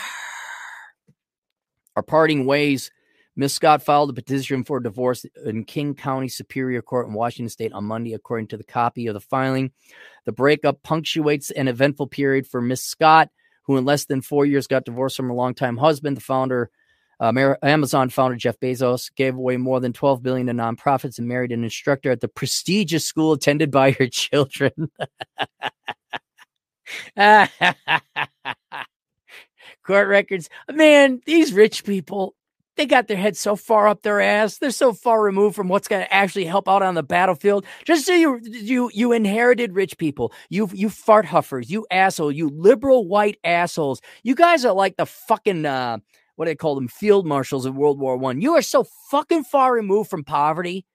are parting ways Ms. Scott filed a petition for divorce in King County Superior Court in Washington State on Monday, according to the copy of the filing. The breakup punctuates an eventful period for Ms. Scott, who in less than four years got divorced from her longtime husband, the founder. Uh, Amazon founder Jeff Bezos gave away more than 12 billion to nonprofits and married an instructor at the prestigious school attended by her children. Court records, man, these rich people, they got their heads so far up their ass. They're so far removed from what's going to actually help out on the battlefield. Just so you you you inherited rich people. You you fart huffers. You asshole. You liberal white assholes. You guys are like the fucking uh, what do they call them? Field marshals of World War One. You are so fucking far removed from poverty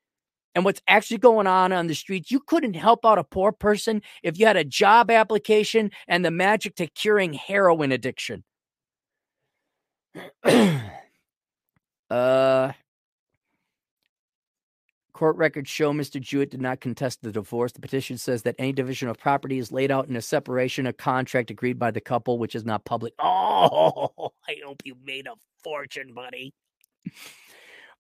and what's actually going on on the streets. You couldn't help out a poor person if you had a job application and the magic to curing heroin addiction. Uh, court records show Mr. Jewett did not contest the divorce. The petition says that any division of property is laid out in a separation, a contract agreed by the couple, which is not public. Oh, I hope you made a fortune, buddy.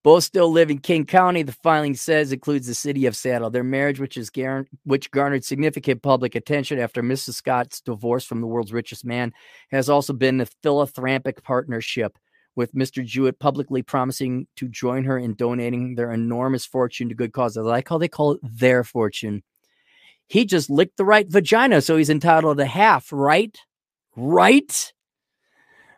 Both still live in King County. The filing says includes the city of Seattle. Their marriage, which is gar- which garnered significant public attention after Mrs. Scott's divorce from the world's richest man, has also been a philanthropic partnership with Mr. Jewett publicly promising to join her in donating their enormous fortune to good causes. I like how they call it mm-hmm. their fortune. He just licked the right vagina, so he's entitled to half, right? Right?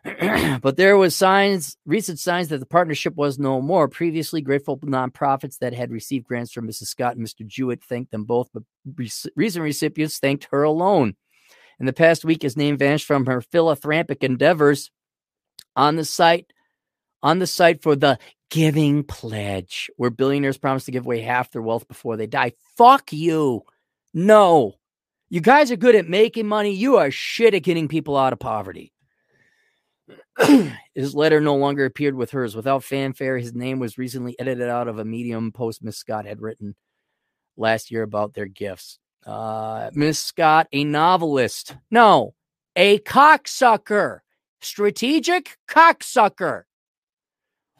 but there was signs, recent signs that the partnership was no more. Previously, grateful nonprofits that had received grants from Mrs. Scott and Mr. Jewett thanked them both, but recent recipients thanked her alone. In the past week, his name vanished from her philanthropic endeavors on the site on the site for the giving pledge where billionaires promise to give away half their wealth before they die. Fuck you. No. You guys are good at making money. You are shit at getting people out of poverty. His letter no longer appeared with hers. Without fanfare his name was recently edited out of a medium post miss scott had written last year about their gifts. Uh miss scott a novelist. No a cocksucker strategic cocksucker.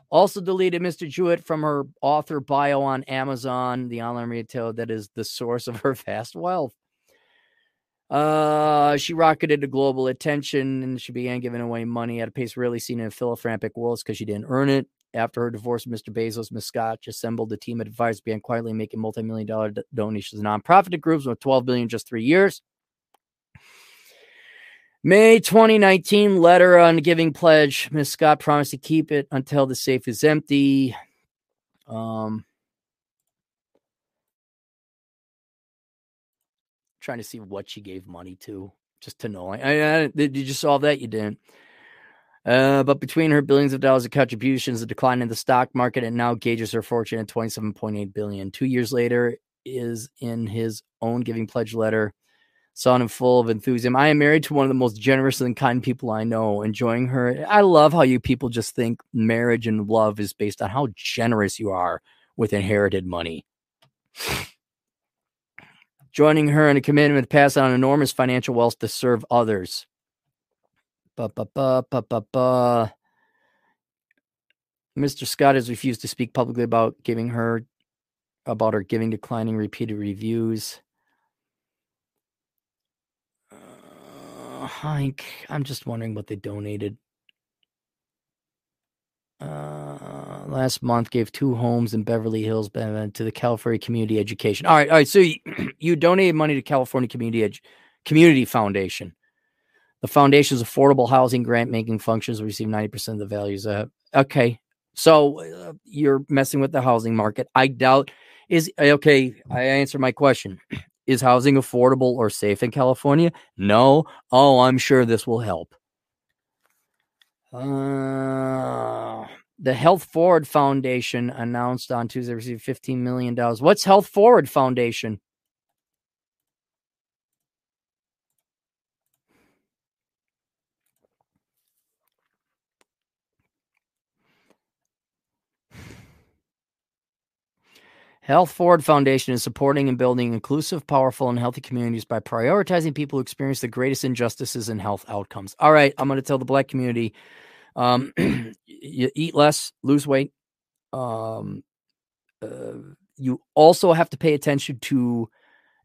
Also deleted Mr. Jewett from her author bio on Amazon, the online retailer that is the source of her vast wealth. Uh, she rocketed to global attention and she began giving away money at a pace rarely seen in philanthropic worlds because she didn't earn it. After her divorce Mr. Bezos, Ms. Scott assembled a team of advisors, began quietly making multi-million dollar donations to nonprofit groups with 12 billion in just three years. May 2019 letter on giving pledge. Ms. Scott promised to keep it until the safe is empty. Um, trying to see what she gave money to, just to know. I, I, did you solve that? You didn't. Uh, but between her billions of dollars of contributions, the decline in the stock market, and now gauges her fortune at 27.8 billion. Two years later, is in his own giving pledge letter saw and full of enthusiasm. I am married to one of the most generous and kind people I know, enjoying her. I love how you people just think marriage and love is based on how generous you are with inherited money. Joining her in a commitment to pass on enormous financial wealth to serve others. Ba, ba, ba, ba, ba, ba. Mr. Scott has refused to speak publicly about giving her about her giving declining repeated reviews. Hike. I'm just wondering what they donated. Uh, last month gave two homes in Beverly Hills to the California Community Education. All right, all right. So you, you donated money to California Community Edu- Community Foundation. The foundation's affordable housing grant making functions receive 90% of the values. Uh, okay. So uh, you're messing with the housing market. I doubt is okay. I answer my question. Is housing affordable or safe in California? No. Oh, I'm sure this will help. Uh, the Health Forward Foundation announced on Tuesday received $15 million. What's Health Forward Foundation? Health Forward Foundation is supporting and building inclusive, powerful, and healthy communities by prioritizing people who experience the greatest injustices in health outcomes. All right, I'm going to tell the black community um, you eat less, lose weight. Um, uh, you also have to pay attention to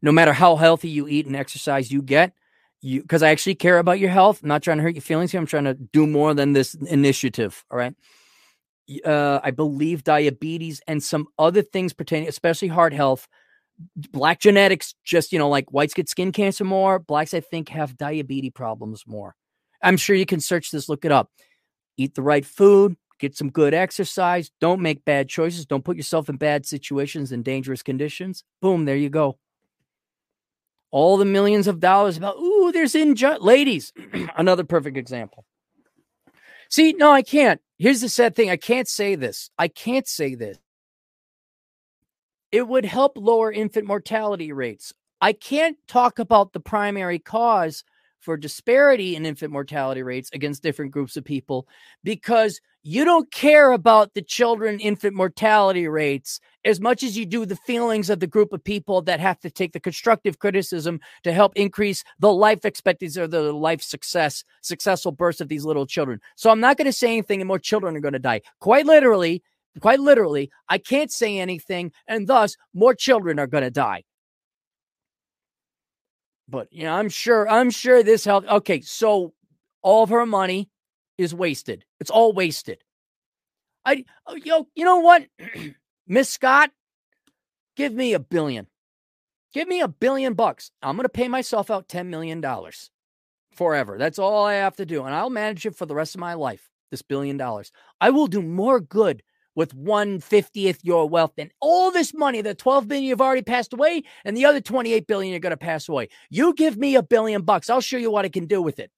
no matter how healthy you eat and exercise you get, you because I actually care about your health. I'm not trying to hurt your feelings here. I'm trying to do more than this initiative. All right uh, I believe diabetes and some other things pertaining, especially heart health. Black genetics, just you know, like whites get skin cancer more. Blacks, I think, have diabetes problems more. I'm sure you can search this, look it up. Eat the right food, get some good exercise. Don't make bad choices. Don't put yourself in bad situations and dangerous conditions. Boom, there you go. All the millions of dollars about, ooh, there's injustice. Ladies, another perfect example. See, no, I can't. Here's the sad thing I can't say this. I can't say this. It would help lower infant mortality rates. I can't talk about the primary cause for disparity in infant mortality rates against different groups of people because you don't care about the children infant mortality rates as much as you do the feelings of the group of people that have to take the constructive criticism to help increase the life expectancy or the life success successful births of these little children. So i'm not going to say anything and more children are going to die. Quite literally quite literally i can't say anything and thus more children are going to die but you know, I'm sure, I'm sure this helped. Okay, so all of her money is wasted. It's all wasted. I, oh, yo, you know what, Miss Scott, give me a billion. Give me a billion bucks. I'm going to pay myself out $10 million forever. That's all I have to do. And I'll manage it for the rest of my life, this billion dollars. I will do more good with 150th your wealth and all this money, the 12 billion you've already passed away, and the other 28 billion you're going to pass away. You give me a billion bucks, I'll show you what I can do with it.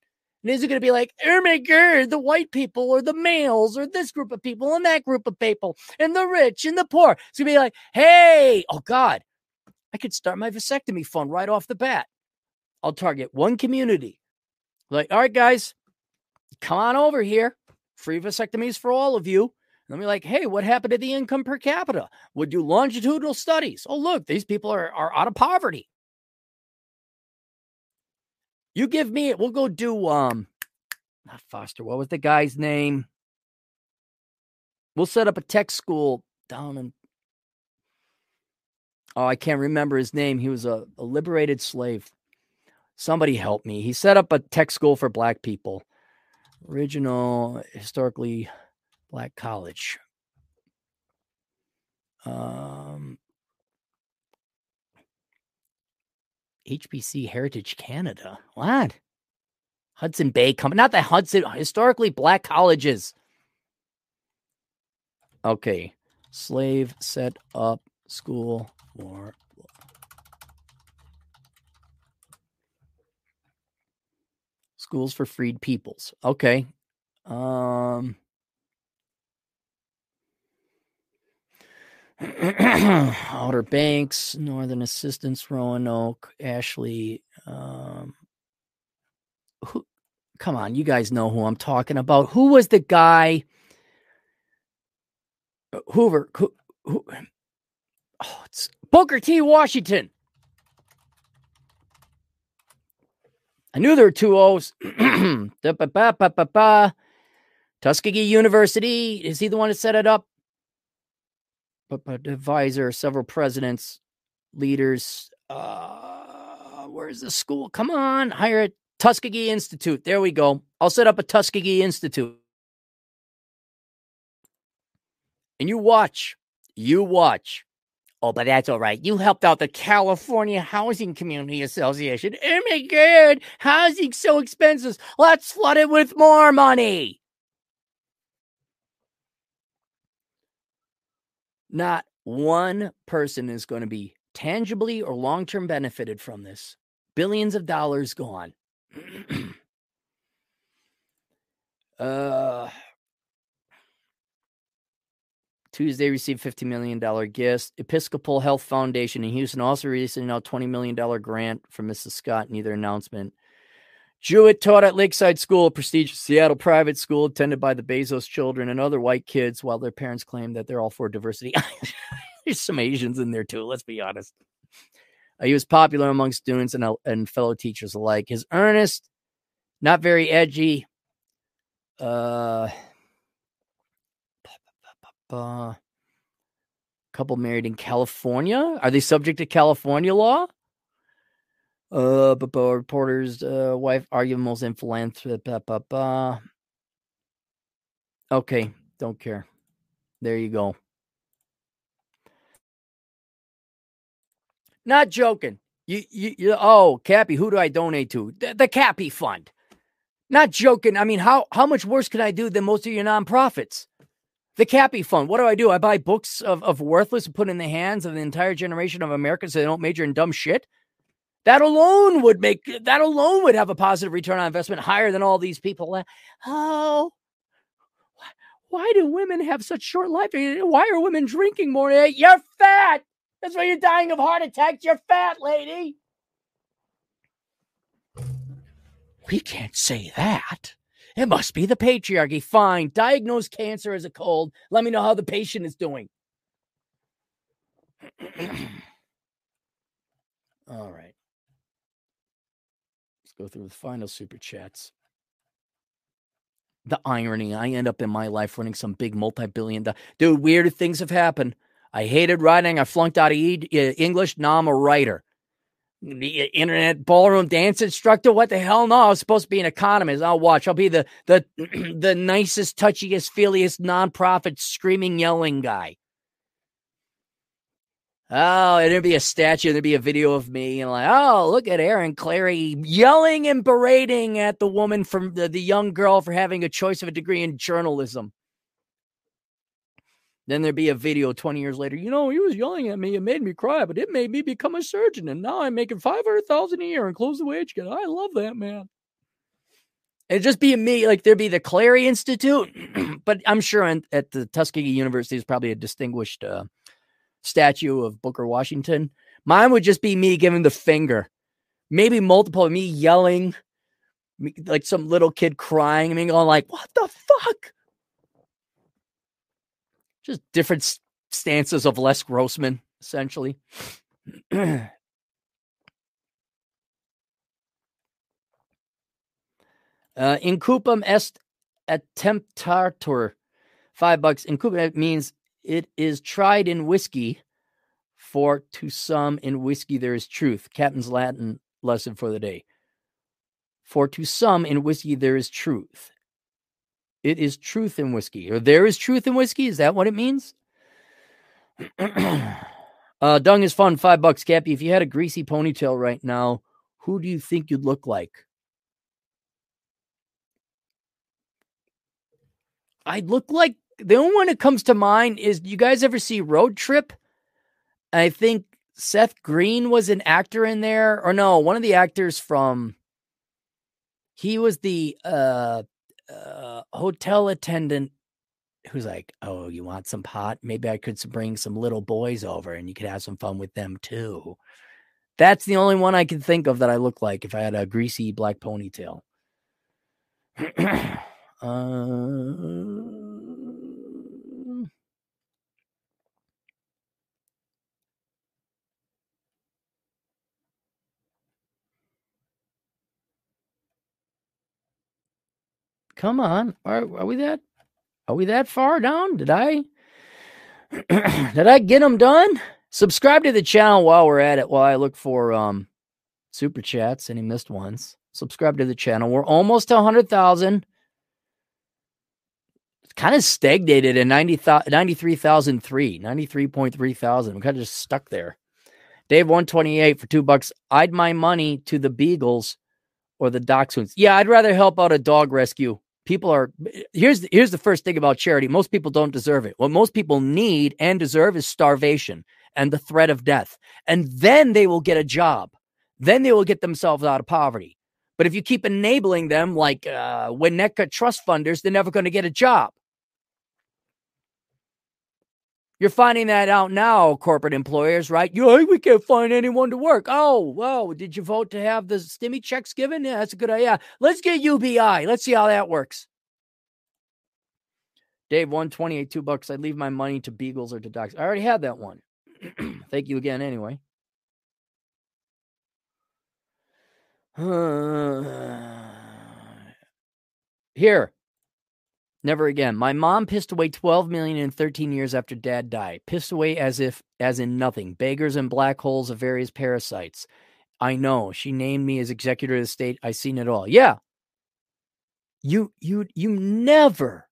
And is it going to be like, oh my God, the white people or the males or this group of people and that group of people and the rich and the poor? It's going to be like, hey, oh God, I could start my vasectomy fund right off the bat. I'll target one community. Like, all right, guys, come on over here. Free vasectomies for all of you. And be like, hey, what happened to the income per capita? We'll do longitudinal studies. Oh, look, these people are, are out of poverty. You give me it. We'll go do um not Foster. What was the guy's name? We'll set up a tech school down in Oh, I can't remember his name. He was a, a liberated slave. Somebody help me. He set up a tech school for black people. Original historically Black College. Um, HBC Heritage Canada. What? Hudson Bay Company. Not the Hudson, historically black colleges. Okay. Slave set up school for schools for freed peoples. Okay. Um Outer Banks, Northern Assistance, Roanoke, Ashley. Um, who? Come on, you guys know who I'm talking about. Who was the guy? Uh, Hoover. Who, who, oh, it's Booker T. Washington. I knew there were two O's. Tuskegee University. Is he the one that set it up? But, advisor, several presidents, leaders. Uh, where's the school? Come on, hire a Tuskegee Institute. There we go. I'll set up a Tuskegee Institute. And you watch. You watch. Oh, but that's all right. You helped out the California Housing Community Association. Oh my God, housing's so expensive. Let's flood it with more money. Not one person is going to be tangibly or long term benefited from this. Billions of dollars gone. uh, Tuesday received $50 million gift. Episcopal Health Foundation in Houston also released a now $20 million grant from Mrs. Scott in either announcement. Jewett taught at Lakeside School, a prestigious Seattle private school attended by the Bezos children and other white kids, while their parents claim that they're all for diversity. There's some Asians in there too, let's be honest. Uh, he was popular among students and, uh, and fellow teachers alike. His earnest, not very edgy, uh, uh, couple married in California. Are they subject to California law? Uh, but, but reporter's uh, wife argue most in philanthropy. Okay, don't care. There you go. Not joking. You, you, you oh, Cappy, who do I donate to? The, the Cappy Fund. Not joking. I mean, how how much worse can I do than most of your nonprofits? The Cappy Fund. What do I do? I buy books of, of worthless and put in the hands of the entire generation of Americans so they don't major in dumb shit. That alone would make that alone would have a positive return on investment higher than all these people. Oh, why do women have such short life? Eh, why are women drinking more? Eh, you're fat. That's why you're dying of heart attacks. You're fat, lady. We can't say that. It must be the patriarchy. Fine. Diagnose cancer as a cold. Let me know how the patient is doing. All right go through the final super chats. The irony, I end up in my life running some big multi billion dollar. Dude, weird things have happened. I hated writing. I flunked out of uh, English. Now I'm a writer. The uh, internet ballroom dance instructor. What the hell? No, I was supposed to be an economist. I'll watch. I'll be the the the nicest, touchiest, feeliest nonprofit screaming, yelling guy. Oh, there'd be a statue, there'd be a video of me, and like, oh, look at Aaron Clarey yelling and berating at the woman from the, the young girl for having a choice of a degree in journalism. Then there'd be a video 20 years later. You know, he was yelling at me. It made me cry, but it made me become a surgeon. And now I'm making 500000 a year and close the wage gap. I love that, man. It'd just be me. Like there'd be the Clarey Institute, but I'm sure at the Tuskegee University is probably a distinguished uh, statue of Booker Washington. Mine would just be me giving the finger, maybe multiple me yelling, like some little kid crying. I mean, going like, "What the fuck?" Just different stances of Les Grossman, essentially. uh, incupum est attemptator. Five bucks. Incupum means it is tried in whiskey, for to some in whiskey there is truth. Captain's Latin lesson for the day. For to some in whiskey there is truth. It is truth in whiskey, or there is truth in whiskey. Is that what it means? uh, dung is fun. Five bucks, Cappy. If you had a greasy ponytail right now, who do you think you'd look like? I'd look like the only one that comes to mind is you guys ever see Road Trip? I think Seth Green was an actor in there, or no, one of the actors from. He was the uh, uh, hotel attendant who's like, "Oh, you want some pot? Maybe I could bring some little boys over, and you could have some fun with them too." That's the only one I can think of that I look like if I had a greasy black ponytail. uh... Come on. Are, are we that are we that far down? Did I did I get them done? Subscribe to the channel while we're at it while I look for um super chats, any missed ones. Subscribe to the channel. We're almost to 100,000. It's kind of stagnated at 90, 93,003, 93.3 thousand. I'm kind of just stuck there. Dave 128 for two bucks. I'd my money to the Beagles or the Dachshunds. Yeah, I'd rather help out a dog rescue people are here's here's the first thing about charity. Most people don't deserve it. What most people need and deserve is starvation and the threat of death. And then they will get a job. Then they will get themselves out of poverty. But if you keep enabling them like uh winnetka trust funders they're never going to get a job you're finding that out now, corporate employers, right? You, we can't find anyone to work. Oh, well, did you vote to have the stimmy checks given? Yeah, that's a good idea. Let's get UBI. Let's see how that works. Dave, 128, two bucks. I'd leave my money to Beagles or to Docs. I already had that one. Thank you again, anyway. Here, Never again. My mom pissed away 12 million in 13 years after dad died. Pissed away as if as in nothing. Beggars and black holes of various parasites. I know. She named me as executor of the state. I seen it all. Yeah. You you you never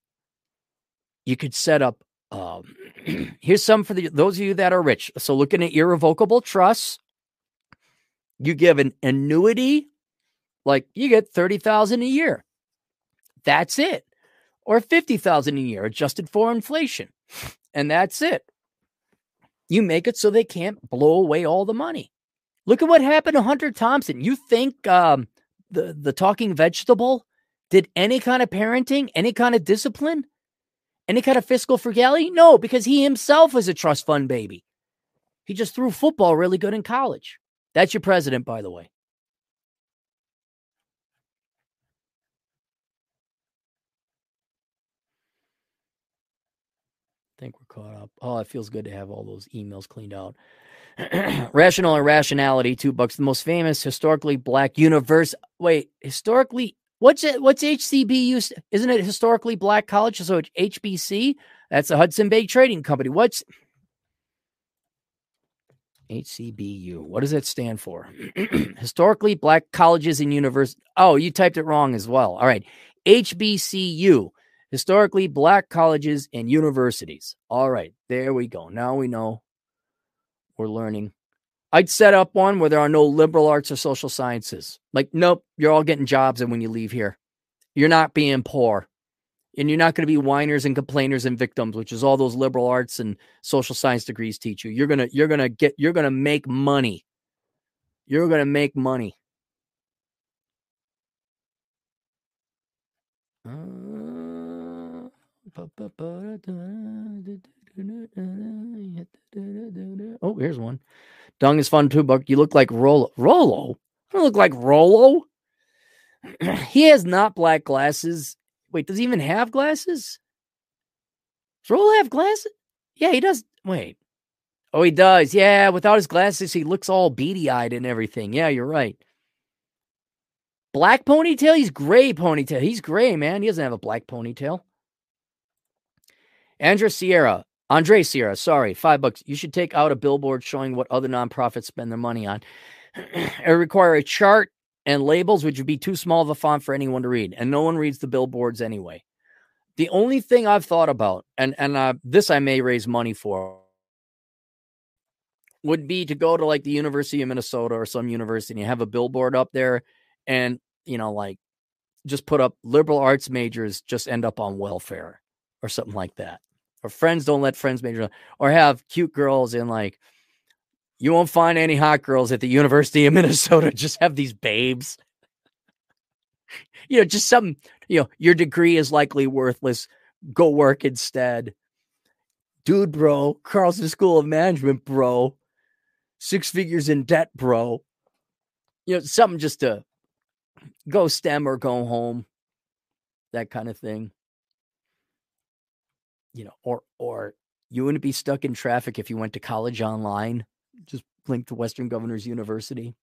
you could set up um here's some for the those of you that are rich. So looking at irrevocable trusts, you give an annuity like you get 30,000 a year. That's it or 50,000 a year adjusted for inflation. And that's it. You make it so they can't blow away all the money. Look at what happened to Hunter Thompson. You think um, the the talking vegetable did any kind of parenting, any kind of discipline, any kind of fiscal frugality? No, because he himself was a trust fund baby. He just threw football really good in college. That's your president, by the way. Think we're caught up. Oh, it feels good to have all those emails cleaned out. Rational irrationality, two bucks. The most famous historically black universe. Wait, historically, what's it? What's HCBU? Isn't it historically black college? So it's HBC. That's the Hudson Bay Trading Company. What's HCBU? What does that stand for? historically black colleges and universities. Oh, you typed it wrong as well. All right, HBCU historically black colleges and universities. All right, there we go. Now we know we're learning. I'd set up one where there are no liberal arts or social sciences. Like, nope, you're all getting jobs, and when you leave here, you're not being poor. And you're not going to be whiners and complainers and victims, which is all those liberal arts and social science degrees teach you. You're gonna, you're gonna get, you're gonna make money. You're gonna make money. Uh, Oh, here's one. Dung is fun too, but you look like Rollo. Rollo? I don't look like Rollo. he has not black glasses. Wait, does he even have glasses? Does Rollo have glasses? Yeah, he does. Wait. Oh, he does. Yeah, without his glasses, he looks all beady eyed and everything. Yeah, you're right. Black ponytail? He's gray ponytail. He's gray, man. He doesn't have a black ponytail. Andrea Sierra, Andre Sierra, sorry, five bucks. You should take out a billboard showing what other nonprofits spend their money on. it require a chart and labels, which would be too small of a font for anyone to read, and no one reads the billboards anyway. The only thing I've thought about, and and uh, this I may raise money for, would be to go to like the University of Minnesota or some university and you have a billboard up there and, you know, like just put up liberal arts majors just end up on welfare or something like that. Or friends don't let friends major or have cute girls in like you won't find any hot girls at the University of Minnesota. Just have these babes. you know, just some, you know, your degree is likely worthless. Go work instead. Dude, bro, Carlson School of Management, bro. Six figures in debt, bro. You know, something just to go STEM or go home. That kind of thing. You know, or or you wouldn't be stuck in traffic if you went to college online just link to Western Governors University.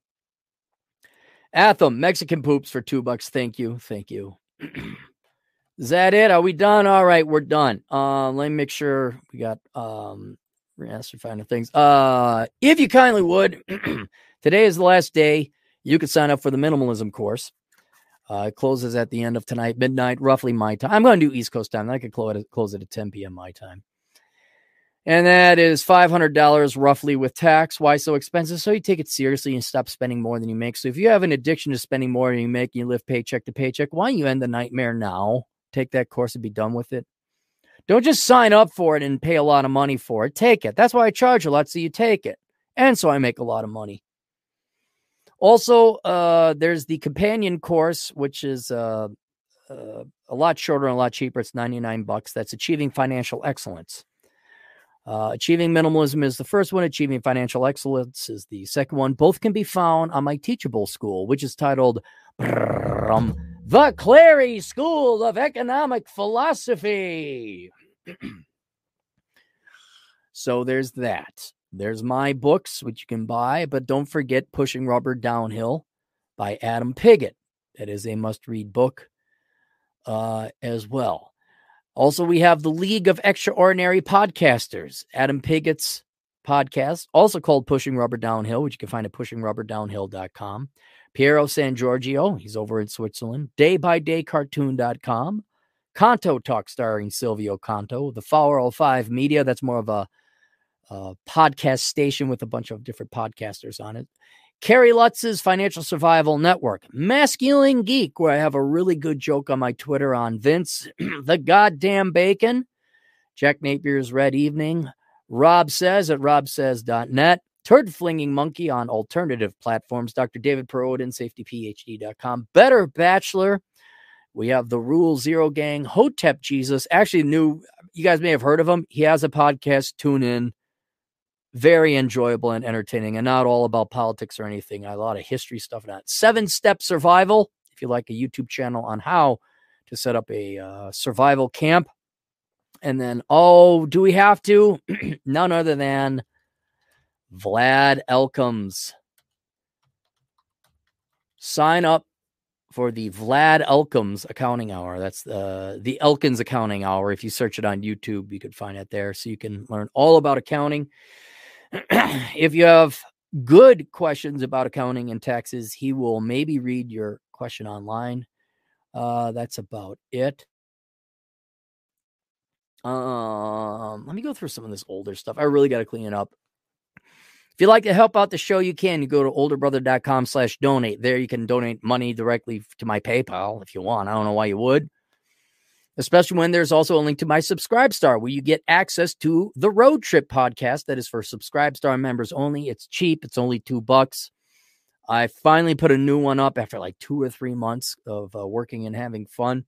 Atham, Mexican poops for two bucks. Thank you. Thank you. Is that it? Are we done? All right, we're done. Uh, let me make sure we got um we're answer final things. Uh if you kindly would, today is the last day you can sign up for the minimalism course. Uh, it closes at the end of tonight, midnight, roughly my time. I'm going to do East Coast time. I could close it, close it at 10 p.m. my time and that is $500 roughly with tax. Why so expensive? So you take it seriously and stop spending more than you make. So if you have an addiction to spending more than you make, and you live paycheck to paycheck, why don't you end the nightmare now? Take that course and be done with it. Don't just sign up for it and pay a lot of money for it. Take it. That's why I charge a lot, so you take it. And so I make a lot of money. Also, uh, there's the companion course, which is uh, uh, a lot shorter and a lot cheaper. It's 99 bucks. That's Achieving Financial Excellence. Uh, achieving minimalism is the first one. Achieving financial excellence is the second one. Both can be found on my Teachable School, which is titled The Clarey School of Economic Philosophy. so there's that. There's my books, which you can buy, but don't forget Pushing Rubber Downhill by Adam Piggott. That is a must read book uh, as well. Also, we have the League of Extraordinary Podcasters, Adam Piggott's podcast, also called Pushing Rubber Downhill, which you can find at pushingrubberdownhill.com. Piero San Giorgio, he's over in Switzerland. Day by Day Cartoon.com. Canto Talk starring Silvio Canto. The 405 Media, that's more of a, a podcast station with a bunch of different podcasters on it. Kerry Lutz's Financial Survival Network, Masculine Geek, where I have a really good joke on my Twitter on Vince, the goddamn bacon, Jack Napier's Red Evening, Rob Says at robsays.net, Turd Flinging Monkey on alternative platforms, Dr. David Perrodin, safetyphd.com, Better Bachelor. We have the Rule Zero Gang, Hotep Jesus. Actually, new, you guys may have heard of him. He has a podcast. Tune in very enjoyable and entertaining and not all about politics or anything. A lot of history stuff in that. Seven Step Survival, if you like a YouTube channel on how to set up a uh, survival camp. And then, oh, do we have to? None other than Vlad Elkins. Sign up for the Vlad Elkins accounting hour. That's the the Elkins accounting hour. If you search it on YouTube, you could find it there. So you can learn all about accounting. if you have good questions about accounting and taxes, he will maybe read your question online. Uh, that's about it. Um, let me go through some of this older stuff. I really got to clean it up. If you'd like to help out the show, you can. You go to olderbrother.com slash donate. There you can donate money directly to my PayPal if you want. I don't know why you would especially when there's also a link to my Subscribe Star where you get access to the Road Trip podcast that is for Subscribe Star members only. It's cheap, it's only two bucks. I finally put a new one up after like two or three months of uh, working and having fun.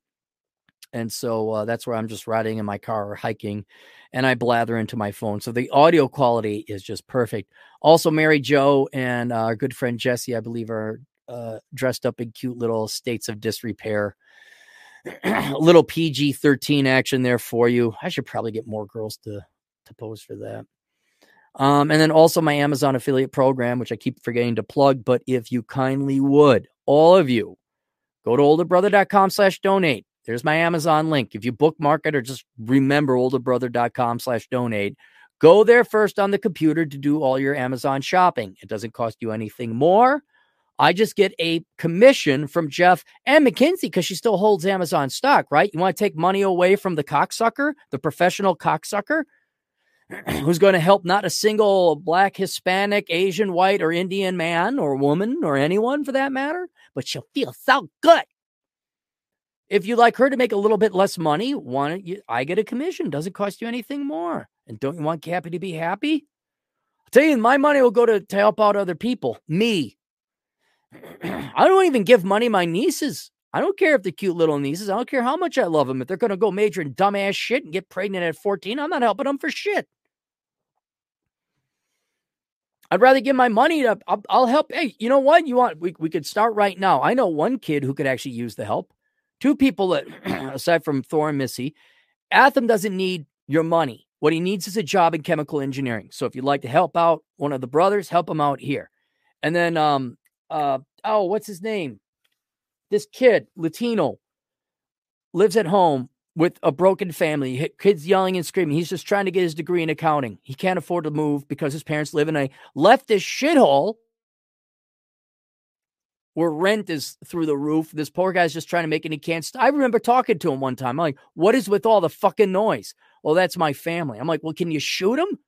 And so uh, that's where I'm just riding in my car or hiking and I blather into my phone. So the audio quality is just perfect. Also, Mary Joe and uh, our good friend Jesse, I believe, are uh, dressed up in cute little states of disrepair a little PG 13 action there for you. I should probably get more girls to, to pose for that. Um, and then also my Amazon affiliate program, which I keep forgetting to plug. But if you kindly would, all of you, go to olderbrother.com slash donate. There's my Amazon link. If you bookmark it or just remember olderbrother.com slash donate, go there first on the computer to do all your Amazon shopping. It doesn't cost you anything more. I just get a commission from Jeff and Mackenzie because she still holds Amazon stock, right? You want to take money away from the cocksucker, the professional cocksucker? who's going to help not a single black, Hispanic, Asian, white, or Indian man or woman or anyone for that matter, but she'll feel so good. If you'd like her to make a little bit less money, why don't you? I get a commission. Doesn't cost you anything more. And don't you want Cappy to be happy? I'll tell you, my money will go to, to help out other people. Me. I don't even give money my nieces. I don't care if they're cute little nieces. I don't care how much I love them. If they're going to go major in dumbass shit and get pregnant at 14, I'm not helping them for shit. I'd rather give my money to, I'll, I'll, help. Hey, you know what? You want, we, we could start right now. I know one kid who could actually use the help. Two people that, aside from Thor and Missy, Atham doesn't need your money. What he needs is a job in chemical engineering. So if you'd like to help out one of the brothers, help him out here. And then, um, uh, oh, what's his name? This kid, Latino, lives at home with a broken family, kids yelling and screaming. He's just trying to get his degree in accounting. He can't afford to move because his parents live in a leftist shithole where rent is through the roof. This poor guy's just trying to make it. He can't. St- I remember talking to him one time. I'm like, "What is with all the fucking noise?" Well, that's my family. I'm like, "Well, can you shoot him?"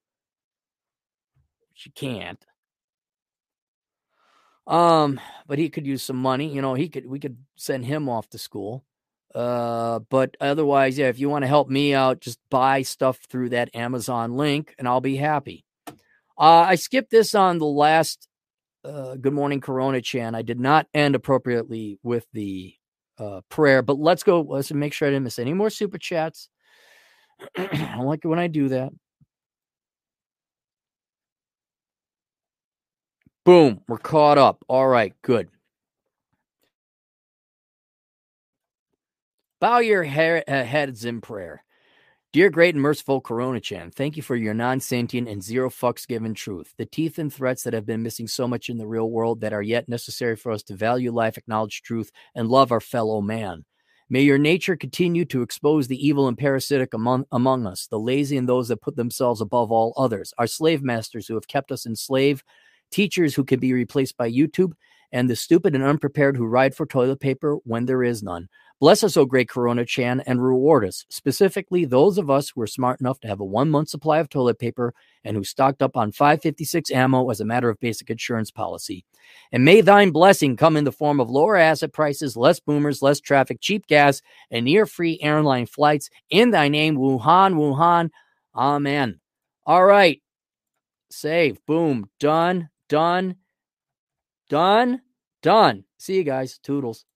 She can't. Um, but he could use some money. You know, he could. We could send him off to school. Uh, but otherwise, yeah, if you want to help me out, just buy stuff through that Amazon link, and I'll be happy. Uh, I skipped this on the last uh, Good Morning Corona Chan. I did not end appropriately with the uh, prayer, but let's go. Let's make sure I didn't miss any more super chats. I don't like it when I do that. Boom, we're caught up. All right, good. Bow your uh, heads in prayer. Dear great and merciful Corona Chan, thank you for your non sentient and zero fucks given truth, the teeth and threats that have been missing so much in the real world that are yet necessary for us to value life, acknowledge truth, and love our fellow man. May your nature continue to expose the evil and parasitic among, among us, the lazy and those that put themselves above all others, our slave masters who have kept us enslaved, teachers who can be replaced by YouTube, and the stupid and unprepared who ride for toilet paper when there is none. Bless us, O great Corona Chan, and reward us, specifically those of us who are smart enough to have a one month supply of toilet paper and who stocked up on 556 ammo as a matter of basic insurance policy. And may thine blessing come in the form of lower asset prices, less boomers, less traffic, cheap gas, and near free airline flights. In thy name, Wuhan, Wuhan. Amen. All right. Save. Boom. Done. Done. Done. Done. See you guys. Toodles.